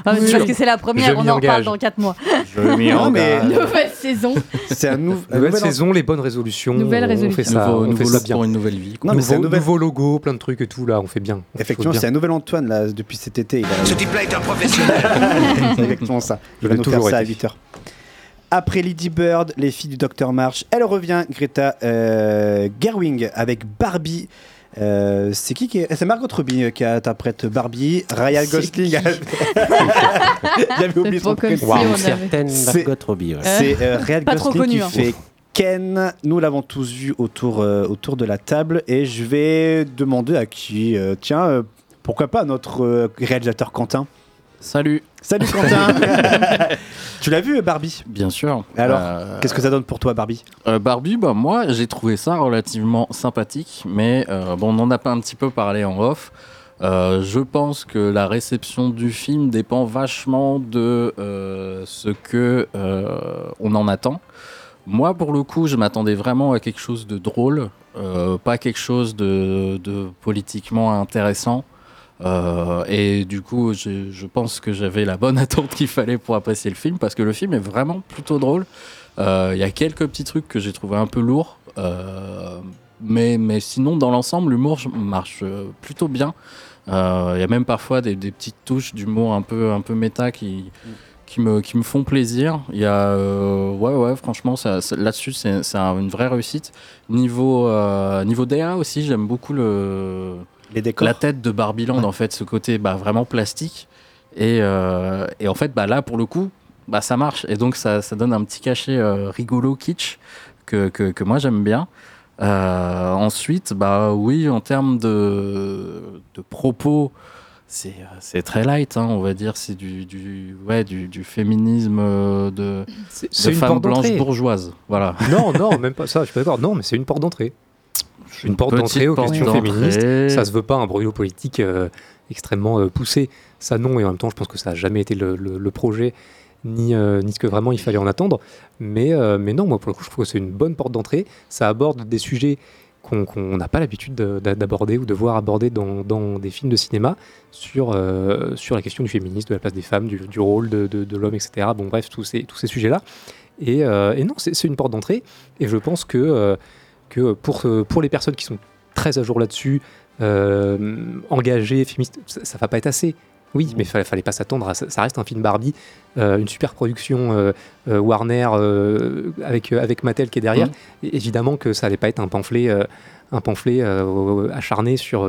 [SPEAKER 8] Ah,
[SPEAKER 6] Oui.
[SPEAKER 8] Parce que c'est la
[SPEAKER 6] Je
[SPEAKER 8] première, on
[SPEAKER 6] m'y
[SPEAKER 8] en
[SPEAKER 6] engage.
[SPEAKER 8] dans 4 mois.
[SPEAKER 4] Je m'y
[SPEAKER 2] Non, mais-
[SPEAKER 4] engage.
[SPEAKER 1] Nouvelle saison.
[SPEAKER 2] c'est un, nou- un
[SPEAKER 6] Nouvelle
[SPEAKER 2] nouvel
[SPEAKER 6] saison, les bonnes résolutions.
[SPEAKER 1] Nouvelle
[SPEAKER 6] on
[SPEAKER 1] résolution.
[SPEAKER 6] fait ça,
[SPEAKER 4] Nouveau,
[SPEAKER 6] on fait ça
[SPEAKER 4] look
[SPEAKER 6] bien.
[SPEAKER 4] pour une nouvelle vie. quoi.
[SPEAKER 2] Non, mais c'est un
[SPEAKER 6] nouveau,
[SPEAKER 2] nouvel-
[SPEAKER 6] nouveau logo, plein de trucs et tout, là, on fait bien. On
[SPEAKER 2] Effectivement, c'est un nouvel Antoine là depuis cet été. Il a...
[SPEAKER 7] Ce type-là est un professionnel.
[SPEAKER 2] c'est exactement ça. Il
[SPEAKER 6] Il
[SPEAKER 2] va nous faire
[SPEAKER 6] toujours
[SPEAKER 2] ça à
[SPEAKER 6] été.
[SPEAKER 2] 8h. Après Lady Bird, les filles du Dr March, elle revient, Greta euh, Gerwig, avec Barbie. Euh, c'est qui qui est... C'est Margot Robbie euh, qui interprète Barbie. Ryan Gosling.
[SPEAKER 1] qui
[SPEAKER 2] J'avais oublié
[SPEAKER 1] trop
[SPEAKER 2] son prénom.
[SPEAKER 1] si
[SPEAKER 10] certaine Margot Robbie. ouais.
[SPEAKER 2] C'est euh, Ryan
[SPEAKER 8] Pas
[SPEAKER 2] Gosling
[SPEAKER 8] connu,
[SPEAKER 2] qui
[SPEAKER 8] hein.
[SPEAKER 2] fait Ken. Nous l'avons tous vu autour, euh, autour de la table et je vais demander à qui euh, Tiens, euh, pourquoi pas à notre euh, réalisateur Quentin
[SPEAKER 4] Salut.
[SPEAKER 2] Salut Quentin Tu l'as vu Barbie?
[SPEAKER 4] Bien sûr.
[SPEAKER 2] Alors,
[SPEAKER 4] Euh,
[SPEAKER 2] Qu'est-ce que ça donne pour toi Barbie?
[SPEAKER 4] Euh, Barbie, bah, moi j'ai trouvé ça relativement sympathique, mais euh, bon, on en a pas un petit peu parlé en off. Je pense que la réception du film dépend vachement de ce que on en attend. Moi, pour le coup, je m'attendais vraiment à quelque chose de drôle, pas quelque chose de, de politiquement intéressant. Euh, et du coup, je pense que j'avais la bonne attente qu'il fallait pour apprécier le film, parce que le film est vraiment plutôt drôle. Euh, Il y a quelques petits trucs que j'ai trouvé un peu lourds, euh, mais, mais sinon, dans l'ensemble, l'humour marche plutôt bien. Il y a même parfois des, petites touches d'humour un peu, un peu méta qui, qui, me, qui me font plaisir. Il y a, ouais, ouais, franchement, là-dessus, c'est c'est un- une vraie réussite. Niveau, niveau DA aussi, j'aime beaucoup le,
[SPEAKER 2] Les décors
[SPEAKER 4] la tête de Barbieland, en fait, ce côté bah, vraiment plastique. Et, euh, et en fait, bah, là, pour le coup, bah, ça marche. Et donc, ça, ça donne un petit cachet euh, rigolo, kitsch, que, que, que moi, j'aime bien. Euh, ensuite, bah oui, en termes de, de propos, c'est c'est très light, hein, on va dire. C'est du, du, ouais, du, du féminisme de,
[SPEAKER 6] C'est
[SPEAKER 4] de
[SPEAKER 6] c'est une
[SPEAKER 4] femme
[SPEAKER 6] porte
[SPEAKER 4] blanche
[SPEAKER 6] d'entrée.
[SPEAKER 4] bourgeoise. Voilà.
[SPEAKER 6] Non, non, même pas ça, je suis pas d'accord. Non, mais c'est une porte d'entrée. Une porte d'entrée aux questions féministes. Ça se veut pas un brûlot politique euh, extrêmement euh, poussé. Ça, non, et en même temps, je pense que ça n'a jamais été le, le- le projet, ni, euh, ni ce que vraiment il fallait en attendre. Mais, mais non, moi, pour le coup, je trouve que c'est une bonne porte d'entrée. Ça aborde des sujets qu'on n'a pas l'habitude de- d'a- d'aborder ou de voir abordés dans, dans des films de cinéma sur, sur la question du féminisme, de la place des femmes, du, du rôle de, de- de l'homme, etc. Bon, bref, tous ces, tous ces sujets-là. Et, et non, c'est une porte d'entrée. Et je pense que, que pour, euh, pour les personnes qui sont très à jour là-dessus, euh, engagées, féministes, ça, ça va pas être assez. Oui, mais il fallait, fallait pas s'attendre à ça. Ça reste un film Barbie, euh, une super production euh, euh, Warner avec, avec Mattel qui est derrière. Et évidemment que ça allait pas être un pamphlet, un pamphlet acharné sur,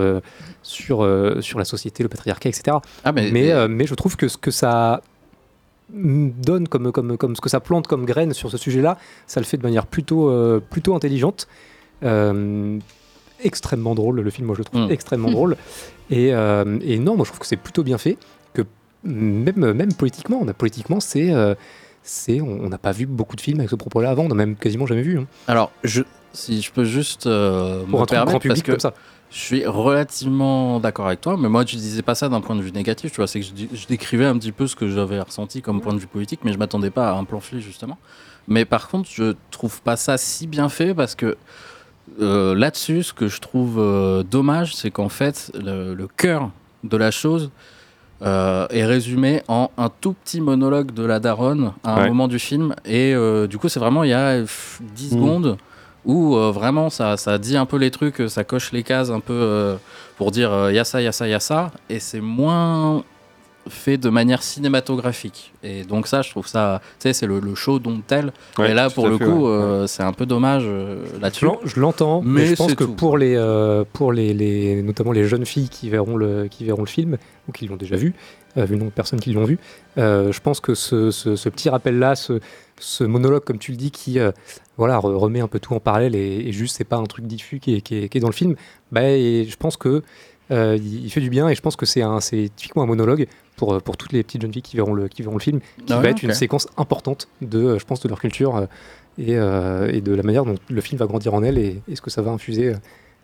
[SPEAKER 6] sur, sur la société, le patriarcat, etc.
[SPEAKER 4] Ah, mais-
[SPEAKER 6] mais, mais je trouve que ce que ça donne comme, comme, comme ce que ça plante comme graine sur ce sujet-là, ça le fait de manière plutôt, plutôt intelligente. Euh, extrêmement drôle, le film, moi je le trouve
[SPEAKER 4] Mm.
[SPEAKER 6] extrêmement
[SPEAKER 4] Mm.
[SPEAKER 6] drôle. Et, euh, et non, moi je trouve que c'est plutôt bien fait, que même, même politiquement, on a, politiquement c'est, euh, c'est, on n'a pas vu beaucoup de films avec ce propos-là avant, on n'a même quasiment jamais vu. hein.
[SPEAKER 4] Alors, je, si je peux juste euh,
[SPEAKER 6] Pour
[SPEAKER 4] me permettre,
[SPEAKER 6] grand public
[SPEAKER 4] parce que
[SPEAKER 6] comme ça.
[SPEAKER 4] je suis relativement d'accord avec toi, mais moi je disais pas ça d'un point de vue négatif, tu vois, c'est que je, décrivais un petit peu ce que j'avais ressenti comme point de vue politique, mais je m'attendais pas à un pamphlet justement. Mais par contre, je trouve pas ça si bien fait parce que euh, là-dessus, ce que je trouve euh, dommage, c'est qu'en fait, le, le cœur de la chose euh, est résumé en un tout petit monologue de la daronne à un
[SPEAKER 9] Ouais.
[SPEAKER 4] moment du film. Et du coup, c'est vraiment, il y a pff, 10
[SPEAKER 2] Mm.
[SPEAKER 4] secondes où vraiment ça, ça dit un peu les trucs, ça coche les cases un peu pour dire il y a ça, il y a ça, il y a ça. Et c'est moins fait de manière cinématographique. Et donc ça, je trouve ça, tu sais, c'est le, le show dont tel.
[SPEAKER 9] Ouais,
[SPEAKER 4] et là, pour le
[SPEAKER 9] fait,
[SPEAKER 4] coup,
[SPEAKER 9] ouais.
[SPEAKER 4] euh, c'est un peu dommage euh,
[SPEAKER 6] Je
[SPEAKER 4] là-dessus.
[SPEAKER 6] je l'entends, mais,
[SPEAKER 4] Mais
[SPEAKER 6] je pense que
[SPEAKER 4] tout.
[SPEAKER 6] pour les, euh, pour les, les- notamment les jeunes filles qui verront le, qui verront le film ou qui l'ont déjà vu, euh, vu le nombre de personnes qui l'ont vu, euh, je pense que ce, ce- ce petit rappel-là, ce, ce monologue, comme tu le dis, qui euh, voilà re- remet un peu tout en parallèle et, et juste c'est pas un truc diffus qui est, qui est- qui est dans le film, bah, et je pense que euh, il il fait du bien et je pense que c'est un, c'est typiquement un monologue pour, euh, pour toutes les petites jeunes filles qui verront le, qui verront le film, qui
[SPEAKER 4] Ah
[SPEAKER 6] va être une séquence importante de, euh, je pense, de leur culture euh, et, euh, et de la manière dont le film va grandir en elles et, et ce que ça va infuser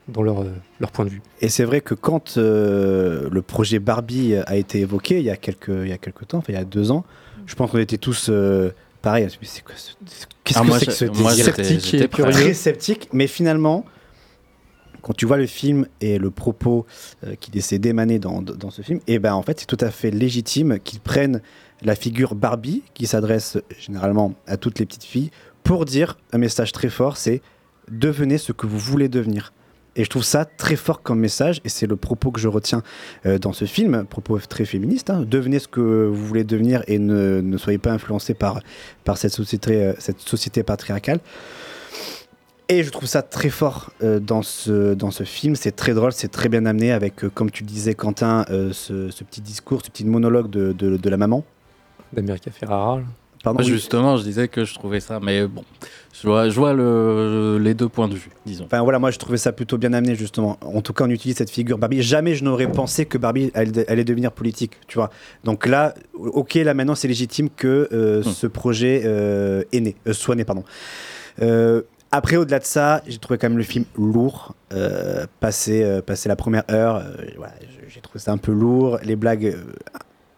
[SPEAKER 6] dans leur, leur point de vue.
[SPEAKER 2] Et c'est vrai que quand euh, le projet Barbie a été évoqué il y a quelques, il y a quelques temps, enfin il y a deux ans, je pense qu'on était tous euh, pareil. mais c'est quoi ce- Qu'est-ce
[SPEAKER 4] Ah,
[SPEAKER 2] que c'est que ce
[SPEAKER 4] moi,
[SPEAKER 2] désir
[SPEAKER 4] j'étais-
[SPEAKER 2] sceptique
[SPEAKER 4] j'étais.
[SPEAKER 2] Très sceptique, mais finalement, quand tu vois le film et le propos euh, qui essaie d'émaner dans, dans ce film, et ben en fait c'est tout à fait légitime qu'ils prennent la figure Barbie qui s'adresse généralement à toutes les petites filles pour dire un message très fort, c'est devenez ce que vous voulez devenir. Et je trouve ça très fort comme message, et c'est le propos que je retiens euh, dans ce film, propos très féministe. hein. Devenez ce que vous voulez devenir et ne, ne soyez pas influencé par, par cette, société, euh, cette société patriarcale. Et je trouve ça très fort euh, dans, ce, dans ce film. C'est très drôle, c'est très bien amené avec, euh, comme tu le disais, Quentin, euh, ce, ce petit discours, ce petit monologue de, de, de la maman.
[SPEAKER 6] D'America Ferrara.
[SPEAKER 2] Pardon, oui.
[SPEAKER 4] Justement, je disais que je trouvais ça, mais bon, je vois, je vois le, les deux points de vue, disons.
[SPEAKER 2] Enfin voilà, moi je trouvais ça plutôt bien amené justement. En tout cas, on utilise cette figure Barbie. Jamais je n'aurais pensé que Barbie allait, allait devenir politique, tu vois. Donc là, ok, là maintenant c'est légitime que euh, ce projet euh, est né, euh, soit né, pardon. Après, au-delà de ça, j'ai trouvé quand même le film lourd. Euh, passé, euh, la première heure, euh, j'ai trouvé ça un peu lourd. Les blagues euh,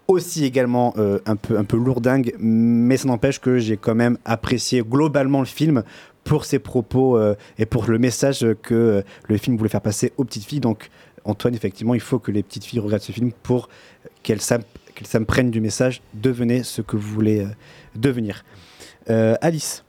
[SPEAKER 2] aussi également un peu un peu lourdingue, mais ça n'empêche que j'ai quand même apprécié globalement le film pour ses propos et pour le message que le film voulait faire passer aux petites filles. Donc Antoine, effectivement, il faut que les petites filles regardent ce film pour qu'elles qu'elles s'imprègnent du message. Devenez ce que vous voulez devenir. Alice.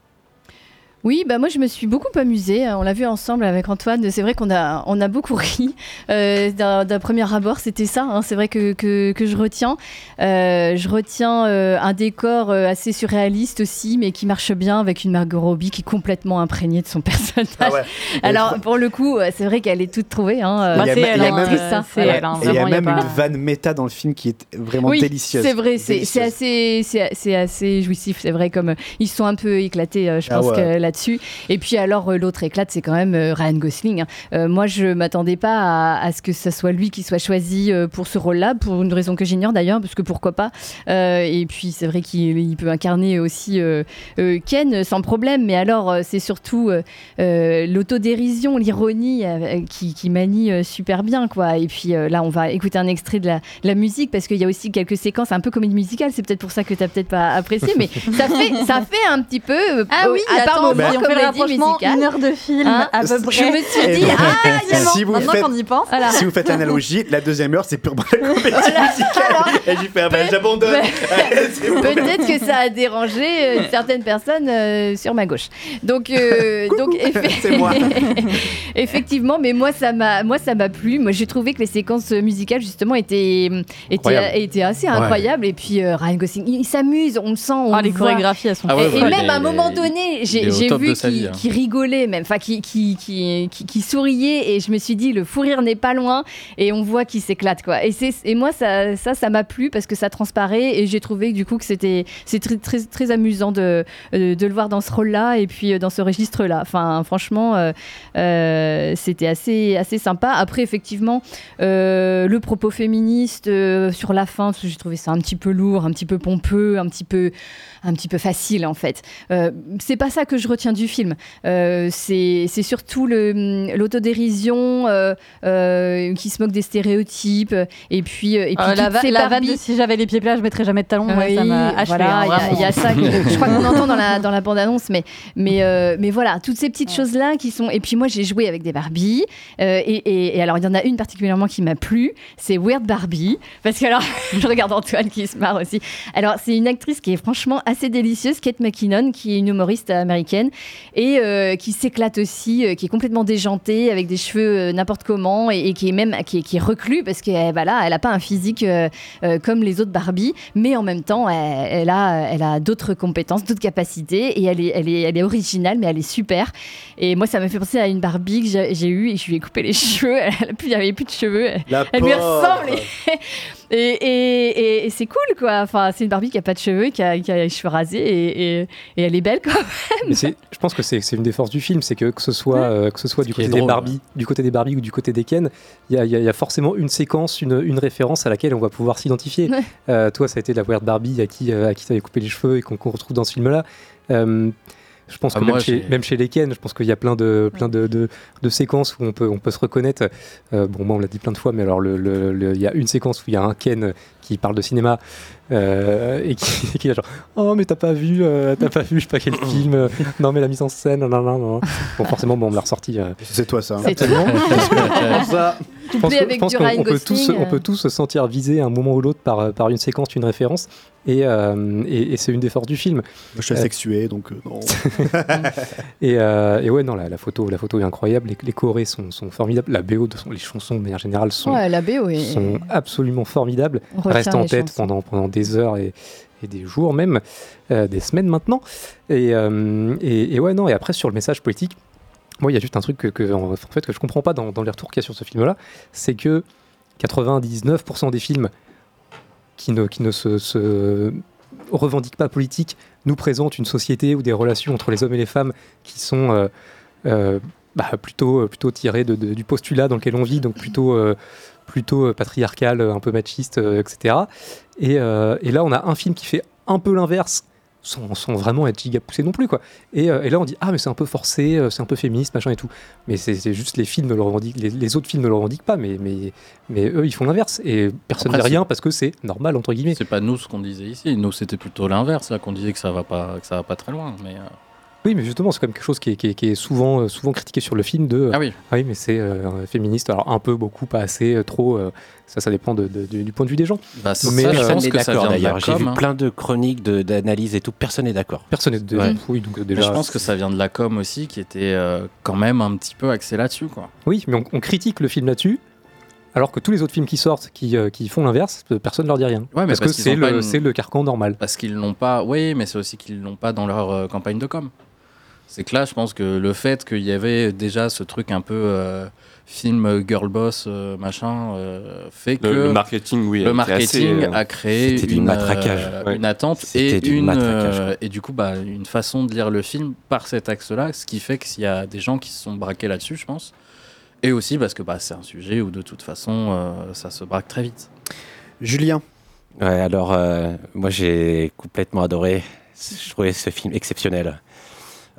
[SPEAKER 1] Oui, bah moi je me suis beaucoup amusée. On l'a vu ensemble avec Antoine. C'est vrai qu'on a, on a beaucoup ri. Euh, D'un premier abord, c'était ça. hein. C'est vrai que, que, que je retiens. Euh, je retiens euh, un décor assez surréaliste aussi, mais qui marche bien avec une Margot Robbie qui est complètement imprégnée de son personnage.
[SPEAKER 2] Ah ouais.
[SPEAKER 1] Alors pour le coup, c'est vrai qu'elle est toute trouvée. Hein.
[SPEAKER 2] Il y a
[SPEAKER 1] c'est
[SPEAKER 2] même-
[SPEAKER 1] elle,
[SPEAKER 2] il y a
[SPEAKER 1] hein,
[SPEAKER 2] même-
[SPEAKER 1] hein.
[SPEAKER 8] hein.
[SPEAKER 2] Une vanne méta dans le film qui est vraiment
[SPEAKER 1] oui,
[SPEAKER 2] délicieuse.
[SPEAKER 1] C'est vrai, c'est assez, c'est c'est assez jouissif. C'est vrai, comme ils sont un peu éclatés, je
[SPEAKER 2] Ah
[SPEAKER 1] pense
[SPEAKER 2] ouais.
[SPEAKER 1] que là-dessus. Et puis alors, euh, l'autre éclate, c'est quand même euh, Ryan Gosling. hein. Euh, moi, je m'attendais pas à, à ce que ce soit lui qui soit choisi pour ce rôle-là, pour une raison que j'ignore d'ailleurs, parce que pourquoi pas. Et puis, c'est vrai qu'il il peut incarner aussi Ken sans problème. Mais alors, c'est surtout l'autodérision, l'ironie qui, qui manie super bien, quoi. Et puis là, on va écouter un extrait de la, la musique parce qu'il y a aussi quelques séquences un peu comédie musicale. C'est peut-être pour ça que tu n'as peut-être pas apprécié, mais ça fait, ça fait un petit peu.
[SPEAKER 8] Ah oui,
[SPEAKER 1] à part
[SPEAKER 8] attends,
[SPEAKER 1] moment,
[SPEAKER 2] Ben,
[SPEAKER 8] si on fait le rapprochement,
[SPEAKER 1] musicale.
[SPEAKER 8] une heure de film
[SPEAKER 1] Hein
[SPEAKER 8] à peu près.
[SPEAKER 1] Je me suis dit, ah, il y a
[SPEAKER 2] si vous
[SPEAKER 8] Maintenant
[SPEAKER 2] faites,
[SPEAKER 8] qu'on y pense.
[SPEAKER 1] Voilà.
[SPEAKER 2] si vous faites l'analogie, la deuxième heure, c'est purement la comédie musicale. Et j'ai fait, ah ben, j'abandonne.
[SPEAKER 1] Peut-être que ça a dérangé euh, certaines personnes euh, sur ma gauche. Donc, euh, donc effe-
[SPEAKER 2] C'est moi.
[SPEAKER 1] effectivement, mais moi ça m'a, moi ça m'a plu. Moi j'ai trouvé que les séquences musicales justement étaient, étaient, étaient assez incroyables. Et puis euh, Ryan Gosling, il, il s'amuse, on le sent. On
[SPEAKER 8] Ah,
[SPEAKER 1] le
[SPEAKER 8] les
[SPEAKER 1] voit.
[SPEAKER 8] chorégraphies, elles sont
[SPEAKER 4] Ah ouais,
[SPEAKER 1] et, même à un moment donné, j'ai
[SPEAKER 4] top
[SPEAKER 1] vu qu'il rigolait, même, enfin qui, qui, qui, qui, qui souriait, et je me suis dit le fou rire n'est pas loin, et on voit qu'il s'éclate quoi. Et moi ça ça ça m'a plu parce que ça transparaît, et j'ai trouvé du coup que c'était c'est très, très très amusant de euh, de le voir dans ce rôle-là et puis euh, dans ce registre-là. Enfin franchement, euh, euh, c'était assez assez sympa. Après effectivement euh, le propos féministe sur la fin, j'ai trouvé ça un petit peu lourd, un petit peu pompeux, un petit peu un petit peu facile en fait. Euh, c'est pas ça que je retiens du film. Euh, c'est surtout le- l'autodérision euh, euh, qui se moque des stéréotypes et puis et puis
[SPEAKER 8] Euh, la, va- la vanne de si j'avais les pieds plats, je mettrais jamais de talons.
[SPEAKER 1] oui,
[SPEAKER 8] ça m'a achevé.
[SPEAKER 1] voilà,
[SPEAKER 8] hein,
[SPEAKER 1] il y a- y, ça que je crois qu'on entend dans la, dans la bande-annonce, mais, mais, euh, mais voilà, toutes ces petites choses-là qui sont. Et puis moi, j'ai joué avec des Barbies, euh, et, et- et alors il y en a une particulièrement qui m'a plu, c'est Weird Barbie, parce que alors, je regarde Antoine qui se marre aussi. Alors, c'est une actrice qui est franchement assez délicieuse, Kate McKinnon, qui est une humoriste américaine, et euh, qui s'éclate aussi, euh, qui est complètement déjantée, avec des cheveux euh, n'importe comment, et, et qui est même qui est, qui est reclue, parce qu'elle voilà, elle a pas un physique comme les autres Barbie, mais en même temps, elle, elle a, elle a d'autres compétences, d'autres capacités, et elle est, elle, est, elle est originale, mais elle est super. Et moi, ça me fait penser à une Barbie que j'ai eue, et je lui ai coupé les cheveux, elle a plus, plus de cheveux, elle,
[SPEAKER 2] La
[SPEAKER 1] elle lui ressemble. Et, et, et- et- et c'est cool, quoi. Enfin, c'est une Barbie qui a pas de cheveux, qui a, qui a les cheveux rasés, et, et- et elle est belle, quand même.
[SPEAKER 6] Mais je pense que c'est une des forces du film, c'est que que ce soit, euh, que ce soit du côté des
[SPEAKER 4] drôle,
[SPEAKER 6] Barbie, du côté des Barbie ou du côté des Ken, il y a, y y forcément une séquence, une, une référence à laquelle on va pouvoir s'identifier.
[SPEAKER 1] Ouais.
[SPEAKER 6] Euh, toi, ça a été la Weird Barbie à qui, euh, à qui t'avais coupé les cheveux et qu'on retrouve dans ce film-là. Euh, je pense
[SPEAKER 4] Ah,
[SPEAKER 6] que
[SPEAKER 4] moi,
[SPEAKER 6] même, chez,
[SPEAKER 4] j'ai-
[SPEAKER 6] même chez les Ken, je pense qu'il y a plein de, plein de, de, de séquences où on peut, on peut se reconnaître. Euh, bon, moi, on l'a dit plein de fois, mais alors, le- le- le- il y a une séquence où il y a un Ken qui parle de cinéma euh, et qui, qui est genre Oh, mais t'as pas vu, euh, t'as pas vu, je sais pas quel film, euh, non, mais la mise en scène, non, non, non. Bon, forcément, bon, on me l'a ressorti. euh,
[SPEAKER 2] C'est toi ça. hein.
[SPEAKER 1] C'est
[SPEAKER 2] Ça,
[SPEAKER 6] pense
[SPEAKER 1] Couplé avec du Ryan
[SPEAKER 6] on peut, tous,
[SPEAKER 1] Gosling,
[SPEAKER 6] on peut
[SPEAKER 1] euh.
[SPEAKER 6] tous se sentir visés à un moment ou l'autre par, euh, par une séquence, une référence, et, euh, et, et c'est une des forces du film.
[SPEAKER 2] je suis
[SPEAKER 6] Euh,
[SPEAKER 2] asexué, donc euh, non.
[SPEAKER 6] Et, euh, et ouais, non, la, la photo, la photo est incroyable, les, les chorés sont, sont formidables, la BO, de son- les chansons de manière générale sont,
[SPEAKER 1] Ouais, la BO est-
[SPEAKER 6] sont absolument formidables, restent en tête pendant, pendant des heures et, et des jours même, euh, des semaines maintenant. Et, euh, et, et ouais, non, et après sur le message politique, moi il y a juste un truc que, que, en, fait, que je comprends pas dans, dans les retours qu'il y a sur ce film-là, c'est que 99% des films qui ne, se, revendiquent pas politique nous présentent une société ou des relations entre les hommes et les femmes qui sont euh, euh, bah, plutôt, plutôt tirées du postulat dans lequel on vit, donc plutôt, euh, plutôt euh, patriarcal, un peu machiste, etc. Et, et là, on a un film qui fait un peu l'inverse, sans, sans vraiment être giga poussé non plus. Quoi. Et, euh, et là, on dit Ah, mais c'est un peu forcé, euh, c'est un peu féministe, machin et tout. Mais c'est juste les films ne le revendiquent, les, les autres films ne le revendiquent pas, mais, mais, mais eux, ils font l'inverse. Et personne ne dit rien parce que c'est normal, entre guillemets.
[SPEAKER 4] C'est pas nous ce qu'on disait ici. Nous, c'était plutôt l'inverse, là, qu'on disait que ça va pas, que ça va pas très loin. Mais euh,
[SPEAKER 6] Oui, mais justement, c'est quand même quelque chose qui est, qui est- qui est souvent, euh, souvent critiqué sur le film de
[SPEAKER 4] Ah oui.
[SPEAKER 6] mais c'est euh, féministe. Alors, un peu, beaucoup, pas assez, euh, trop. euh, ça, ça dépend de- de- du, du point de vue des gens.
[SPEAKER 4] Bah, c'est
[SPEAKER 6] mais
[SPEAKER 4] ça,
[SPEAKER 6] euh,
[SPEAKER 4] je pense que ça
[SPEAKER 10] d'accord
[SPEAKER 4] vient de la
[SPEAKER 10] d'ailleurs. J'ai vu
[SPEAKER 4] hein.
[SPEAKER 10] plein de chroniques, de- d'analyses et tout. Personne n'est d'accord.
[SPEAKER 6] personne n'est.
[SPEAKER 10] Ouais.
[SPEAKER 6] Oui, donc euh,
[SPEAKER 4] Mais
[SPEAKER 6] déjà.
[SPEAKER 4] je pense que ça vient de la com aussi, qui était euh, quand même un petit peu axé là-dessus, quoi.
[SPEAKER 6] Oui, mais on, on critique le film là-dessus. Alors que tous les autres films qui sortent, qui, euh, qui font l'inverse, euh, personne ne leur dit rien.
[SPEAKER 4] Ouais, mais
[SPEAKER 6] parce,
[SPEAKER 4] parce
[SPEAKER 6] que c'est le,
[SPEAKER 4] une-
[SPEAKER 6] c'est le carcan normal.
[SPEAKER 4] Parce qu'ils l'ont pas. Oui, mais c'est aussi qu'ils l'ont pas dans leur euh, campagne de com. C'est que là, je pense que le fait qu'il y avait déjà ce truc un peu euh, film girl boss euh, machin euh, fait que
[SPEAKER 9] Le- le marketing, oui,
[SPEAKER 4] le marketing
[SPEAKER 9] assez,
[SPEAKER 4] a créé
[SPEAKER 10] c'était du
[SPEAKER 4] une,
[SPEAKER 10] matraquage.
[SPEAKER 4] euh,
[SPEAKER 10] Ouais.
[SPEAKER 4] une attente
[SPEAKER 10] C'était
[SPEAKER 4] et
[SPEAKER 10] du
[SPEAKER 4] une euh, et du coup bah une façon de lire le film par cet axe-là, ce qui fait que s'il y a des gens qui se sont braqués là-dessus, je pense. Et aussi parce que bah, c'est un sujet où de toute façon euh, ça se braque très vite.
[SPEAKER 2] Julien.
[SPEAKER 10] Ouais, alors, euh, moi, j'ai complètement adoré. Je trouvais ce film exceptionnel.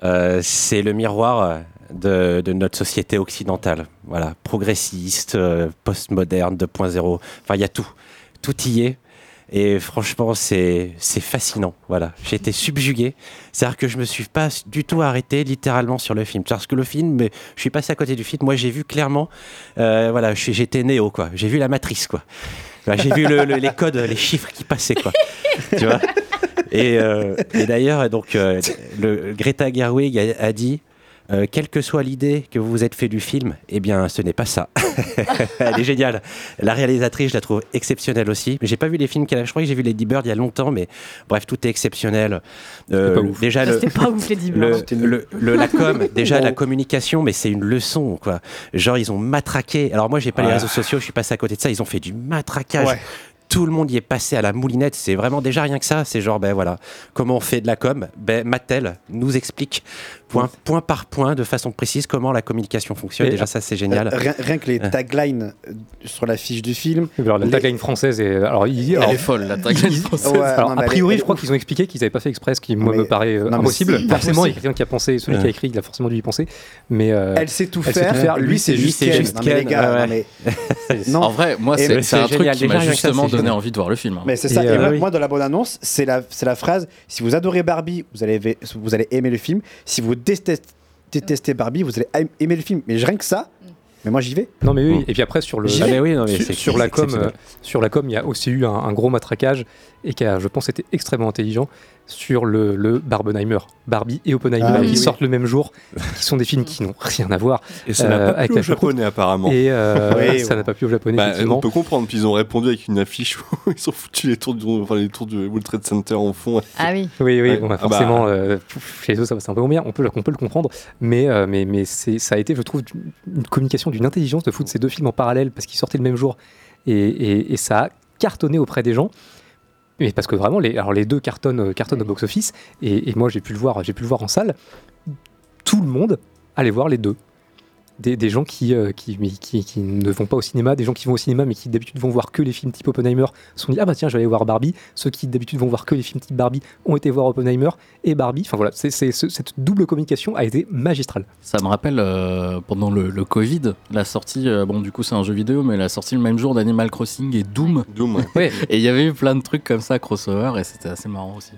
[SPEAKER 10] Euh, c'est le miroir de, notre société occidentale. Voilà, progressiste, euh, postmoderne, 2.0. Enfin, il y a tout. Tout y est. Et franchement, c'est fascinant. Voilà, j'ai été subjugué. C'est-à-dire que je me suis pas du tout arrêté littéralement sur le film. Parce que le film, mais je suis passé à côté du film. Moi, j'ai vu clairement, euh, voilà, j'étais néo quoi. J'ai vu la matrice quoi. J'ai vu le- le- les codes, les chiffres qui passaient quoi. tu vois? Et, euh, et d'ailleurs, donc euh, le Greta Gerwig a, a dit. euh, quelle que soit l'idée que vous vous êtes fait du film, eh bien, ce n'est pas ça. Elle est géniale. La réalisatrice, je la trouve exceptionnelle aussi. Mais j'ai pas vu les films qu'elle a. Je crois que j'ai vu Lady Bird il y a longtemps, mais bref, tout est exceptionnel. Euh,
[SPEAKER 6] pas ouf.
[SPEAKER 10] Déjà, le,
[SPEAKER 8] C'était pas ouf, Lady
[SPEAKER 10] le,
[SPEAKER 8] Bird.
[SPEAKER 10] le- le- la com, déjà la communication, mais c'est une leçon, quoi. Genre, ils ont matraqué. Alors, moi, j'ai pas les réseaux sociaux, je suis passé à côté de ça. Ils ont fait du matraquage.
[SPEAKER 2] Ouais.
[SPEAKER 10] Tout le monde y est passé à la moulinette. C'est vraiment déjà rien que ça. C'est genre, ben voilà, comment on fait de la com? Ben, Mattel nous explique point, point par point, de façon précise, comment la communication fonctionne.
[SPEAKER 6] Et-
[SPEAKER 10] déjà, ça, c'est génial.
[SPEAKER 2] Euh, Rien, rien que les
[SPEAKER 10] Euh.
[SPEAKER 2] taglines euh, sur la fiche du film.
[SPEAKER 6] Alors, la
[SPEAKER 2] les-
[SPEAKER 6] tagline française est. Alors, il,
[SPEAKER 4] Elle
[SPEAKER 6] alors,
[SPEAKER 4] est folle, la tagline française.
[SPEAKER 2] Ouais,
[SPEAKER 6] alors,
[SPEAKER 2] non,
[SPEAKER 6] a
[SPEAKER 2] elle
[SPEAKER 6] priori, je crois qu'ils ont expliqué qu'ils n'avaient pas fait exprès, ce qui moi
[SPEAKER 2] mais-
[SPEAKER 6] me paraît
[SPEAKER 2] non,
[SPEAKER 6] impossible. Forcément, il y a quelqu'un qui a pensé, celui qui a écrit, il a forcément dû y penser. Mais euh,
[SPEAKER 2] Elle sait tout
[SPEAKER 6] elle sait
[SPEAKER 2] faire.
[SPEAKER 6] tout faire.
[SPEAKER 2] Lui, c'est
[SPEAKER 10] Lui,
[SPEAKER 2] juste
[SPEAKER 10] c'est
[SPEAKER 2] Ken.
[SPEAKER 10] juste
[SPEAKER 2] Non.
[SPEAKER 4] En vrai, moi, c'est un
[SPEAKER 10] c'est
[SPEAKER 4] truc qui m'a justement
[SPEAKER 10] c'est
[SPEAKER 4] donné envie de voir le film. hein.
[SPEAKER 2] Mais c'est ça. Et moi, dans la bande-annonce, c'est la, c'est la phrase si vous adorez Barbie, vous allez, vous allez aimer le film. Si vous détestez, détestez Barbie, vous allez aim- aimer le film. Mais rien que ça, mais moi, j'y vais.
[SPEAKER 6] Non mais oui, et puis après sur le
[SPEAKER 10] Ah, mais oui, non, mais
[SPEAKER 6] sur, la com, euh, sur la com, il y a aussi eu un, un gros matraquage et qui a, je pense, été extrêmement intelligent sur le, le Barbenheimer, Barbie et Oppenheimer,
[SPEAKER 2] Ah,
[SPEAKER 6] qui
[SPEAKER 2] oui,
[SPEAKER 6] sortent le même jour, qui sont des films qui n'ont rien à voir.
[SPEAKER 9] Et ça
[SPEAKER 6] Euh,
[SPEAKER 9] n'a pas
[SPEAKER 6] avec
[SPEAKER 9] plu aux
[SPEAKER 6] choucroute.
[SPEAKER 9] japonais apparemment.
[SPEAKER 6] Et euh,
[SPEAKER 2] Oui,
[SPEAKER 6] ça n'a pas plu au japonais
[SPEAKER 9] Bah,
[SPEAKER 6] effectivement.
[SPEAKER 9] on peut comprendre, puis ils ont répondu avec une affiche où ils ont foutu les tours du, enfin, les tours du World Trade Center en fond.
[SPEAKER 1] Ah oui.
[SPEAKER 6] Oui, oui,
[SPEAKER 9] Ouais.
[SPEAKER 6] bon, bah,
[SPEAKER 9] Ah bah.
[SPEAKER 6] forcément, euh, pff, chez eux, ça c'est un peu moins bien, on peut, on peut le comprendre, mais, euh, mais, mais c'est, ça a été, je trouve, une communication d'une intelligence de foutre ces deux films en parallèle parce qu'ils sortaient le même jour et, et- et ça a cartonné auprès des gens. Mais parce que vraiment, les, alors les deux cartonnent, euh, cartonnent au box-office et, et moi j'ai pu, le voir, j'ai pu le voir en salle. Tout le monde allait voir les deux. Des, des gens qui, euh, qui, mais qui, qui ne vont pas au cinéma, des gens qui vont au cinéma mais qui d'habitude vont voir que les films type Oppenheimer, se sont dit ah bah tiens je vais aller voir Barbie. Ceux qui d'habitude vont voir que les films type Barbie ont été voir Oppenheimer et Barbie. Enfin voilà, c'est, c'est- ce- cette double communication a été magistrale.
[SPEAKER 4] Ça me rappelle euh, pendant le, le Covid, la sortie, euh, bon du coup c'est un jeu vidéo, mais la sortie le même jour d'Animal Crossing et Doom.
[SPEAKER 9] Doom. Ouais.
[SPEAKER 4] Et il y avait eu plein de trucs comme ça, crossover, et c'était assez marrant aussi.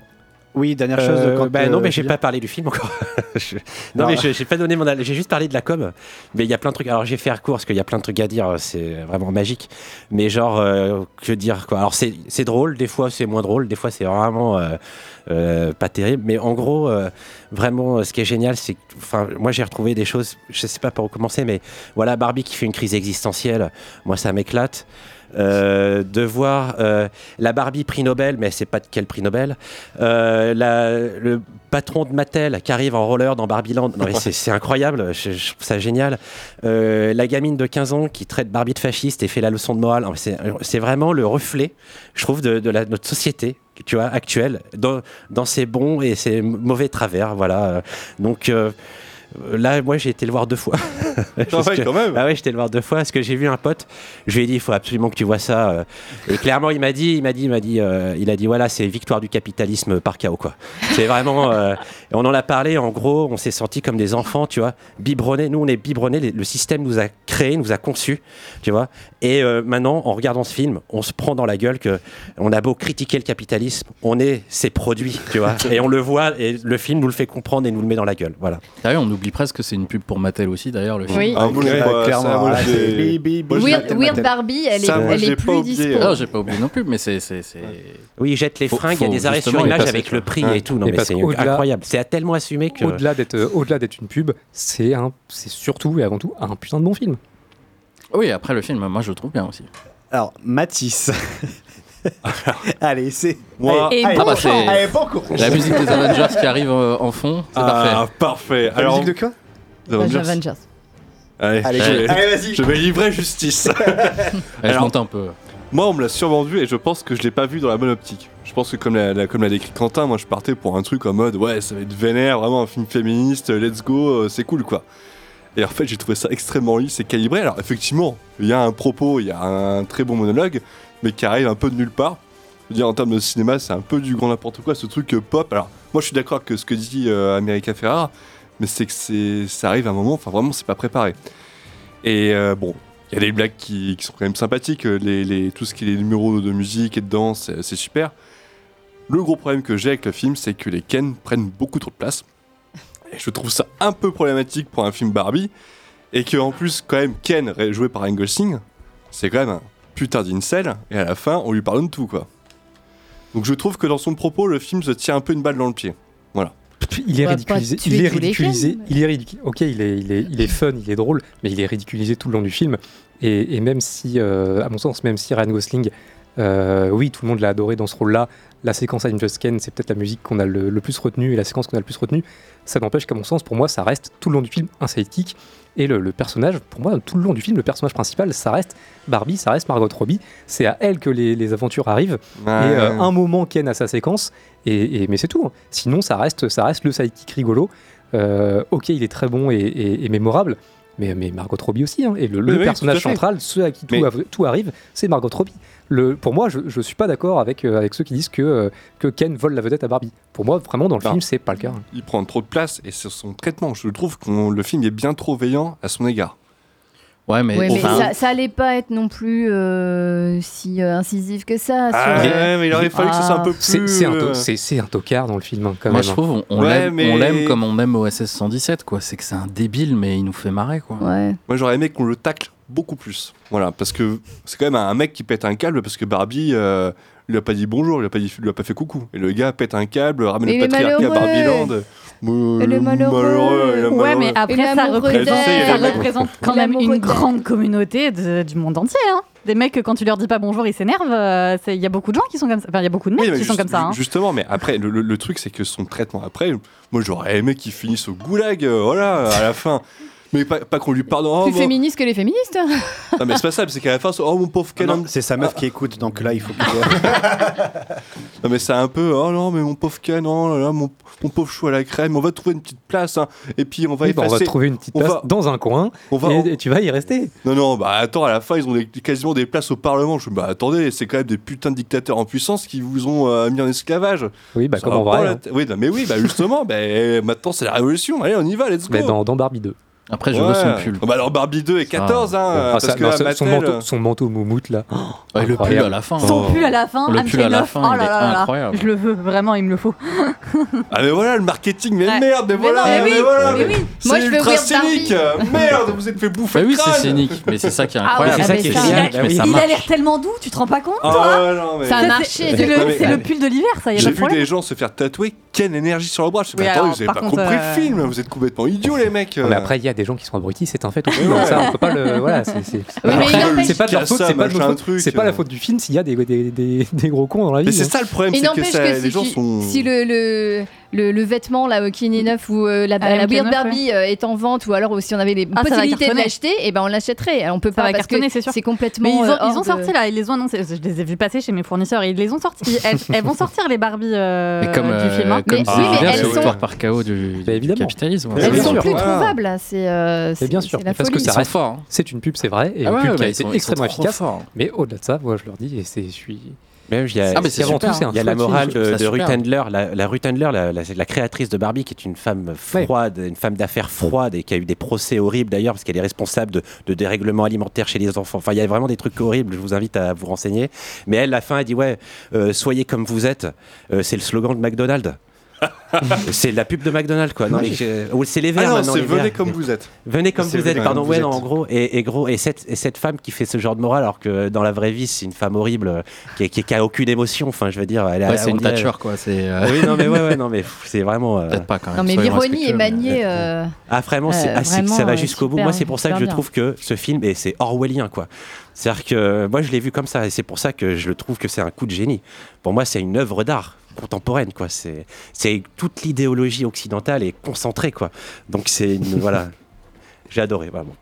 [SPEAKER 2] Oui, dernière chose.
[SPEAKER 10] Euh,
[SPEAKER 2] quand,
[SPEAKER 10] bah non,
[SPEAKER 2] euh,
[SPEAKER 10] mais j'ai pas parlé du film encore. Je- Non,
[SPEAKER 2] Non.
[SPEAKER 10] mais j'ai pas donné mon. J'ai juste parlé de la com. Mais il y a plein de trucs. Alors j'ai fait recours parce qu'il y a plein de trucs à dire. C'est vraiment magique. Mais genre, euh, que dire quoi Alors c'est drôle. Des fois c'est moins drôle. Des fois c'est vraiment euh, euh, pas terrible. Mais en gros, euh, vraiment, euh, ce qui est génial, c'est que, enfin, moi j'ai retrouvé des choses. Je sais pas par où commencer, mais voilà, Barbie qui fait une crise existentielle. Moi, ça m'éclate. Euh, de voir euh, la Barbie prix Nobel, mais c'est pas de quel prix Nobel. Euh, le patron de Mattel qui arrive en roller dans Barbieland, non, mais c'est incroyable, je, trouve ça génial. La gamine de 15 ans qui traite Barbie de fasciste et fait la leçon de morale, c'est vraiment le reflet, je trouve, de, notre société. Tu vois, actuelle, dans, dans ses bons et ses mauvais travers, voilà. Donc là, moi, j'ai été le voir deux fois. Parce
[SPEAKER 9] ouais,
[SPEAKER 10] que-
[SPEAKER 9] quand même.
[SPEAKER 10] ah ouais, j'étais le voir deux fois parce que j'ai vu un pote. Je lui ai dit, il faut absolument que tu vois ça. euh. Et clairement, il m'a dit, il m'a dit, il m'a dit, euh, il a dit, voilà, c'est victoire du capitalisme par chaos, quoi. C'est vraiment. euh, on en a parlé. En gros, on s'est sentis comme des enfants, tu vois, biberonnés. Nous, on est biberonnés. les- Le système nous a créés, nous a conçus, tu vois. Et euh, maintenant, en regardant ce film, on se prend dans la gueule que on a beau critiquer le capitalisme, on est ses produits, tu vois. Et on le voit. Et le film nous le fait comprendre et nous le met dans la gueule. Voilà.
[SPEAKER 4] D'ailleurs, on oublie presque que c'est une pub pour Mattel aussi, d'ailleurs, le film.
[SPEAKER 1] Oui.
[SPEAKER 9] Ah,
[SPEAKER 2] Ouais,
[SPEAKER 9] pas-
[SPEAKER 2] clairement,
[SPEAKER 9] ça, moi,
[SPEAKER 2] ah,
[SPEAKER 1] Weird, Weird. Barbie, elle est,
[SPEAKER 9] Ça, moi,
[SPEAKER 1] elle
[SPEAKER 9] j'ai
[SPEAKER 1] est
[SPEAKER 9] pas
[SPEAKER 1] plus dispo.
[SPEAKER 4] Non, j'ai pas oublié non plus, mais c'est. c'est- c'est-
[SPEAKER 10] Oui, ils jettent les
[SPEAKER 4] Faut-
[SPEAKER 10] fringues, il y a des arrêts sur image avec le prix et tout. Non, mais c'est incroyable. C'est tellement assumé que.
[SPEAKER 6] Au-delà d'être, euh, au-delà d'être une pub, c'est un, c'est surtout et avant tout un putain de bon film.
[SPEAKER 4] Oui, après le film, moi je le trouve bien aussi.
[SPEAKER 2] Alors, Matisse. Allez, c'est.
[SPEAKER 9] Moi-
[SPEAKER 2] allez,
[SPEAKER 1] Et
[SPEAKER 2] allez,
[SPEAKER 4] bon
[SPEAKER 2] allez.
[SPEAKER 4] La musique des Avengers qui arrive euh, en fond, c'est
[SPEAKER 9] Ah,
[SPEAKER 4] parfait.
[SPEAKER 9] parfait.
[SPEAKER 2] La
[SPEAKER 9] Alors,
[SPEAKER 2] musique de quoi
[SPEAKER 9] The Avengers.
[SPEAKER 1] Avengers.
[SPEAKER 9] Allez,
[SPEAKER 2] Allez,
[SPEAKER 9] je, vais-
[SPEAKER 2] allez, vas-y.
[SPEAKER 9] je vais livrer justice.
[SPEAKER 4] Allez, je
[SPEAKER 9] Alors-
[SPEAKER 4] monte un peu.
[SPEAKER 9] Moi, on me l'a survendu et je pense que je l'ai pas vu dans la bonne optique. Je pense que comme l'a, l'a- comme l'a décrit Quentin, moi je partais pour un truc en mode ouais, ça va être vénère, vraiment un film féministe, let's go, euh, c'est cool quoi. Et en fait, j'ai trouvé ça extrêmement lisse et calibré. Alors, effectivement, il y a un propos, il y a un très bon monologue, mais qui arrive un peu de nulle part. Je veux dire, en termes de cinéma, c'est un peu du grand n'importe quoi, ce truc euh, pop. Alors, moi je suis d'accord que ce que dit euh, America Ferrara, mais c'est que ça arrive à un moment, enfin vraiment, c'est pas préparé. Et euh, bon, Il y a des blagues qui, sont quand même sympathiques. Les- tout ce qui est les numéros de musique et de danse, c'est super. Le gros problème que j'ai avec le film, c'est que les Ken prennent beaucoup trop de place. Et je trouve ça un peu problématique pour un film Barbie. Et que en plus, quand même, Ken, joué par Ryan Gosling, c'est quand même un putain d'incel. Et à la fin, on lui pardonne tout, quoi. Donc je trouve que dans son propos, le film se tire un peu une balle dans le pied. Voilà.
[SPEAKER 6] Il est ridiculisé. Il est ridiculisé. Il est ridicu- Ok, il est, il est, il est fun, il est drôle, mais il est ridiculisé tout le long du film. Et, et même si, euh, à mon sens, même si Ryan Gosling, euh, oui, tout le monde l'a adoré dans ce rôle-là. La séquence I'm Just Ken, c'est peut-être la musique qu'on a le, le plus retenue et la séquence qu'on a le plus retenue. Ça n'empêche qu'à mon sens, pour moi, ça reste tout le long du film un sidekick. Et le, le personnage, pour moi, tout le long du film, le personnage principal, ça reste Barbie, ça reste Margot Robbie. C'est à elle que les, les aventures arrivent.
[SPEAKER 9] Ouais.
[SPEAKER 6] Et euh, un moment Ken a sa séquence, et, et- mais c'est tout. hein. Sinon, ça reste, ça reste le sidekick rigolo. Euh, ok, il est très bon et, et- et mémorable, mais, mais Margot Robbie aussi. hein. Et le, le
[SPEAKER 9] Oui, oui,
[SPEAKER 6] personnage central, ceux à qui tout, tout arrive, c'est Margot Robbie. Le, pour moi, je ne suis pas d'accord avec, euh, avec ceux qui disent que, euh, que Ken vole la vedette à Barbie. Pour moi, vraiment, dans le
[SPEAKER 9] Non.
[SPEAKER 6] film, c'est pas le cas.
[SPEAKER 9] Il prend trop de place et c'est son traitement. Je trouve que le film est bien trop veillant à son égard.
[SPEAKER 4] Ouais, mais,
[SPEAKER 1] Ouais, mais
[SPEAKER 4] enfin,
[SPEAKER 1] ça, ça allait pas être non plus euh, si euh, incisif que ça.
[SPEAKER 9] Ah
[SPEAKER 1] sur-
[SPEAKER 9] ouais, mais il aurait fallu que ça soit un peu plus.
[SPEAKER 6] C'est c'est un, to-
[SPEAKER 9] euh,
[SPEAKER 6] c'est- c'est un tocard dans le film, hein, quand
[SPEAKER 4] moi
[SPEAKER 6] même.
[SPEAKER 4] je trouve on, on
[SPEAKER 9] Ouais,
[SPEAKER 4] l'aime
[SPEAKER 9] mais-
[SPEAKER 4] on l'aime comme on aime OSS 117 quoi. C'est que c'est un débile mais il nous fait marrer quoi.
[SPEAKER 1] Ouais.
[SPEAKER 9] Moi, j'aurais aimé qu'on le tacle beaucoup plus. Voilà, parce que c'est quand même un mec qui pète un câble parce que Barbie. euh, lui a pas dit bonjour, il lui a pas, dit, lui a pas fait coucou. Et le gars pète un câble, ramène
[SPEAKER 1] Mais
[SPEAKER 9] le patriarcat à
[SPEAKER 1] malheureux.
[SPEAKER 9] Barbiland. Euh,
[SPEAKER 1] est malheureux.
[SPEAKER 8] Ouais,
[SPEAKER 9] malheureux.
[SPEAKER 8] mais après, ça, représente, ça représente quand même une grande communauté de- du monde entier. hein. Des mecs que quand tu leur dis pas bonjour, ils s'énervent. euh, Il y a beaucoup de gens qui sont comme ça. Enfin, il y a beaucoup de mecs
[SPEAKER 9] Oui,
[SPEAKER 8] qui sont
[SPEAKER 9] juste-
[SPEAKER 8] comme ça. hein.
[SPEAKER 9] Justement, mais après, le, le- le truc, c'est que son traitement après, moi, j'aurais aimé qu'il finisse au goulag, euh, voilà, à la fin. Mais pas, pas qu'on lui pardonne. Oh,
[SPEAKER 1] Plus
[SPEAKER 9] bon.
[SPEAKER 1] féministe que les féministes.
[SPEAKER 9] Non, mais c'est pas ça, c'est qu'à la fin, c'est, oh mon pauvre Ken.
[SPEAKER 2] Non, c'est sa meuf qui écoute, donc là, il faut que.
[SPEAKER 9] Non, mais c'est un peu, oh non, mais mon pauvre Ken, oh là là, mon, mon pauvre chou à la crème, on va trouver une petite place, hein, et puis on va
[SPEAKER 6] Oui, bah, on
[SPEAKER 9] effacer.
[SPEAKER 6] va trouver une petite
[SPEAKER 9] on
[SPEAKER 6] place
[SPEAKER 9] va-
[SPEAKER 6] dans un coin
[SPEAKER 9] on va-
[SPEAKER 6] et, et tu vas y rester.
[SPEAKER 9] Non, non, bah attends, à la fin, ils ont des- quasiment des places au Parlement. Je me dis, bah attendez, c'est quand même des putains de dictateurs en puissance qui vous ont euh, mis en esclavage.
[SPEAKER 6] Oui, bah
[SPEAKER 9] Ça
[SPEAKER 6] comme
[SPEAKER 9] va
[SPEAKER 6] vrai.
[SPEAKER 9] la
[SPEAKER 6] hein.
[SPEAKER 9] t- Oui, non, mais oui, bah justement, bah, maintenant c'est la révolution. Allez, on y va, let's go.
[SPEAKER 6] Mais dans, dans Barbie 2.
[SPEAKER 4] Après je veux son
[SPEAKER 9] Ouais.
[SPEAKER 4] pull.
[SPEAKER 9] Bah alors Barbie 2 et 14, hein,
[SPEAKER 6] Ah,
[SPEAKER 9] parce
[SPEAKER 6] ça-
[SPEAKER 9] que
[SPEAKER 6] non, son, manteau, son manteau moumoute là.
[SPEAKER 4] Ouais, le pull à la fin.
[SPEAKER 8] Son
[SPEAKER 4] hein.
[SPEAKER 8] pull à la fin,
[SPEAKER 4] Le pull à la fin,
[SPEAKER 8] oh
[SPEAKER 4] il
[SPEAKER 8] là
[SPEAKER 4] est
[SPEAKER 8] là là.
[SPEAKER 4] incroyable.
[SPEAKER 8] Je le veux, vraiment, il me le faut.
[SPEAKER 9] Ah mais voilà le marketing, mais
[SPEAKER 8] Ouais.
[SPEAKER 9] merde, mais,
[SPEAKER 8] Mais
[SPEAKER 9] voilà,
[SPEAKER 8] non, mais oui,
[SPEAKER 9] voilà,
[SPEAKER 8] mais oui.
[SPEAKER 9] c'est
[SPEAKER 1] Moi, je veux
[SPEAKER 9] ultra cynique. Merde, vous êtes fait bouffer le
[SPEAKER 4] oui, c'est cynique, mais c'est ça qui est
[SPEAKER 1] Ah ouais,
[SPEAKER 4] incroyable.
[SPEAKER 1] ah,
[SPEAKER 10] ça
[SPEAKER 1] mais
[SPEAKER 10] qui est
[SPEAKER 1] ça-
[SPEAKER 10] génial.
[SPEAKER 4] mais ça
[SPEAKER 8] il a l'air tellement doux, tu te rends pas compte
[SPEAKER 9] Ah ouais, mais...
[SPEAKER 1] Ça a
[SPEAKER 8] Ça,
[SPEAKER 1] marché.
[SPEAKER 8] C'est c'est le,
[SPEAKER 9] Non, mais-
[SPEAKER 8] c'est le pull de l'hiver, ça, y a
[SPEAKER 9] J'ai vu des gens se faire tatouer Ken énergie sur le bras. Je me attendez, vous avez pas compris
[SPEAKER 8] euh,
[SPEAKER 9] le film, vous êtes complètement idiots les mecs.
[SPEAKER 6] Mais après, il y a des gens qui sont abrutis, c'est un fait aussi.
[SPEAKER 9] Ouais.
[SPEAKER 6] Ça, on peut pas le. Voilà, c'est pas de leur faute, c'est pas de pas
[SPEAKER 9] euh.
[SPEAKER 6] la faute du film s'il y a des, des, des, des gros cons dans la vie.
[SPEAKER 9] Mais c'est
[SPEAKER 6] hein.
[SPEAKER 9] ça le problème, c'est que, ça, les gens
[SPEAKER 1] tu-
[SPEAKER 9] sont.
[SPEAKER 1] si le, le, vêtement là, au Kini 9 ou euh, la,
[SPEAKER 8] Ah,
[SPEAKER 1] la
[SPEAKER 8] MK9,
[SPEAKER 1] Weird Barbie euh, est en vente ou alors si on avait les
[SPEAKER 8] Ah,
[SPEAKER 1] possibilités de l'acheter, et ben on l'achèterait. Alors, On peut
[SPEAKER 8] Ça
[SPEAKER 1] pas parce
[SPEAKER 8] cartonner,
[SPEAKER 1] que
[SPEAKER 8] c'est sûr.
[SPEAKER 1] c'est complètement.
[SPEAKER 8] Mais ils ont,
[SPEAKER 1] euh,
[SPEAKER 8] ils
[SPEAKER 1] hors
[SPEAKER 8] ont
[SPEAKER 1] de-
[SPEAKER 8] sorti là, ils les ont annoncés. Je les ai vus passer chez mes fournisseurs et ils les ont sortis. Elles, elles vont sortir les Barbie euh,
[SPEAKER 4] Mais comme,
[SPEAKER 8] du
[SPEAKER 4] euh,
[SPEAKER 8] film. hein.
[SPEAKER 4] comme
[SPEAKER 1] Mais
[SPEAKER 4] c'est
[SPEAKER 1] oui, mais
[SPEAKER 4] bien
[SPEAKER 1] elles sont-
[SPEAKER 4] victoire par chaos du,
[SPEAKER 6] Bah, évidemment.
[SPEAKER 4] capitalisme.
[SPEAKER 1] Elles
[SPEAKER 6] bien
[SPEAKER 1] sont
[SPEAKER 6] sûr.
[SPEAKER 1] plus
[SPEAKER 9] Voilà.
[SPEAKER 1] trouvables là. C'est euh,
[SPEAKER 6] bien sûr,
[SPEAKER 1] la
[SPEAKER 6] parce que ça reste-
[SPEAKER 4] forts. hein.
[SPEAKER 6] C'est une pub, c'est vrai, et
[SPEAKER 4] Ah
[SPEAKER 6] une pub qui a été extrêmement efficace. Mais au-delà de ça, moi je leur dis, et je suis.
[SPEAKER 10] Même, il y a,
[SPEAKER 4] Ah, mais c'est
[SPEAKER 6] avant tout,
[SPEAKER 4] super.
[SPEAKER 6] c'est un
[SPEAKER 10] Il y a la morale
[SPEAKER 6] je
[SPEAKER 10] de, de Ruth. Handler, la, la Ruth Handler, la, la- la créatrice de Barbie, qui est une femme froide, une femme d'affaires froide et qui a eu des procès horribles d'ailleurs parce qu'elle est responsable de, de dérèglements alimentaires chez les enfants. Enfin, il y a vraiment des trucs horribles. Je vous invite à vous renseigner. Mais elle, à la fin, elle dit ouais, euh, soyez comme vous êtes. Euh, c'est le slogan de McDonald's. c'est la pub de McDonald's quoi. Non, mais je- ou c'est les verts
[SPEAKER 9] Ah c'est venez
[SPEAKER 10] verts.
[SPEAKER 9] comme vous êtes.
[SPEAKER 10] Venez comme vous êtes, pardon. Ouais, non, en gros, et, et gros, et cette, et cette femme qui fait ce genre de morale, alors que dans la vraie vie, c'est une femme horrible, euh, qui, qui, est- qui a aucune émotion. Enfin, je veux dire, elle
[SPEAKER 4] Ouais, c'est une
[SPEAKER 10] dirait-
[SPEAKER 4] Thatcher quoi. C'est euh,
[SPEAKER 10] Oui, non, mais ouais, ouais, non, mais c'est vraiment. euh,
[SPEAKER 4] peut-être pas quand même.
[SPEAKER 1] Non mais l'ironie est maniée. euh,
[SPEAKER 10] Ah, vraiment, c'est,
[SPEAKER 1] Euh,
[SPEAKER 10] ah, ça va
[SPEAKER 1] euh,
[SPEAKER 10] jusqu'au bout. Moi, c'est pour ça que je trouve que ce film, et c'est orwellien, quoi. C'est-à-dire que moi, je l'ai vu comme ça, et c'est pour ça que je le trouve que c'est un coup de génie. Pour moi, c'est une œuvre d'art contemporaine, quoi. C'est, c'est toute l'idéologie occidentale est concentrée, quoi. Donc, c'est voilà. J'ai adoré, vraiment.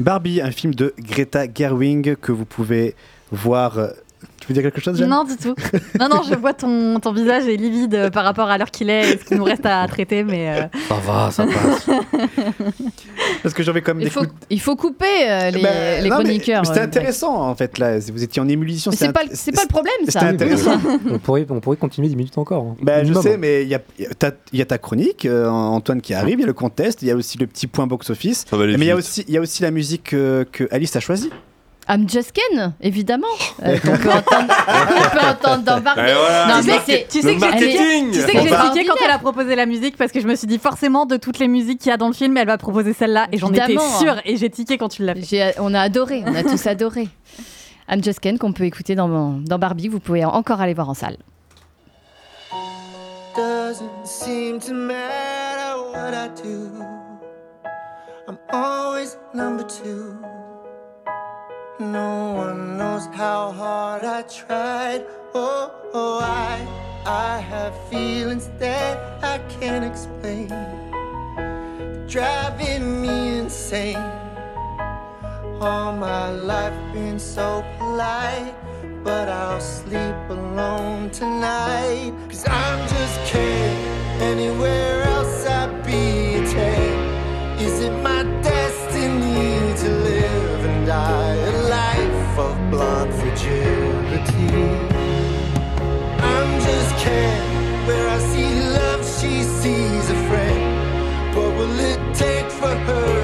[SPEAKER 2] Barbie, un film de Greta Gerwig que vous pouvez voir. Euh, veux dire quelque chose, Jeanne
[SPEAKER 8] Non, du tout. Non, non, je vois ton, ton visage est livide euh, par rapport à l'heure qu'il est et ce qu'il nous reste à traiter, mais. euh,
[SPEAKER 4] Ça va, ça passe.
[SPEAKER 2] Parce que j'avais comme
[SPEAKER 1] Il
[SPEAKER 2] des
[SPEAKER 1] faut,
[SPEAKER 2] coups
[SPEAKER 1] il faut couper euh, les,
[SPEAKER 2] Bah,
[SPEAKER 1] les
[SPEAKER 2] non, mais
[SPEAKER 1] chroniqueurs.
[SPEAKER 2] C'était
[SPEAKER 1] euh,
[SPEAKER 2] intéressant en fait là. Vous étiez en c'était
[SPEAKER 1] c'est pas,
[SPEAKER 2] int-
[SPEAKER 1] c'est pas le problème, ça.
[SPEAKER 2] C'était intéressant.
[SPEAKER 6] on, pourrait, on pourrait continuer 10 minutes encore. hein.
[SPEAKER 2] Bah, je sais, mais il y a, il y a ta- il y a ta chronique, euh, Antoine, qui arrive, il y a le contest, il y a aussi le petit point box-office. Mais il y, a aussi, il y a aussi la musique euh, que Alice a choisie.
[SPEAKER 1] I'm Just Ken, évidemment. Euh, qu'on peut entendre, qu'on peut entendre dans Barbie.
[SPEAKER 9] Et voilà,
[SPEAKER 1] non,
[SPEAKER 9] le
[SPEAKER 1] mais c'est.
[SPEAKER 8] Tu sais que j'ai
[SPEAKER 9] marketing.
[SPEAKER 8] tiqué, tu sais que j'ai
[SPEAKER 1] Bon,
[SPEAKER 8] tiqué quand elle a proposé la musique parce que je me suis dit forcément de toutes les musiques qu'il y a dans le film, elle va proposer celle-là et j'en étais
[SPEAKER 1] Évidemment.
[SPEAKER 8] sûre et j'ai tiqué quand tu l'as fait.
[SPEAKER 1] J'ai- On a adoré, on a tous adoré. I'm Just Ken qu'on peut écouter dans, dans Barbie, vous pouvez encore aller voir en salle.
[SPEAKER 22] Doesn't seem to matter what I do. I'm always number two. No one knows how hard I tried. Oh, oh I, I have feelings that I can't explain. Driving me insane. All my life been so polite, but I'll sleep alone tonight. Cause I'm just kidding. Anywhere else I'd be ten. Is it my destiny to live and die fragility? I'm just kidding. Where I see love, she sees a friend. What will it take for her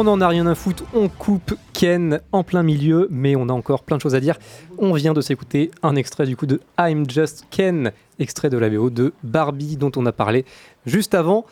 [SPEAKER 6] On n'en a rien à foutre, on coupe Ken en plein milieu, mais on a encore plein de choses à dire. On vient de s'écouter un extrait du coup de I'm Just Ken, extrait de la BO de Barbie dont on a parlé juste avant.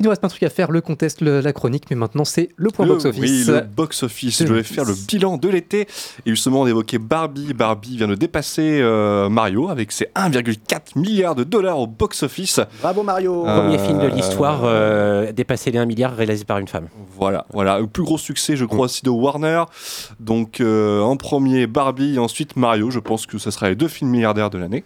[SPEAKER 6] Il nous reste de trucs à faire, le contest, le- la chronique, mais maintenant c'est le point
[SPEAKER 9] Le-
[SPEAKER 6] box-office.
[SPEAKER 9] Oui, le box-office. Je vais faire le bilan de l'été. Et justement, on évoquait Barbie. Barbie vient de dépasser euh, Mario avec ses 1,4 milliard de dollars au box-office.
[SPEAKER 2] Bravo Mario
[SPEAKER 10] Premier film de l'histoire euh, dépassé les 1 milliard réalisé par une femme.
[SPEAKER 9] Voilà, voilà. Le plus gros succès, je crois, aussi de Warner. Donc, euh, en premier, Barbie, et ensuite Mario. Je pense que ce sera les deux films milliardaires de l'année.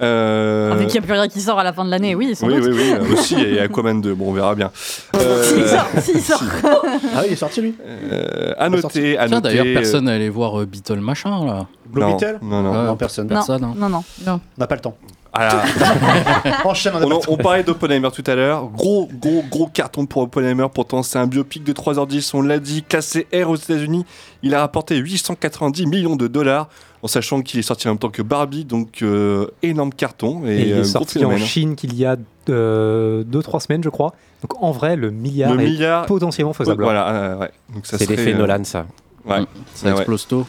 [SPEAKER 9] Euh,
[SPEAKER 8] Avec qu'il n'y a plus rien qui sort à la fin de l'année, oui, sans
[SPEAKER 9] oui,
[SPEAKER 8] doute.
[SPEAKER 9] oui, oui, euh, aussi, et Aquaman 2, bon, on verra bien. Euh,
[SPEAKER 8] S'il sort, s'il sort.
[SPEAKER 2] Ah oui, il est sorti lui.
[SPEAKER 9] euh, à noter, à
[SPEAKER 4] Tiens,
[SPEAKER 9] noter.
[SPEAKER 4] d'ailleurs, personne n'est allé voir euh, Beatle machin, là.
[SPEAKER 2] Blue
[SPEAKER 9] Non,
[SPEAKER 2] Beetle
[SPEAKER 9] non, non.
[SPEAKER 2] Non, personne.
[SPEAKER 4] Personne, hein.
[SPEAKER 8] Non, non.
[SPEAKER 1] Non.
[SPEAKER 2] On n'a pas le temps.
[SPEAKER 9] Ah,
[SPEAKER 2] Enchaîne, on a
[SPEAKER 9] on,
[SPEAKER 2] pas le temps.
[SPEAKER 9] on parlait d'Oppenheimer tout à l'heure. Gros, gros, gros carton pour Oppenheimer. Pourtant, c'est un biopic de 3h10. On l'a dit, classé R aux États-Unis. Il a rapporté 890 millions de dollars, en sachant qu'il est sorti en même temps que Barbie. Donc, euh, énorme carton. Et,
[SPEAKER 6] Et il
[SPEAKER 9] euh,
[SPEAKER 6] est
[SPEAKER 9] gros
[SPEAKER 6] sorti en
[SPEAKER 9] phénomène.
[SPEAKER 6] Chine qu'il y a 2-3 semaines, je crois. Donc en vrai, le milliard
[SPEAKER 9] Le
[SPEAKER 6] est
[SPEAKER 9] milliard-
[SPEAKER 6] potentiellement faisable.
[SPEAKER 9] Voilà, euh, ouais. Donc ça
[SPEAKER 10] C'est l'effet
[SPEAKER 9] euh,
[SPEAKER 10] Nolan, ça.
[SPEAKER 9] Ouais.
[SPEAKER 4] Ça
[SPEAKER 9] Ouais,
[SPEAKER 4] explose tôt.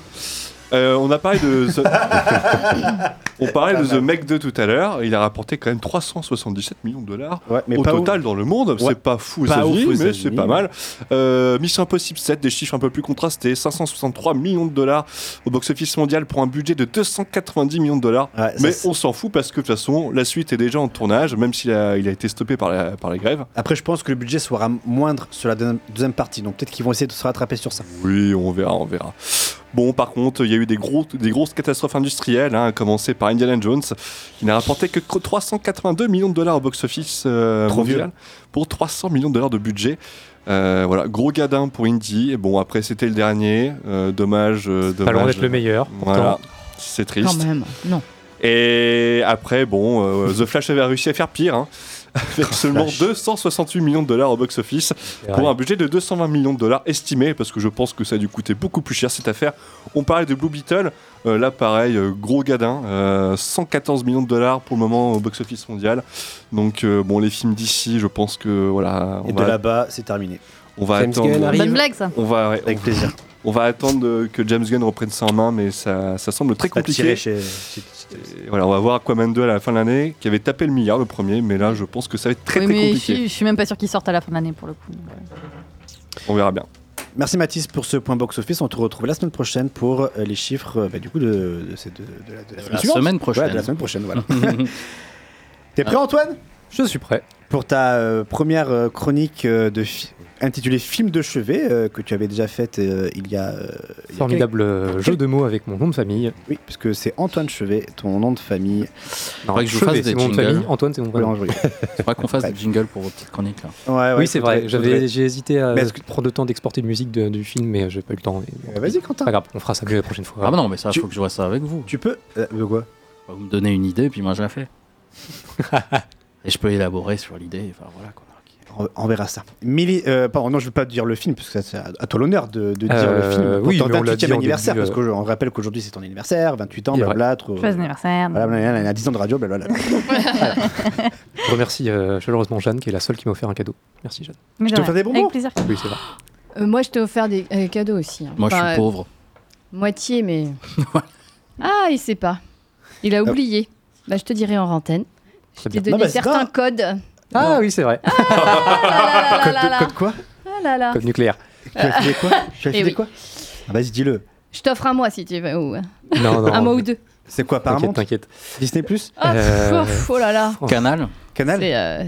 [SPEAKER 9] Euh, on a parlé de. on parlait de The Meg 2 tout à l'heure. Il a rapporté quand même 377 millions de dollars
[SPEAKER 2] mais
[SPEAKER 9] au
[SPEAKER 2] pas
[SPEAKER 9] total dans le monde.
[SPEAKER 2] Ouais.
[SPEAKER 9] C'est pas fou
[SPEAKER 2] Pas
[SPEAKER 9] États-Unis,
[SPEAKER 2] aux
[SPEAKER 9] mais c'est pas mal. Euh, Mission Impossible 7, des chiffres un peu plus contrastés. 563 millions de dollars au box-office mondial pour un budget de 290 millions de dollars. mais on s'en fout parce que de toute façon, la suite est déjà en tournage, même s'il a, il a été stoppé par la, par la grève.
[SPEAKER 2] Après, je pense que le budget sera moindre sur la deuxième deuxième partie, donc peut-être qu'ils vont essayer de se rattraper sur ça.
[SPEAKER 9] Oui, on verra, on verra. Bon, par contre, il y a eu des, gros, des grosses catastrophes industrielles, hein, à commencer par Indiana Jones. Il n'a rapporté que 382 millions de dollars au box-office euh, mondial pour 300 millions de dollars de budget. Euh, voilà, gros gadin pour Indy. Et bon, après, c'était le dernier. Euh, dommage. euh,
[SPEAKER 6] Pas loin
[SPEAKER 9] dommage.
[SPEAKER 6] d'être le meilleur,
[SPEAKER 9] Voilà, c'est triste.
[SPEAKER 1] Quand même, non.
[SPEAKER 9] Et après, bon, euh, The Flash avait réussi à faire pire, hein, avec seulement 268 millions de dollars au box-office pour un budget de 220 millions de dollars estimé, parce que je pense que ça a dû coûter beaucoup plus cher cette affaire. On parlait de Blue Beetle, euh, là pareil, euh, gros gadin, euh, 114 millions de dollars pour le moment au box-office mondial. Donc euh, bon, les films d'ici, je pense que voilà, on
[SPEAKER 2] Et de là-bas, c'est terminé.
[SPEAKER 9] on va
[SPEAKER 10] James
[SPEAKER 9] attendre.
[SPEAKER 8] Bonne blague, ça.
[SPEAKER 9] On va, ouais,
[SPEAKER 2] Avec
[SPEAKER 9] on-
[SPEAKER 2] plaisir.
[SPEAKER 9] On va attendre euh, que James Gunn reprenne ça en main, mais ça, ça semble très compliqué.
[SPEAKER 2] chez-
[SPEAKER 9] Et voilà, on va voir Aquaman 2 à la fin de l'année, qui avait tapé le milliard le premier, mais là je pense que ça va être très
[SPEAKER 8] Oui,
[SPEAKER 9] très
[SPEAKER 8] mais je
[SPEAKER 9] compliqué.
[SPEAKER 8] suis, je suis même pas sûr qu'il sorte à la fin de l'année pour le coup.
[SPEAKER 9] On verra bien.
[SPEAKER 2] Merci Mathis pour ce point box-office. On te retrouve la semaine prochaine pour euh, les chiffres euh, bah, du coup de, de, cette- de- de la, de la semaine
[SPEAKER 4] la
[SPEAKER 2] suivante.
[SPEAKER 4] semaine prochaine.
[SPEAKER 2] Ouais, de la semaine prochaine, voilà. T'es prêt Antoine?
[SPEAKER 6] Je suis prêt.
[SPEAKER 2] Pour ta euh, première chronique euh, de fi- intitulée Film de chevet euh, que tu avais déjà faite euh, il y a... euh, il y a
[SPEAKER 6] Formidable euh, jeu de mots avec mon nom de famille.
[SPEAKER 2] Oui, puisque c'est Antoine Chevet, ton nom de famille.
[SPEAKER 6] Non,
[SPEAKER 4] Faudrait que je
[SPEAKER 6] Chevet,
[SPEAKER 4] fasse
[SPEAKER 6] c'est
[SPEAKER 4] des
[SPEAKER 6] mon nom de
[SPEAKER 4] jingles.
[SPEAKER 6] famille. Antoine, c'est mon prénom.
[SPEAKER 4] Il faudra qu'on fasse des jingles pour vos petites chroniques là.
[SPEAKER 2] Ouais, ouais,
[SPEAKER 6] oui, c'est vrai. J'avais, j'ai hésité à
[SPEAKER 2] que-
[SPEAKER 6] prendre le temps d'exporter une musique de- du film, mais j'ai pas eu le temps.
[SPEAKER 2] Euh, Vas-y Quentin.
[SPEAKER 6] Pas grave, on fera ça mieux la prochaine fois.
[SPEAKER 4] Ah bah non, mais ça, il
[SPEAKER 2] Tu-
[SPEAKER 4] faut que je vois ça avec vous.
[SPEAKER 2] Tu peux... euh, de quoi
[SPEAKER 4] Vous me donnez une idée, puis moi je la fais. Et je peux élaborer sur l'idée. Enfin voilà quoi.
[SPEAKER 2] On, verra ça. Euh, pardon, non, je ne veux pas dire le film, parce que c'est à, toi l'honneur de, de dire
[SPEAKER 6] Euh,
[SPEAKER 2] le film. Pour
[SPEAKER 6] oui,
[SPEAKER 2] ton
[SPEAKER 6] mais on l'a
[SPEAKER 2] 28e
[SPEAKER 6] dit en
[SPEAKER 2] anniversaire,
[SPEAKER 6] début,
[SPEAKER 2] parce
[SPEAKER 6] euh,
[SPEAKER 2] qu'on rappelle qu'aujourd'hui c'est ton anniversaire, 28 ans, trop-
[SPEAKER 8] Joyeux anniversaire.
[SPEAKER 2] Voilà, blablabla, il a 10 ans de radio, blablabla.
[SPEAKER 6] Je remercie euh, chaleureusement Jeanne, qui est la seule qui m'a offert un cadeau. Merci Jeanne.
[SPEAKER 8] Mais
[SPEAKER 2] Je
[SPEAKER 8] rien.
[SPEAKER 2] fais des bonbons
[SPEAKER 8] Avec plaisir.
[SPEAKER 6] Oui, c'est vrai.
[SPEAKER 1] Euh, moi, je t'ai offert des euh, cadeaux aussi. hein.
[SPEAKER 4] Moi je suis pauvre.
[SPEAKER 1] euh, Moitié, mais. ah, il sait pas. Il a oublié. Bah, je te dirai en antenne. Je t'ai donné certains codes.
[SPEAKER 6] Ah oui, c'est vrai.
[SPEAKER 1] Ah
[SPEAKER 2] Code,
[SPEAKER 1] là
[SPEAKER 2] de-
[SPEAKER 1] là.
[SPEAKER 2] code quoi
[SPEAKER 1] Ah là là.
[SPEAKER 6] Code nucléaire.
[SPEAKER 2] Tu as filé quoi Tu as filé
[SPEAKER 1] oui.
[SPEAKER 2] quoi ah, Vas-y, dis-le.
[SPEAKER 1] Je t'offre un mois si tu veux. Ou...
[SPEAKER 6] Non, non.
[SPEAKER 1] un mois ou deux.
[SPEAKER 2] C'est quoi, Paramount
[SPEAKER 6] T'inquiète, t'inquiète.
[SPEAKER 2] Disney Plus
[SPEAKER 1] Ah,
[SPEAKER 6] Euh,
[SPEAKER 1] oh là là.
[SPEAKER 4] Canal
[SPEAKER 2] Canal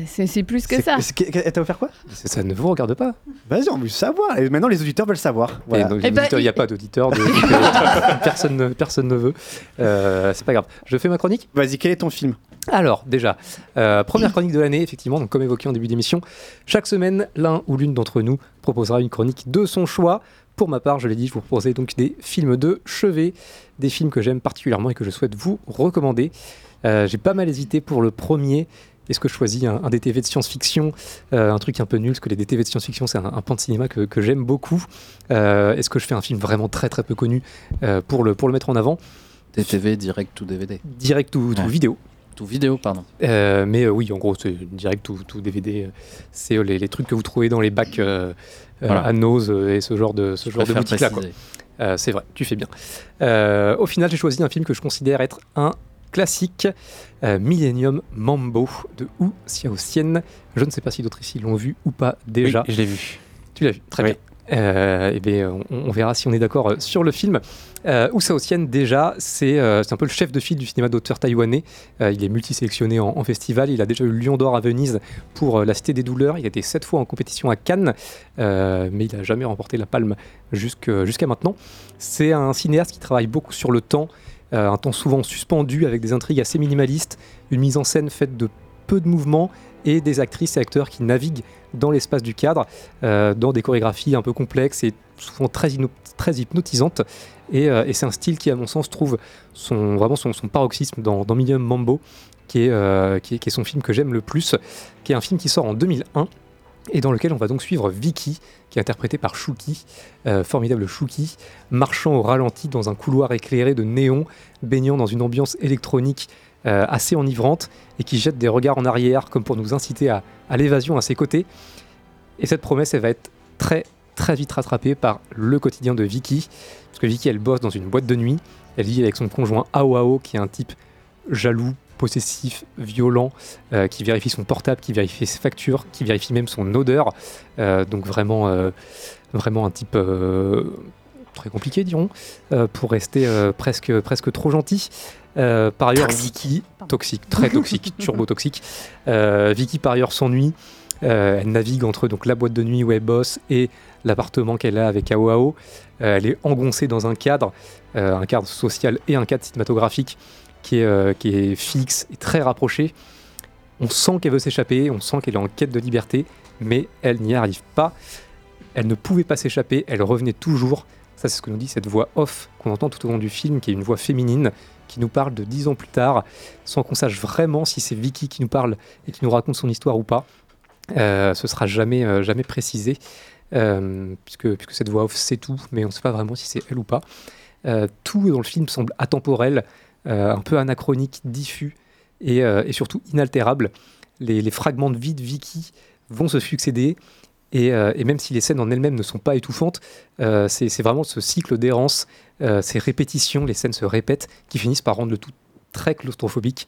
[SPEAKER 1] C'est, euh, plus que ça.
[SPEAKER 2] c'est- qu'est- Elle t'a offert quoi
[SPEAKER 6] Ça ne vous regarde pas.
[SPEAKER 2] Vas-y, on veut savoir. Et maintenant, les auditeurs veulent savoir. Voilà.
[SPEAKER 1] Eh ben,
[SPEAKER 6] il n'y a pas d'auditeur, de, de- personne, ne- personne ne veut. Euh, c'est pas grave. Je fais ma chronique
[SPEAKER 2] Vas-y, quel est ton film
[SPEAKER 6] Alors, déjà, euh, première chronique de l'année, effectivement, donc comme évoqué en début d'émission. Chaque semaine, l'un ou l'une d'entre nous proposera une chronique de son choix. Pour ma part, je l'ai dit, je vous proposerai donc des films de chevet, des films que j'aime particulièrement et que je souhaite vous recommander. Euh, J'ai pas mal hésité pour le premier. Est-ce que je choisis un, un DTV de science-fiction, euh, un truc un peu nul, parce que les DTV de science-fiction, c'est un, un pan de cinéma que, que j'aime beaucoup. Est-ce que je fais un film vraiment très très peu connu pour, le, pour le mettre en avant?
[SPEAKER 4] DTV, direct ou DVD.
[SPEAKER 6] Direct ou, vidéo
[SPEAKER 4] Vidéo, pardon.
[SPEAKER 6] euh, mais euh, oui, en gros, c'est direct ou tout DVD. C'est euh, les, les trucs que vous trouvez dans les bacs
[SPEAKER 4] Voilà.
[SPEAKER 6] à Nose et ce genre de, ce genre de boutique-là. c'est vrai, tu fais bien. Au final, j'ai choisi un film que je considère être un classique, euh, Millennium Mambo de Wu Xiaoxian. Je ne sais pas si d'autres ici l'ont vu ou pas déjà.
[SPEAKER 10] Oui, je l'ai vu.
[SPEAKER 6] Tu l'as vu, très bien. Euh, eh on, verra si on est d'accord euh, sur le film. Euh, Xiaoxian, déjà, c'est euh, un peu le chef de file du cinéma d'auteur taïwanais. Euh, il est multisélectionné en, en festival. Il a déjà eu le Lion d'Or à Venise pour La Cité des Douleurs. Il a été sept fois en compétition à Cannes, mais il n'a jamais remporté la palme jusqu'à maintenant. C'est un cinéaste qui travaille beaucoup sur le temps, un temps souvent suspendu avec des intrigues assez minimalistes, une mise en scène faite de peu de mouvements et des actrices et acteurs qui naviguent dans l'espace du cadre, euh, dans des chorégraphies un peu complexes et souvent très, hypnotisantes. Et, euh, et c'est un style qui, à mon sens, trouve son, vraiment son, paroxysme dans, dans Millennium Mambo, qui est, euh, qui, est, qui est son film que j'aime le plus, qui est un film qui sort en 2001 et dans lequel on va donc suivre Vicky, qui est interprétée par Shuki, formidable Shuki, marchant au ralenti dans un couloir éclairé de néon, baignant dans une ambiance électronique euh, assez enivrante et qui jette des regards en arrière comme pour nous inciter à, l'évasion à ses côtés. Et cette promesse, elle va être très très vite rattrapé par le quotidien de Vicky. Parce que Vicky, elle bosse dans une boîte de nuit. Elle vit avec son conjoint Ao qui est un type jaloux, possessif, violent, euh, qui vérifie son portable, qui vérifie ses factures, qui vérifie même son odeur. Euh, donc vraiment, vraiment un type très compliqué, dirons, euh, pour rester euh, presque, presque trop gentil. Euh, par ailleurs, Vicky, toxique, très toxique, turbo toxique. Euh, Vicky, par ailleurs, s'ennuie. Elle navigue entre donc, la boîte de nuit où elle bosse et l'appartement qu'elle a avec Aoao. Elle est engoncée dans un cadre, un cadre social et un cadre cinématographique qui est, qui est fixe et très rapproché. On sent qu'elle veut s'échapper, on sent qu'elle est en quête de liberté, mais elle n'y arrive pas. Elle ne pouvait pas s'échapper, elle revenait toujours. C'est ce que nous dit cette voix off qu'on entend tout au long du film, qui est une voix féminine, qui nous parle de dix ans plus tard, sans qu'on sache vraiment si c'est Vicky qui nous parle et qui nous raconte son histoire ou pas. Euh, ce sera jamais, euh, jamais précisé, euh, puisque, cette voix off sait tout, mais on ne sait pas vraiment si c'est elle ou pas. Euh, tout dans le film semble atemporel, un peu anachronique, diffus et, et surtout inaltérable. Les, les fragments de vie de Vicky vont se succéder. Et, euh, et même si les scènes en elles-mêmes ne sont pas étouffantes, euh, c'est vraiment ce cycle d'errance, euh, ces répétitions, les scènes se répètent, qui finissent par rendre le tout très claustrophobique.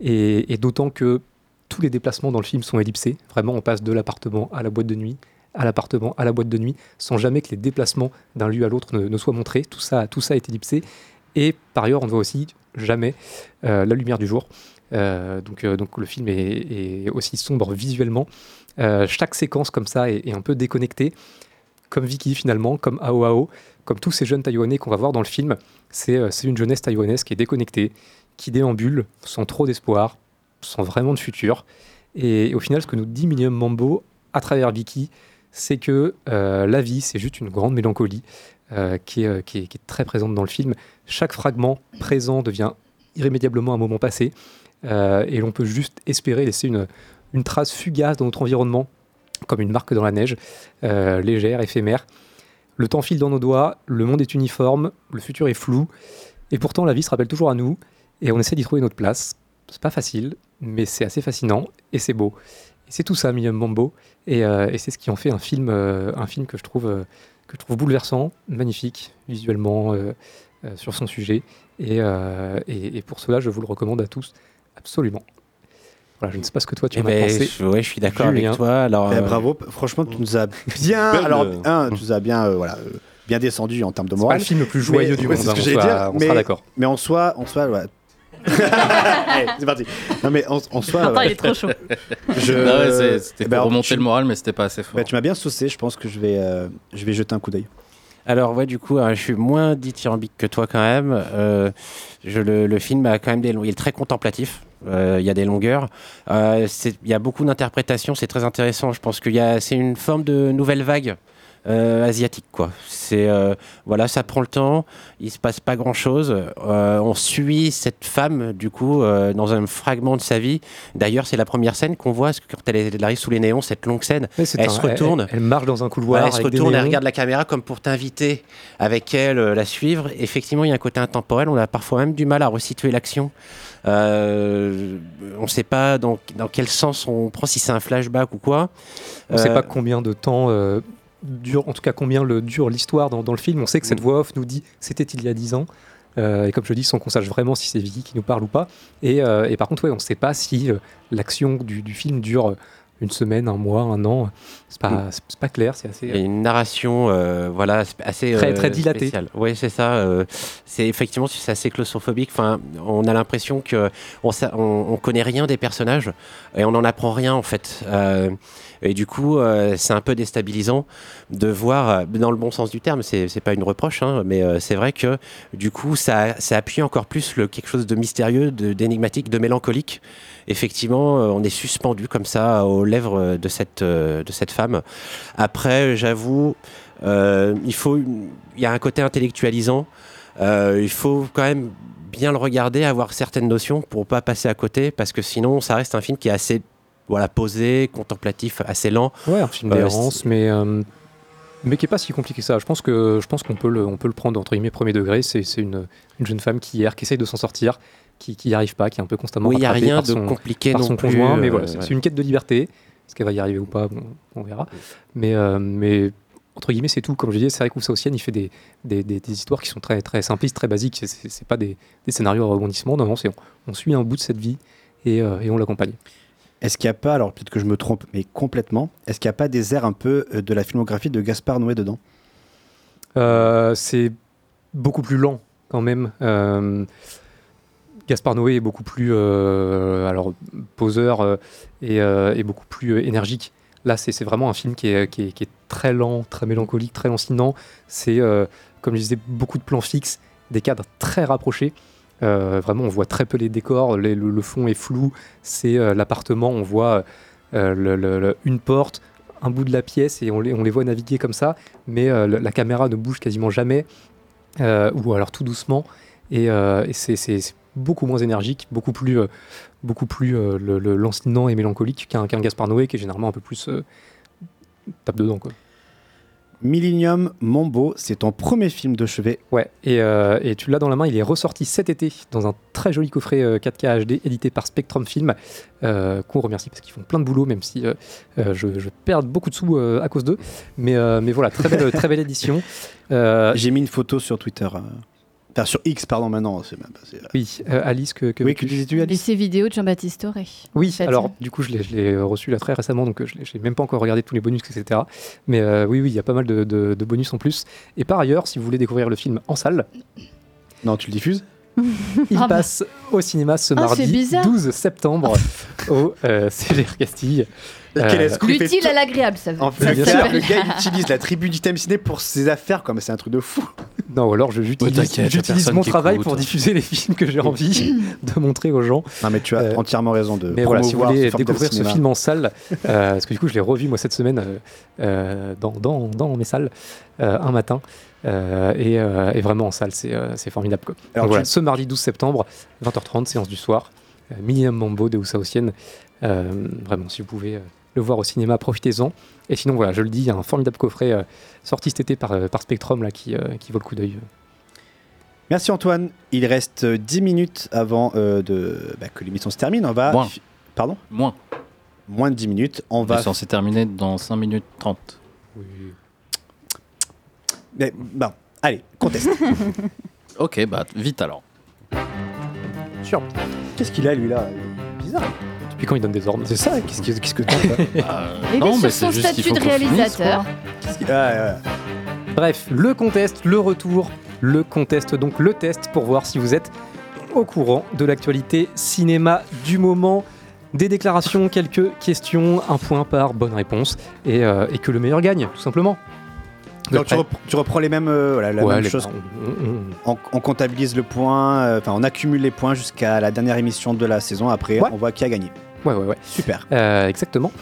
[SPEAKER 6] Et, d'autant que tous les déplacements dans le film sont ellipsés. Vraiment, on passe de l'appartement à la boîte de nuit, à l'appartement à la boîte de nuit, sans jamais que les déplacements d'un lieu à l'autre ne, soient montrés. Tout ça, tout ça est ellipsé. Et par ailleurs, on ne voit aussi jamais la lumière du jour. Donc, le film est aussi sombre visuellement. Euh, chaque séquence comme ça est, un peu déconnectée, comme Vicky finalement, comme Ao Ao, comme tous ces jeunes taïwanais qu'on va voir dans le film. C'est euh, c'est une jeunesse taïwanaise qui est déconnectée, qui déambule sans trop d'espoir, sans vraiment de futur. Et, au final, ce que nous dit Millennium Mambo à travers Vicky, c'est que euh, la vie, c'est juste une grande mélancolie qui, est, très présente dans le film. Chaque fragment présent devient irrémédiablement un moment passé, et l'on peut juste espérer laisser une, une trace fugace dans notre environnement, comme une marque dans la neige, euh, légère, éphémère. Le temps file dans nos doigts, le monde est uniforme, le futur est flou, et pourtant la vie se rappelle toujours à nous, et on essaie d'y trouver notre place. C'est pas facile, mais c'est assez fascinant, et c'est beau. Et c'est tout ça, Milliam Mambo, et, euh, et c'est ce qui en fait un film, euh, un film que je trouve, que je trouve bouleversant, magnifique, visuellement, sur son sujet, et, et- et pour cela, je vous le recommande à tous, absolument. Voilà, je ne sais pas ce que toi tu
[SPEAKER 10] Eh
[SPEAKER 6] en as
[SPEAKER 10] ben,
[SPEAKER 6] pensé.
[SPEAKER 10] je- ouais, je suis d'accord avec toi. Alors,
[SPEAKER 2] Eh,
[SPEAKER 10] euh,
[SPEAKER 2] bravo, franchement, tu nous as bien. Alors,
[SPEAKER 10] euh,
[SPEAKER 2] un, tu nous as bien, euh, voilà, euh, bien descendu en termes de
[SPEAKER 6] C'est
[SPEAKER 2] morale.
[SPEAKER 6] pas le film le plus joyeux du
[SPEAKER 2] ouais,
[SPEAKER 6] monde,
[SPEAKER 2] c'est ce
[SPEAKER 6] hein,
[SPEAKER 2] que
[SPEAKER 6] on
[SPEAKER 2] j'allais
[SPEAKER 6] sera-
[SPEAKER 2] dire.
[SPEAKER 6] on
[SPEAKER 2] mais,
[SPEAKER 6] sera d'accord.
[SPEAKER 2] Mais en soi, en soi, ouais. Allez, c'est parti. Non mais en, en soi.
[SPEAKER 8] Attends,
[SPEAKER 2] ouais.
[SPEAKER 8] il est trop chaud.
[SPEAKER 2] Je...
[SPEAKER 4] Ouais, c'est- c'était
[SPEAKER 2] Bah,
[SPEAKER 4] pour
[SPEAKER 2] alors,
[SPEAKER 4] remonter
[SPEAKER 2] tu-
[SPEAKER 4] le moral, mais c'était pas assez fort.
[SPEAKER 2] bah, tu m'as bien saucé. Je pense que je vais, euh, je vais jeter un coup d'œil.
[SPEAKER 10] Alors ouais, du coup, euh, je suis moins dithyrambique que toi quand même. Euh, je, le, le film a quand même des, long- il est très contemplatif. Euh, Il y a des longueurs. Euh, Il y a beaucoup d'interprétations. C'est très intéressant. Je pense qu'il y a, c'est une forme de nouvelle vague. Euh, asiatique quoi c'est euh, voilà ça prend le temps il se passe pas grand chose on suit cette femme du coup euh, dans un fragment de sa vie d'ailleurs c'est la première scène qu'on voit parce que quand elle, elle arrive sous les néons cette longue scène elle
[SPEAKER 6] un-
[SPEAKER 10] se retourne
[SPEAKER 6] Elle, elle marche dans un couloir.
[SPEAKER 10] elle se
[SPEAKER 6] avec
[SPEAKER 10] retourne et
[SPEAKER 6] néons.
[SPEAKER 10] regarde la caméra comme pour t'inviter avec elle, euh, la suivre. Effectivement, il y a un côté intemporel. On a parfois même du mal à resituer l'action. Euh, on ne sait pas dans, dans quel sens on prend, si c'est un flashback ou quoi.
[SPEAKER 6] On ne sait
[SPEAKER 10] Euh,
[SPEAKER 6] pas combien de temps euh, dure, en tout cas combien le, dure l'histoire dans, dans le film. On sait que
[SPEAKER 10] Mm.
[SPEAKER 6] cette voix off nous dit c'était il y a 10 ans. Euh, et comme je dis, sans qu'on sache vraiment si c'est Vicky qui nous parle ou pas. Et, euh, et par contre, ouais, on ne sait pas si euh, l'action du, du film dure une semaine, un mois, un an. C'est pas, c'est c'est pas clair, c'est assez.
[SPEAKER 10] Il y a une narration, euh, voilà, assez
[SPEAKER 6] Très-
[SPEAKER 10] euh,
[SPEAKER 6] très dilatée.
[SPEAKER 10] Oui, c'est ça. euh, c'est effectivement, c'est assez claustrophobique. Enfin, on a l'impression que on, on connaît rien des personnages et on n'en apprend rien en fait. Et du coup, euh, c'est un peu déstabilisant de voir, euh, dans le bon sens du terme, c'est pas une reproche, hein, mais euh, c'est vrai que du coup, ça, ça appuie encore plus quelque chose de mystérieux, d'énigmatique, de mélancolique. Effectivement, on est suspendu comme ça aux lèvres de cette, de cette femme. Après, j'avoue, il faut, y a un côté intellectualisant. Il faut quand même bien le regarder, avoir certaines notions pour pas passer à côté, parce que sinon, ça reste un film qui est assez, voilà, posé, contemplatif, assez lent.
[SPEAKER 6] Ouais, un film
[SPEAKER 10] Euh,
[SPEAKER 6] d'errance, mais, euh, mais qui est pas si compliqué que ça. Je pense que je pense qu'on peut le, on peut le prendre entre guillemets premier degré. C'est une, une jeune femme qui erre, qui essaye de s'en sortir, qui n'y arrive pas, qui est un peu constamment
[SPEAKER 10] Oui, il y a
[SPEAKER 6] rattrapée
[SPEAKER 10] rien
[SPEAKER 6] par
[SPEAKER 10] de
[SPEAKER 6] son,
[SPEAKER 10] compliqué
[SPEAKER 6] par
[SPEAKER 10] non
[SPEAKER 6] son
[SPEAKER 10] plus,
[SPEAKER 6] conjoint. mais
[SPEAKER 10] euh,
[SPEAKER 6] voilà, c'est
[SPEAKER 10] ouais.
[SPEAKER 6] c'est une quête de liberté. Est-ce qu'elle va y arriver ou pas? Bon, On verra. Mais, euh, mais entre guillemets, c'est tout. Comme je disais, c'est vrai qu'Ouf Saotienne, il fait des, des, des- des histoires qui sont très, très simplistes, très basiques. C'est- pas des, des scénarios à rebondissement. Non, non, c'est on, on suit un bout de cette vie et, euh, et on l'accompagne.
[SPEAKER 2] Est-ce qu'il n'y a pas, alors peut-être que je me trompe, mais complètement, est-ce qu'il n'y a pas des airs un peu euh, de la filmographie de Gaspard Noé dedans?
[SPEAKER 6] Euh, c'est beaucoup plus lent quand même. Euh, Gaspard Noé est beaucoup plus alors, poseur et, beaucoup plus énergique. Là, c'est vraiment un film qui est, qui, est, qui est très lent, très mélancolique, très lancinant. C'est, comme je disais, beaucoup de plans fixes, des cadres très rapprochés. Euh, vraiment, on voit très peu les décors, le, fond est flou. C'est euh, l'appartement, on voit euh, une porte, un bout de la pièce et on les, voit naviguer comme ça, mais la, caméra ne bouge quasiment jamais, ou alors tout doucement, et, c'est- beaucoup moins énergique, beaucoup plus, lancinant et mélancolique qu'un qu'un Gaspard Noé qui est généralement un peu plus tape dedans. Quoi.
[SPEAKER 2] Millennium Mambo, c'est ton premier film de chevet.
[SPEAKER 6] Ouais, et, euh, et tu l'as dans la main, il est ressorti cet été dans un très joli coffret euh, 4K HD édité par Spectrum Film, euh, qu'on remercie parce qu'ils font plein de boulot, même si euh, euh, je, je perds beaucoup de sous euh, à cause d'eux. Mais, euh, mais voilà, très belle, très belle édition. Euh,
[SPEAKER 2] J'ai mis une photo sur Twitter. Euh, Enfin, sur X, pardon, maintenant. C'est même pas. c'est-
[SPEAKER 6] oui, euh, Alice, que, que
[SPEAKER 2] Oui, que disais-tu, Alice?
[SPEAKER 1] Ces vidéos de Jean-Baptiste Toré.
[SPEAKER 6] Oui, alors du coup, je l'ai- je l'ai reçu là très récemment, donc euh, je n'ai même pas encore regardé tous les bonus, etc. Mais euh, oui, oui, il y a pas mal de, de- de bonus en plus. Et par ailleurs, si vous voulez découvrir le film en salle,
[SPEAKER 2] Non, tu le diffuses?
[SPEAKER 6] il
[SPEAKER 1] Ah bah.
[SPEAKER 6] passe au cinéma ce
[SPEAKER 1] Ah,
[SPEAKER 6] mardi
[SPEAKER 1] bizarre.
[SPEAKER 6] 12 septembre au euh, CGR Castille. Euh,
[SPEAKER 1] L'utile à l'agréable, ça veut
[SPEAKER 2] En fait,
[SPEAKER 6] bien
[SPEAKER 2] le
[SPEAKER 6] sûr.
[SPEAKER 2] gars, le gars, il utilise la tribu d'Item Ciné pour ses affaires, mais c'est un truc de fou.
[SPEAKER 6] Non, ou alors je- j'utilise mon travail
[SPEAKER 4] écoute.
[SPEAKER 6] pour diffuser les films que j'ai envie de montrer aux gens.
[SPEAKER 2] Non, mais tu as
[SPEAKER 6] Euh,
[SPEAKER 2] entièrement raison de
[SPEAKER 6] Mais voilà, si vous voulez découvrir ce film en salle, euh, parce que du coup je l'ai revu moi cette semaine dans, dans, dans mes salles euh, un matin, euh, et, euh, et vraiment en salle, c'est euh, formidable. Quoi.
[SPEAKER 2] Alors,
[SPEAKER 6] Donc voilà, ce mardi 12 septembre, 20h30, séance du soir, euh, Minimum Mambo de. Euh, vraiment, si vous pouvez euh, le voir au cinéma, profitez-en. Et sinon, voilà, je le dis, il y a un formidable coffret euh, sorti cet été par, euh, par Spectrum là, qui, euh, qui vaut le coup d'œil.
[SPEAKER 2] Merci Antoine. Il reste euh, 10 minutes avant euh, de, bah, que l'émission se termine. On va.
[SPEAKER 4] Moins.
[SPEAKER 2] Pardon?
[SPEAKER 4] Moins.
[SPEAKER 2] Moins de 10 minutes. On va.
[SPEAKER 4] va censé terminer dans 5 minutes 30.
[SPEAKER 2] Mais, bon, allez, conteste.
[SPEAKER 4] Ok, bah vite alors.
[SPEAKER 2] Qu'est-ce qu'il a lui là? Bizarre.
[SPEAKER 6] Depuis quand il donne des ordres
[SPEAKER 2] C'est ça Qu'est-ce que qu'est-ce que t'as,
[SPEAKER 4] Euh, non,
[SPEAKER 1] est
[SPEAKER 4] mais
[SPEAKER 1] sur son
[SPEAKER 4] c'est juste qu'il
[SPEAKER 1] statut de réalisateur.
[SPEAKER 6] Bref, le contest, le retour, le contest, donc le test pour voir si vous êtes au courant de l'actualité cinéma du moment. Des déclarations, quelques questions, un point par bonne réponse, et, euh, et que le meilleur gagne, tout simplement.
[SPEAKER 2] Donc, tu, reprends, tu reprends les mêmes, euh, voilà, la
[SPEAKER 6] Ouais,
[SPEAKER 2] même chose.
[SPEAKER 6] on- on- on-
[SPEAKER 2] On, comptabilise le point, euh, enfin on accumule les points jusqu'à la dernière émission de la saison. Après,
[SPEAKER 6] Ouais.
[SPEAKER 2] on voit qui a gagné.
[SPEAKER 6] Ouais, ouais, ouais.
[SPEAKER 2] Super.
[SPEAKER 6] Euh, exactement.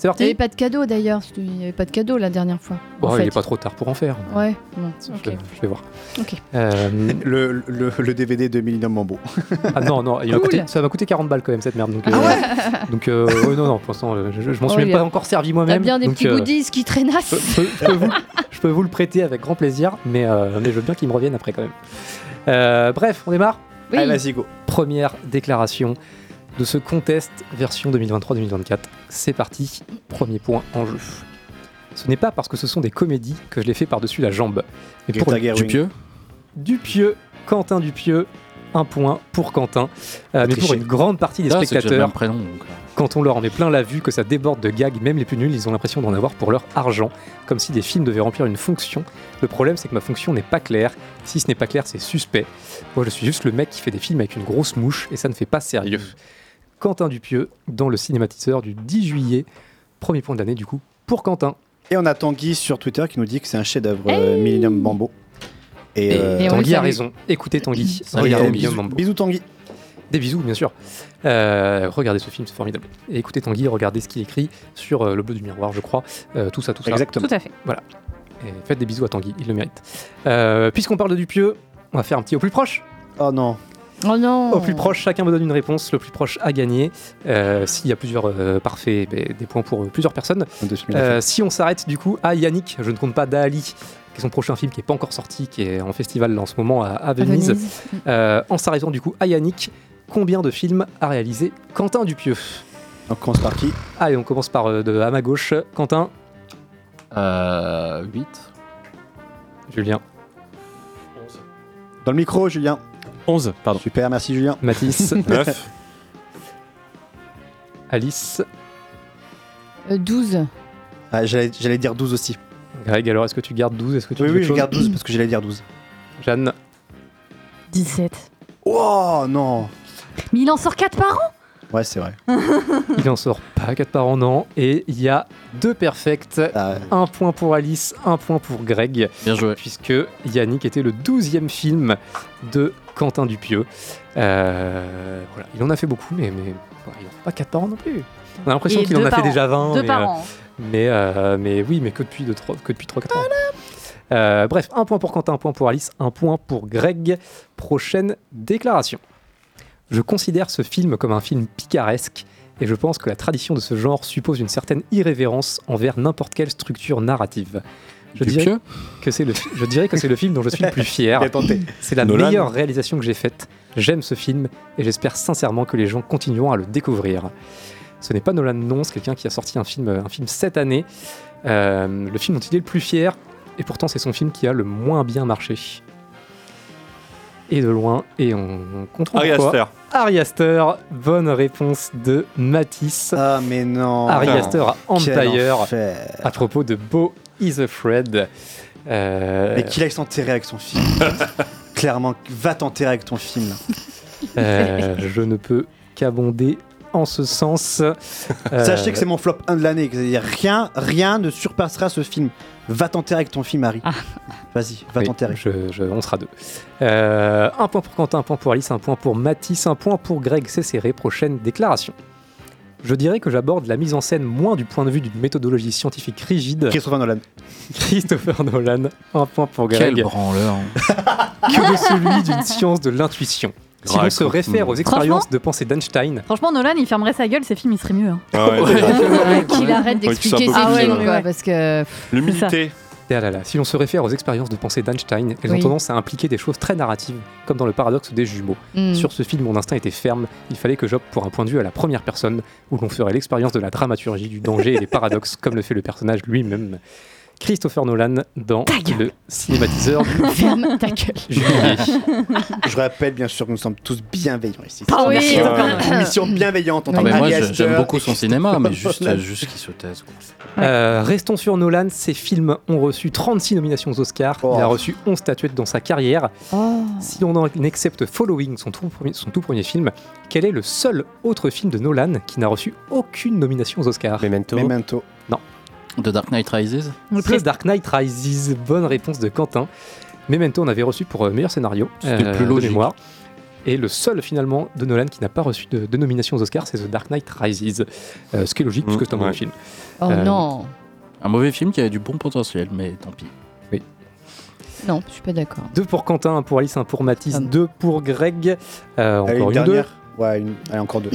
[SPEAKER 6] C'est
[SPEAKER 1] Il n'y avait
[SPEAKER 6] parti.
[SPEAKER 1] pas de cadeau d'ailleurs. Il n'y avait pas de cadeau la dernière fois. en
[SPEAKER 6] Oh,
[SPEAKER 1] fait.
[SPEAKER 6] il est pas trop tard pour en faire.
[SPEAKER 1] Ouais, bon,
[SPEAKER 6] Je,
[SPEAKER 1] ok.
[SPEAKER 6] je vais voir.
[SPEAKER 1] Ok.
[SPEAKER 6] Euh,
[SPEAKER 2] Le, le, le DVD de Millennium Mambo.
[SPEAKER 6] ah non, non, il m'a
[SPEAKER 1] Cool.
[SPEAKER 6] coûté- ça m'a coûté 40 balles quand même cette merde. Donc,
[SPEAKER 1] Ah
[SPEAKER 6] euh,
[SPEAKER 1] ouais
[SPEAKER 6] donc euh, ouais, non, non, pour l'instant, euh, je, je m'en suis
[SPEAKER 1] Oh,
[SPEAKER 6] même
[SPEAKER 1] il y a-
[SPEAKER 6] pas encore servi moi-même.
[SPEAKER 1] bien des
[SPEAKER 6] donc,
[SPEAKER 1] petits
[SPEAKER 6] euh,
[SPEAKER 1] goodies qui traînassent.
[SPEAKER 6] je, peux- je peux vous, je peux vous le prêter avec grand plaisir, mais, euh, mais je veux bien qu'il me revienne après quand même. Euh, bref, on démarre
[SPEAKER 1] Oui.
[SPEAKER 2] Allez, vas-y, go.
[SPEAKER 6] Première déclaration de ce contest version 2023-2024. C'est parti, premier point en jeu. Ce n'est pas parce que ce sont des comédies que je les fais par-dessus la jambe. Mais pour
[SPEAKER 2] Greta Gerwig.
[SPEAKER 4] Dupieux
[SPEAKER 6] Dupieux, Quentin Dupieux, un point pour Quentin. Euh, mais pour une grande partie des
[SPEAKER 4] Ah,
[SPEAKER 6] spectateurs,
[SPEAKER 4] même prénom. donc, euh.
[SPEAKER 6] quand on leur en met plein la vue, que ça déborde de gags, même les plus nuls, ils ont l'impression d'en avoir pour leur argent, comme si des films devaient remplir une fonction. Le problème, c'est que ma fonction n'est pas claire. Si ce n'est pas clair, c'est suspect. Moi, je suis juste le mec qui fait des films avec une grosse mouche, et ça ne fait pas sérieux. Quentin Dupieux, dans le cinématiseur du 10 juillet, premier point de l'année, du coup, pour Quentin.
[SPEAKER 2] Et on a Tanguy sur Twitter qui nous dit que c'est un chef-d'œuvre euh, Millennium Mambo. Et, euh,
[SPEAKER 1] Et
[SPEAKER 6] Tanguy a raison. Écoutez Tanguy. Regardez. Millennium
[SPEAKER 2] bisous,
[SPEAKER 6] Mambo.
[SPEAKER 2] bisous Tanguy.
[SPEAKER 6] Des bisous, bien sûr. Euh, regardez ce film, c'est formidable. Et écoutez Tanguy, regardez ce qu'il écrit sur euh, le bleu du miroir, je crois. Euh, tout ça, tout ça.
[SPEAKER 2] Exactement.
[SPEAKER 8] Tout à fait.
[SPEAKER 6] Et faites des bisous à Tanguy, il le mérite. Euh, Puisqu'on parle de Dupieux, on va faire un petit au plus proche.
[SPEAKER 2] Oh non.
[SPEAKER 1] Oh non.
[SPEAKER 6] Au plus proche, chacun me donne une réponse. Le plus proche a gagné. Euh, S'il y a plusieurs euh, parfaits, des points pour euh, plusieurs personnes. Euh, si on s'arrête du coup à Yannick, je ne compte pas d'Ali, qui est son prochain film qui n'est pas encore sorti, qui est en festival là, en ce moment à, à
[SPEAKER 1] À
[SPEAKER 6] Venise. Euh, en s'arrêtant du coup à Yannick, combien de films a réalisé Quentin Dupieux?
[SPEAKER 2] On commence par qui?
[SPEAKER 6] Allez, on commence par euh, de, à ma gauche. Quentin,
[SPEAKER 4] Euh, 8.
[SPEAKER 6] Julien.
[SPEAKER 2] Dans le micro, Julien.
[SPEAKER 10] 11, pardon.
[SPEAKER 2] Super, merci Julien.
[SPEAKER 6] Mathis.
[SPEAKER 9] 9.
[SPEAKER 6] Alice.
[SPEAKER 1] Euh, 12.
[SPEAKER 2] Ah, J'allais j'allais dire 12 aussi.
[SPEAKER 6] Greg, alors est-ce que tu gardes 12 Est-ce que tu
[SPEAKER 2] Oui,
[SPEAKER 6] dis
[SPEAKER 2] oui, je
[SPEAKER 6] chose
[SPEAKER 2] garde 12 parce que j'allais dire 12.
[SPEAKER 6] Jeanne.
[SPEAKER 8] 17.
[SPEAKER 2] Oh non
[SPEAKER 8] Mais il en sort 4 par an?
[SPEAKER 2] Ouais, c'est vrai.
[SPEAKER 6] Il en sort pas 4 par an, non. Et il y a deux perfects. Un point pour Alice, un point pour Greg.
[SPEAKER 4] Bien joué.
[SPEAKER 6] Puisque Yannick était le 12e film de Quentin Dupieux. Euh, voilà. Il en a fait beaucoup, mais, mais voilà, il en fait pas 4 par an non plus. On a l'impression qu'il en a fait
[SPEAKER 8] an.
[SPEAKER 6] déjà 20.
[SPEAKER 8] Deux
[SPEAKER 6] mais,
[SPEAKER 8] par
[SPEAKER 6] euh,
[SPEAKER 8] an.
[SPEAKER 6] Mais, euh, mais oui, mais que depuis, de trois- que depuis 3-4 ans. Euh, bref, un point pour Quentin, un point pour Alice, un point pour Greg. Prochaine déclaration. Je considère ce film comme un film picaresque et je pense que la tradition de ce genre suppose une certaine irrévérence envers n'importe quelle structure narrative. Je dirais,
[SPEAKER 4] pieux
[SPEAKER 6] que c'est le, fi- je dirais que c'est le film dont je suis le plus fier. C'est la
[SPEAKER 9] Nolan.
[SPEAKER 6] meilleure réalisation que j'ai faite. J'aime ce film et j'espère sincèrement que les gens continueront à le découvrir. Ce n'est pas Nolan, non, c'est quelqu'un qui a sorti un film, un film cette année. Euh, le film dont il est le plus fier, et pourtant c'est son film qui a le moins bien marché. Et de loin, et on, on comprend
[SPEAKER 9] Ari
[SPEAKER 6] pourquoi.
[SPEAKER 9] Aster.
[SPEAKER 6] Ari Aster, bonne réponse de Matisse.
[SPEAKER 2] Ah, mais non.
[SPEAKER 6] Ari. Aster à Empire à propos de Beau is Afraid. Euh,
[SPEAKER 2] Mais qu'il aille s'enterrer avec son film. Clairement, va t'enterrer avec ton film.
[SPEAKER 6] Euh, je ne peux qu'abonder en ce sens. Euh,
[SPEAKER 2] Sachez que c'est mon flop 1 de l'année. Rien, rien ne surpassera ce film. Va t'enterrer avec ton film, Harry. Vas-y, va
[SPEAKER 6] oui,
[SPEAKER 2] t'enterrer.
[SPEAKER 6] je- je- on sera deux. Euh, un point pour Quentin, un point pour Alice, un point pour Mathis, un point pour Greg. C'est serré. Prochaine déclaration. Je dirais que j'aborde la mise en scène moins du point de vue d'une méthodologie scientifique rigide.
[SPEAKER 2] Christopher Nolan.
[SPEAKER 6] Christopher Nolan, un point pour
[SPEAKER 4] Quel
[SPEAKER 6] Greg.
[SPEAKER 4] branleur.
[SPEAKER 6] que de celui d'une science de l'intuition. Si l'on se réfère aux expériences de pensée d'Einstein,
[SPEAKER 8] Franchement, Nolan, il fermerait sa gueule, ses films, il serait mieux. hein.
[SPEAKER 9] Ah ouais,
[SPEAKER 4] Ouais.
[SPEAKER 1] Ouais, Qu'il arrête d'expliquer ses films, quoi, parce que.
[SPEAKER 9] L'humilité.
[SPEAKER 6] Ah là là, si l'on se réfère aux expériences de pensée d'Einstein, elles
[SPEAKER 1] Oui.
[SPEAKER 6] ont tendance à impliquer des choses très narratives, comme dans le paradoxe des jumeaux.
[SPEAKER 1] Hmm.
[SPEAKER 6] Sur ce film, mon instinct était ferme, il fallait que j'opte pour un point de vue à la première personne, où l'on ferait l'expérience de la dramaturgie, du danger et des paradoxes, comme le fait le personnage lui-même. Christopher Nolan dans le cinématiseur du
[SPEAKER 1] Ferme ta gueule.
[SPEAKER 6] juillet.
[SPEAKER 2] Je rappelle bien sûr que nous sommes tous bienveillants ici.
[SPEAKER 1] Ah oui,
[SPEAKER 2] C'est une
[SPEAKER 1] Nolan.
[SPEAKER 2] émission bienveillante entre
[SPEAKER 4] Ah, mais moi, je- j'aime beaucoup son cinéma, mais juste, juste qu'il se taise. quoi.
[SPEAKER 6] Euh, restons sur Nolan, ses films ont reçu 36 nominations aux Oscars,
[SPEAKER 2] Oh.
[SPEAKER 6] il a reçu 11 statuettes dans sa carrière.
[SPEAKER 1] Oh.
[SPEAKER 6] Si l'on en accepte Following, son tout, premier, son tout premier film, quel est le seul autre film de Nolan qui n'a reçu aucune nomination aux Oscars?
[SPEAKER 10] Memento.
[SPEAKER 2] Memento.
[SPEAKER 4] The Dark Knight Rises
[SPEAKER 6] The Dark Knight Rises, bonne réponse de Quentin. Memento, on avait reçu pour euh, meilleur scénario,
[SPEAKER 4] C'était
[SPEAKER 6] euh,
[SPEAKER 4] plus
[SPEAKER 6] de
[SPEAKER 4] logique.
[SPEAKER 6] mémoire. Et le seul finalement de Nolan qui n'a pas reçu de, de nomination aux Oscars, c'est The Dark Knight Rises. Euh, ce qui est logique,
[SPEAKER 9] Mmh,
[SPEAKER 6] puisque c'est un mauvais film.
[SPEAKER 1] Oh
[SPEAKER 6] Euh,
[SPEAKER 1] non.
[SPEAKER 4] Un mauvais film qui avait du bon potentiel, mais tant pis.
[SPEAKER 1] Non, je suis pas d'accord.
[SPEAKER 6] Deux pour Quentin, un pour Alice, un pour Mathis, deux pour Greg. Euh, encore
[SPEAKER 2] une
[SPEAKER 6] une, deux.
[SPEAKER 2] Ouais, une... Allez, encore deux.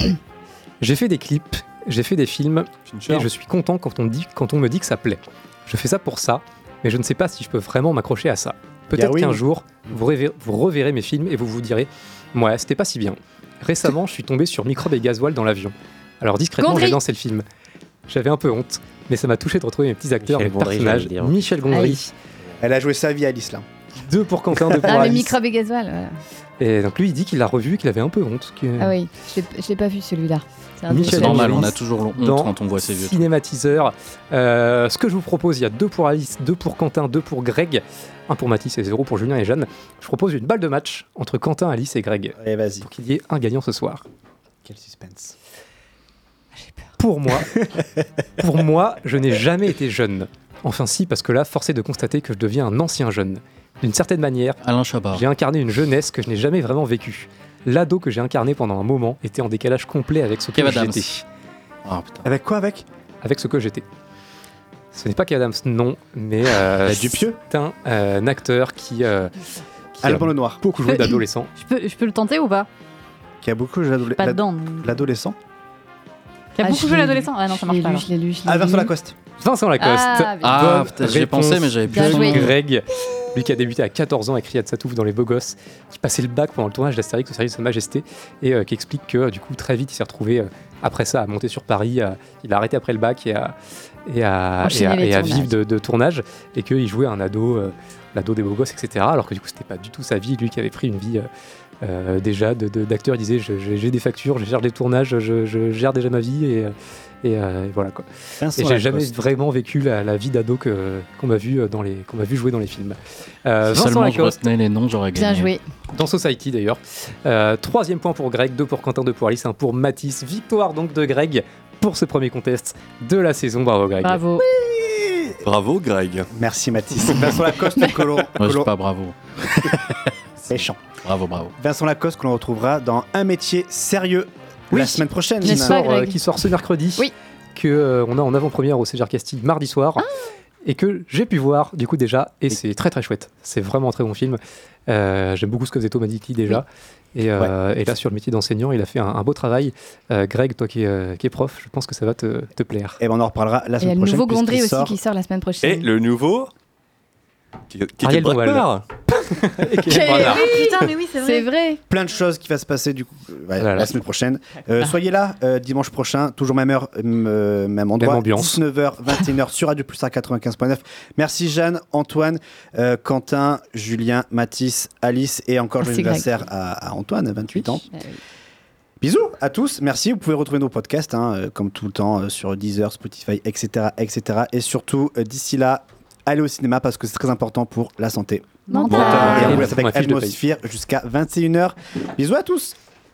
[SPEAKER 6] J'ai fait des clips, j'ai fait des films,
[SPEAKER 9] Fincher.
[SPEAKER 6] et je suis content quand on, dit, quand on me dit que ça plaît. Je fais ça pour ça, mais je ne sais pas si je peux vraiment m'accrocher à ça. Peut-être
[SPEAKER 2] oui.
[SPEAKER 6] qu'un jour, vous, rever- vous reverrez mes films et vous vous direz Ouais, c'était pas si bien. Récemment, je suis tombé sur Microbe et Gasoil dans l'avion. Alors discrètement, j'ai lancé le film. J'avais un peu honte, mais ça m'a touché de retrouver mes petits acteurs,
[SPEAKER 10] Michel
[SPEAKER 6] mes
[SPEAKER 10] Gondry,
[SPEAKER 6] personnages. Michel Gondry,
[SPEAKER 1] Aïe.
[SPEAKER 2] Elle a joué sa vie, Alice, là.
[SPEAKER 6] deux pour Quentin, deux pour
[SPEAKER 1] Ah,
[SPEAKER 6] Alice.
[SPEAKER 1] microbe et gasoil. voilà.
[SPEAKER 6] Et donc lui, il dit qu'il l'a revu, qu'il avait un peu honte. que-
[SPEAKER 1] Ah oui, je l'ai pas vu celui-là.
[SPEAKER 6] Michel
[SPEAKER 4] normal, on a toujours honte
[SPEAKER 6] dans
[SPEAKER 4] quand on voit ces vieux.
[SPEAKER 6] Cinématiseur. Euh, ce que je vous propose, il y a deux pour Alice, deux pour Quentin, deux pour Greg, un pour Mathis et zéro pour Julien et Jeanne. Je propose une balle de match entre Quentin, Alice et Greg
[SPEAKER 2] Allez, vas-y.
[SPEAKER 6] pour qu'il y ait un gagnant ce soir.
[SPEAKER 2] Quel suspense.
[SPEAKER 6] Pour moi, pour moi, je n'ai jamais été jeune. Enfin si, parce que là, force est de constater que je deviens un ancien jeune. D'une certaine manière,
[SPEAKER 4] Alain Chabat.
[SPEAKER 6] j'ai incarné une jeunesse que je n'ai jamais vraiment vécue. L'ado que j'ai incarné pendant un moment était en décalage complet avec ce que j'étais.
[SPEAKER 4] Putain.
[SPEAKER 2] Avec quoi, avec?
[SPEAKER 6] Avec ce que j'étais. Ce n'est pas Kev Adams, non, mais euh,
[SPEAKER 2] Dupieux?
[SPEAKER 6] c'est un, euh, un acteur qui, euh, qui a
[SPEAKER 2] le Noir,
[SPEAKER 6] beaucoup joué d'adolescent.
[SPEAKER 8] Je peux, je peux le tenter ou pas?
[SPEAKER 2] Qui a beaucoup joué
[SPEAKER 8] Pas
[SPEAKER 2] l'ad-
[SPEAKER 8] dedans.
[SPEAKER 2] l'adolescent?
[SPEAKER 8] Qui a
[SPEAKER 1] Ah,
[SPEAKER 8] beaucoup
[SPEAKER 1] je
[SPEAKER 8] joué
[SPEAKER 1] l'ai
[SPEAKER 8] l'adolescent Ah non, ça marche pas.
[SPEAKER 1] lu,
[SPEAKER 8] alors.
[SPEAKER 1] je l'ai lu, je l'ai
[SPEAKER 2] Ah,
[SPEAKER 1] lu.
[SPEAKER 2] Lacoste.
[SPEAKER 6] Vincent Lacoste.
[SPEAKER 1] Ah.
[SPEAKER 4] Ah,
[SPEAKER 6] Bonne
[SPEAKER 4] putain, j'y ai
[SPEAKER 6] réponse
[SPEAKER 4] pensé, mais j'avais plus.
[SPEAKER 6] Greg, lui qui a débuté à 14 ans, écrit à Satouf dans Les Beaux Gosses, qui passait le bac pendant le tournage d'Astérix au service de Sa Majesté, et euh, qui explique que du coup très vite il s'est retrouvé euh, après ça à monter sur Paris. euh, il a arrêté après le bac et à, et
[SPEAKER 1] Enchaîner
[SPEAKER 6] à,
[SPEAKER 1] les
[SPEAKER 6] et à
[SPEAKER 1] tournages.
[SPEAKER 6] vivre de, de tournage et qu'il jouait un ado, euh, l'ado des beaux gosses, etc. Alors que du coup, c'était pas du tout sa vie, lui qui avait pris une vie. euh, euh, déjà d'acteur, il disait j'ai des factures, je gère des tournages, je, je gère déjà ma vie et, euh, et, euh, et voilà quoi.
[SPEAKER 2] Vincent
[SPEAKER 6] Et j'ai jamais vraiment vécu la, la vie d'ado que qu'on m'a vu euh, dans les qu'on m'a vu jouer dans les films. Euh,
[SPEAKER 4] Si
[SPEAKER 6] Vincent
[SPEAKER 4] seulement je
[SPEAKER 6] Lacoste,
[SPEAKER 4] retenais les noms, j'aurais gagné.
[SPEAKER 1] Bien joué.
[SPEAKER 6] dans Society d'ailleurs. Euh, troisième point pour Greg, deux pour Quentin, deux pour Alice, un pour Mathis. Victoire donc de Greg pour ce premier contest de la saison. Bravo Greg.
[SPEAKER 1] Bravo.
[SPEAKER 9] Bravo, Greg.
[SPEAKER 2] Merci Mathis. Vincent Lacoste, l'on-
[SPEAKER 4] Moi, je pas bravo.
[SPEAKER 2] méchant.
[SPEAKER 4] Bravo, bravo.
[SPEAKER 2] Vincent Lacoste que l'on retrouvera dans Un métier sérieux la semaine prochaine.
[SPEAKER 6] qui sort, euh, qui sort ce mercredi,
[SPEAKER 1] Oui.
[SPEAKER 6] que euh, on a en avant-première au CGR Casting mardi soir,
[SPEAKER 1] Ah.
[SPEAKER 6] et que j'ai pu voir du coup déjà, et c'est très très chouette. C'est vraiment un très bon film. Euh, J'aime beaucoup ce que faisait Thomas Dickey déjà. Et, euh, et là, sur le métier d'enseignant, il a fait un, un beau travail. Euh, Greg, toi qui es, euh, qui es prof, je pense que ça va te, te plaire.
[SPEAKER 2] Et ben on en reparlera la
[SPEAKER 1] Et il y a
[SPEAKER 2] semaine
[SPEAKER 1] le
[SPEAKER 2] prochaine.
[SPEAKER 1] nouveau Gondry aussi
[SPEAKER 2] sort-
[SPEAKER 1] qui sort la semaine
[SPEAKER 9] Et
[SPEAKER 1] prochaine.
[SPEAKER 9] le nouveau qui, qui était.
[SPEAKER 1] Quel-
[SPEAKER 6] Voilà.
[SPEAKER 1] oui,
[SPEAKER 8] Putain, mais oui, c'est
[SPEAKER 1] c'est
[SPEAKER 8] vrai.
[SPEAKER 1] vrai.
[SPEAKER 2] plein de choses qui va se passer du coup euh, ouais,
[SPEAKER 6] Voilà.
[SPEAKER 2] la semaine prochaine. Euh, soyez là euh, dimanche prochain, toujours même heure, euh, même endroit,
[SPEAKER 6] Même ambiance.
[SPEAKER 2] 19h, 21h sur Radio Plus 95.9. Merci Jeanne, Antoine, euh, Quentin, Julien, Mathis, Alice et encore
[SPEAKER 1] Merci,
[SPEAKER 2] joyeux anniversaire à, à Antoine, 28 ans.
[SPEAKER 1] Oui.
[SPEAKER 2] Bisous à tous, merci. Vous pouvez retrouver nos podcasts hein, euh, comme tout le temps euh, sur Deezer, Spotify, etc. etc. Et surtout, euh, d'ici là, allez au cinéma parce que c'est très important pour la santé.
[SPEAKER 1] Mental.
[SPEAKER 2] Et on vous
[SPEAKER 6] Et
[SPEAKER 2] laisse avec. Atmosphere jusqu'à 21h. Bisous à tous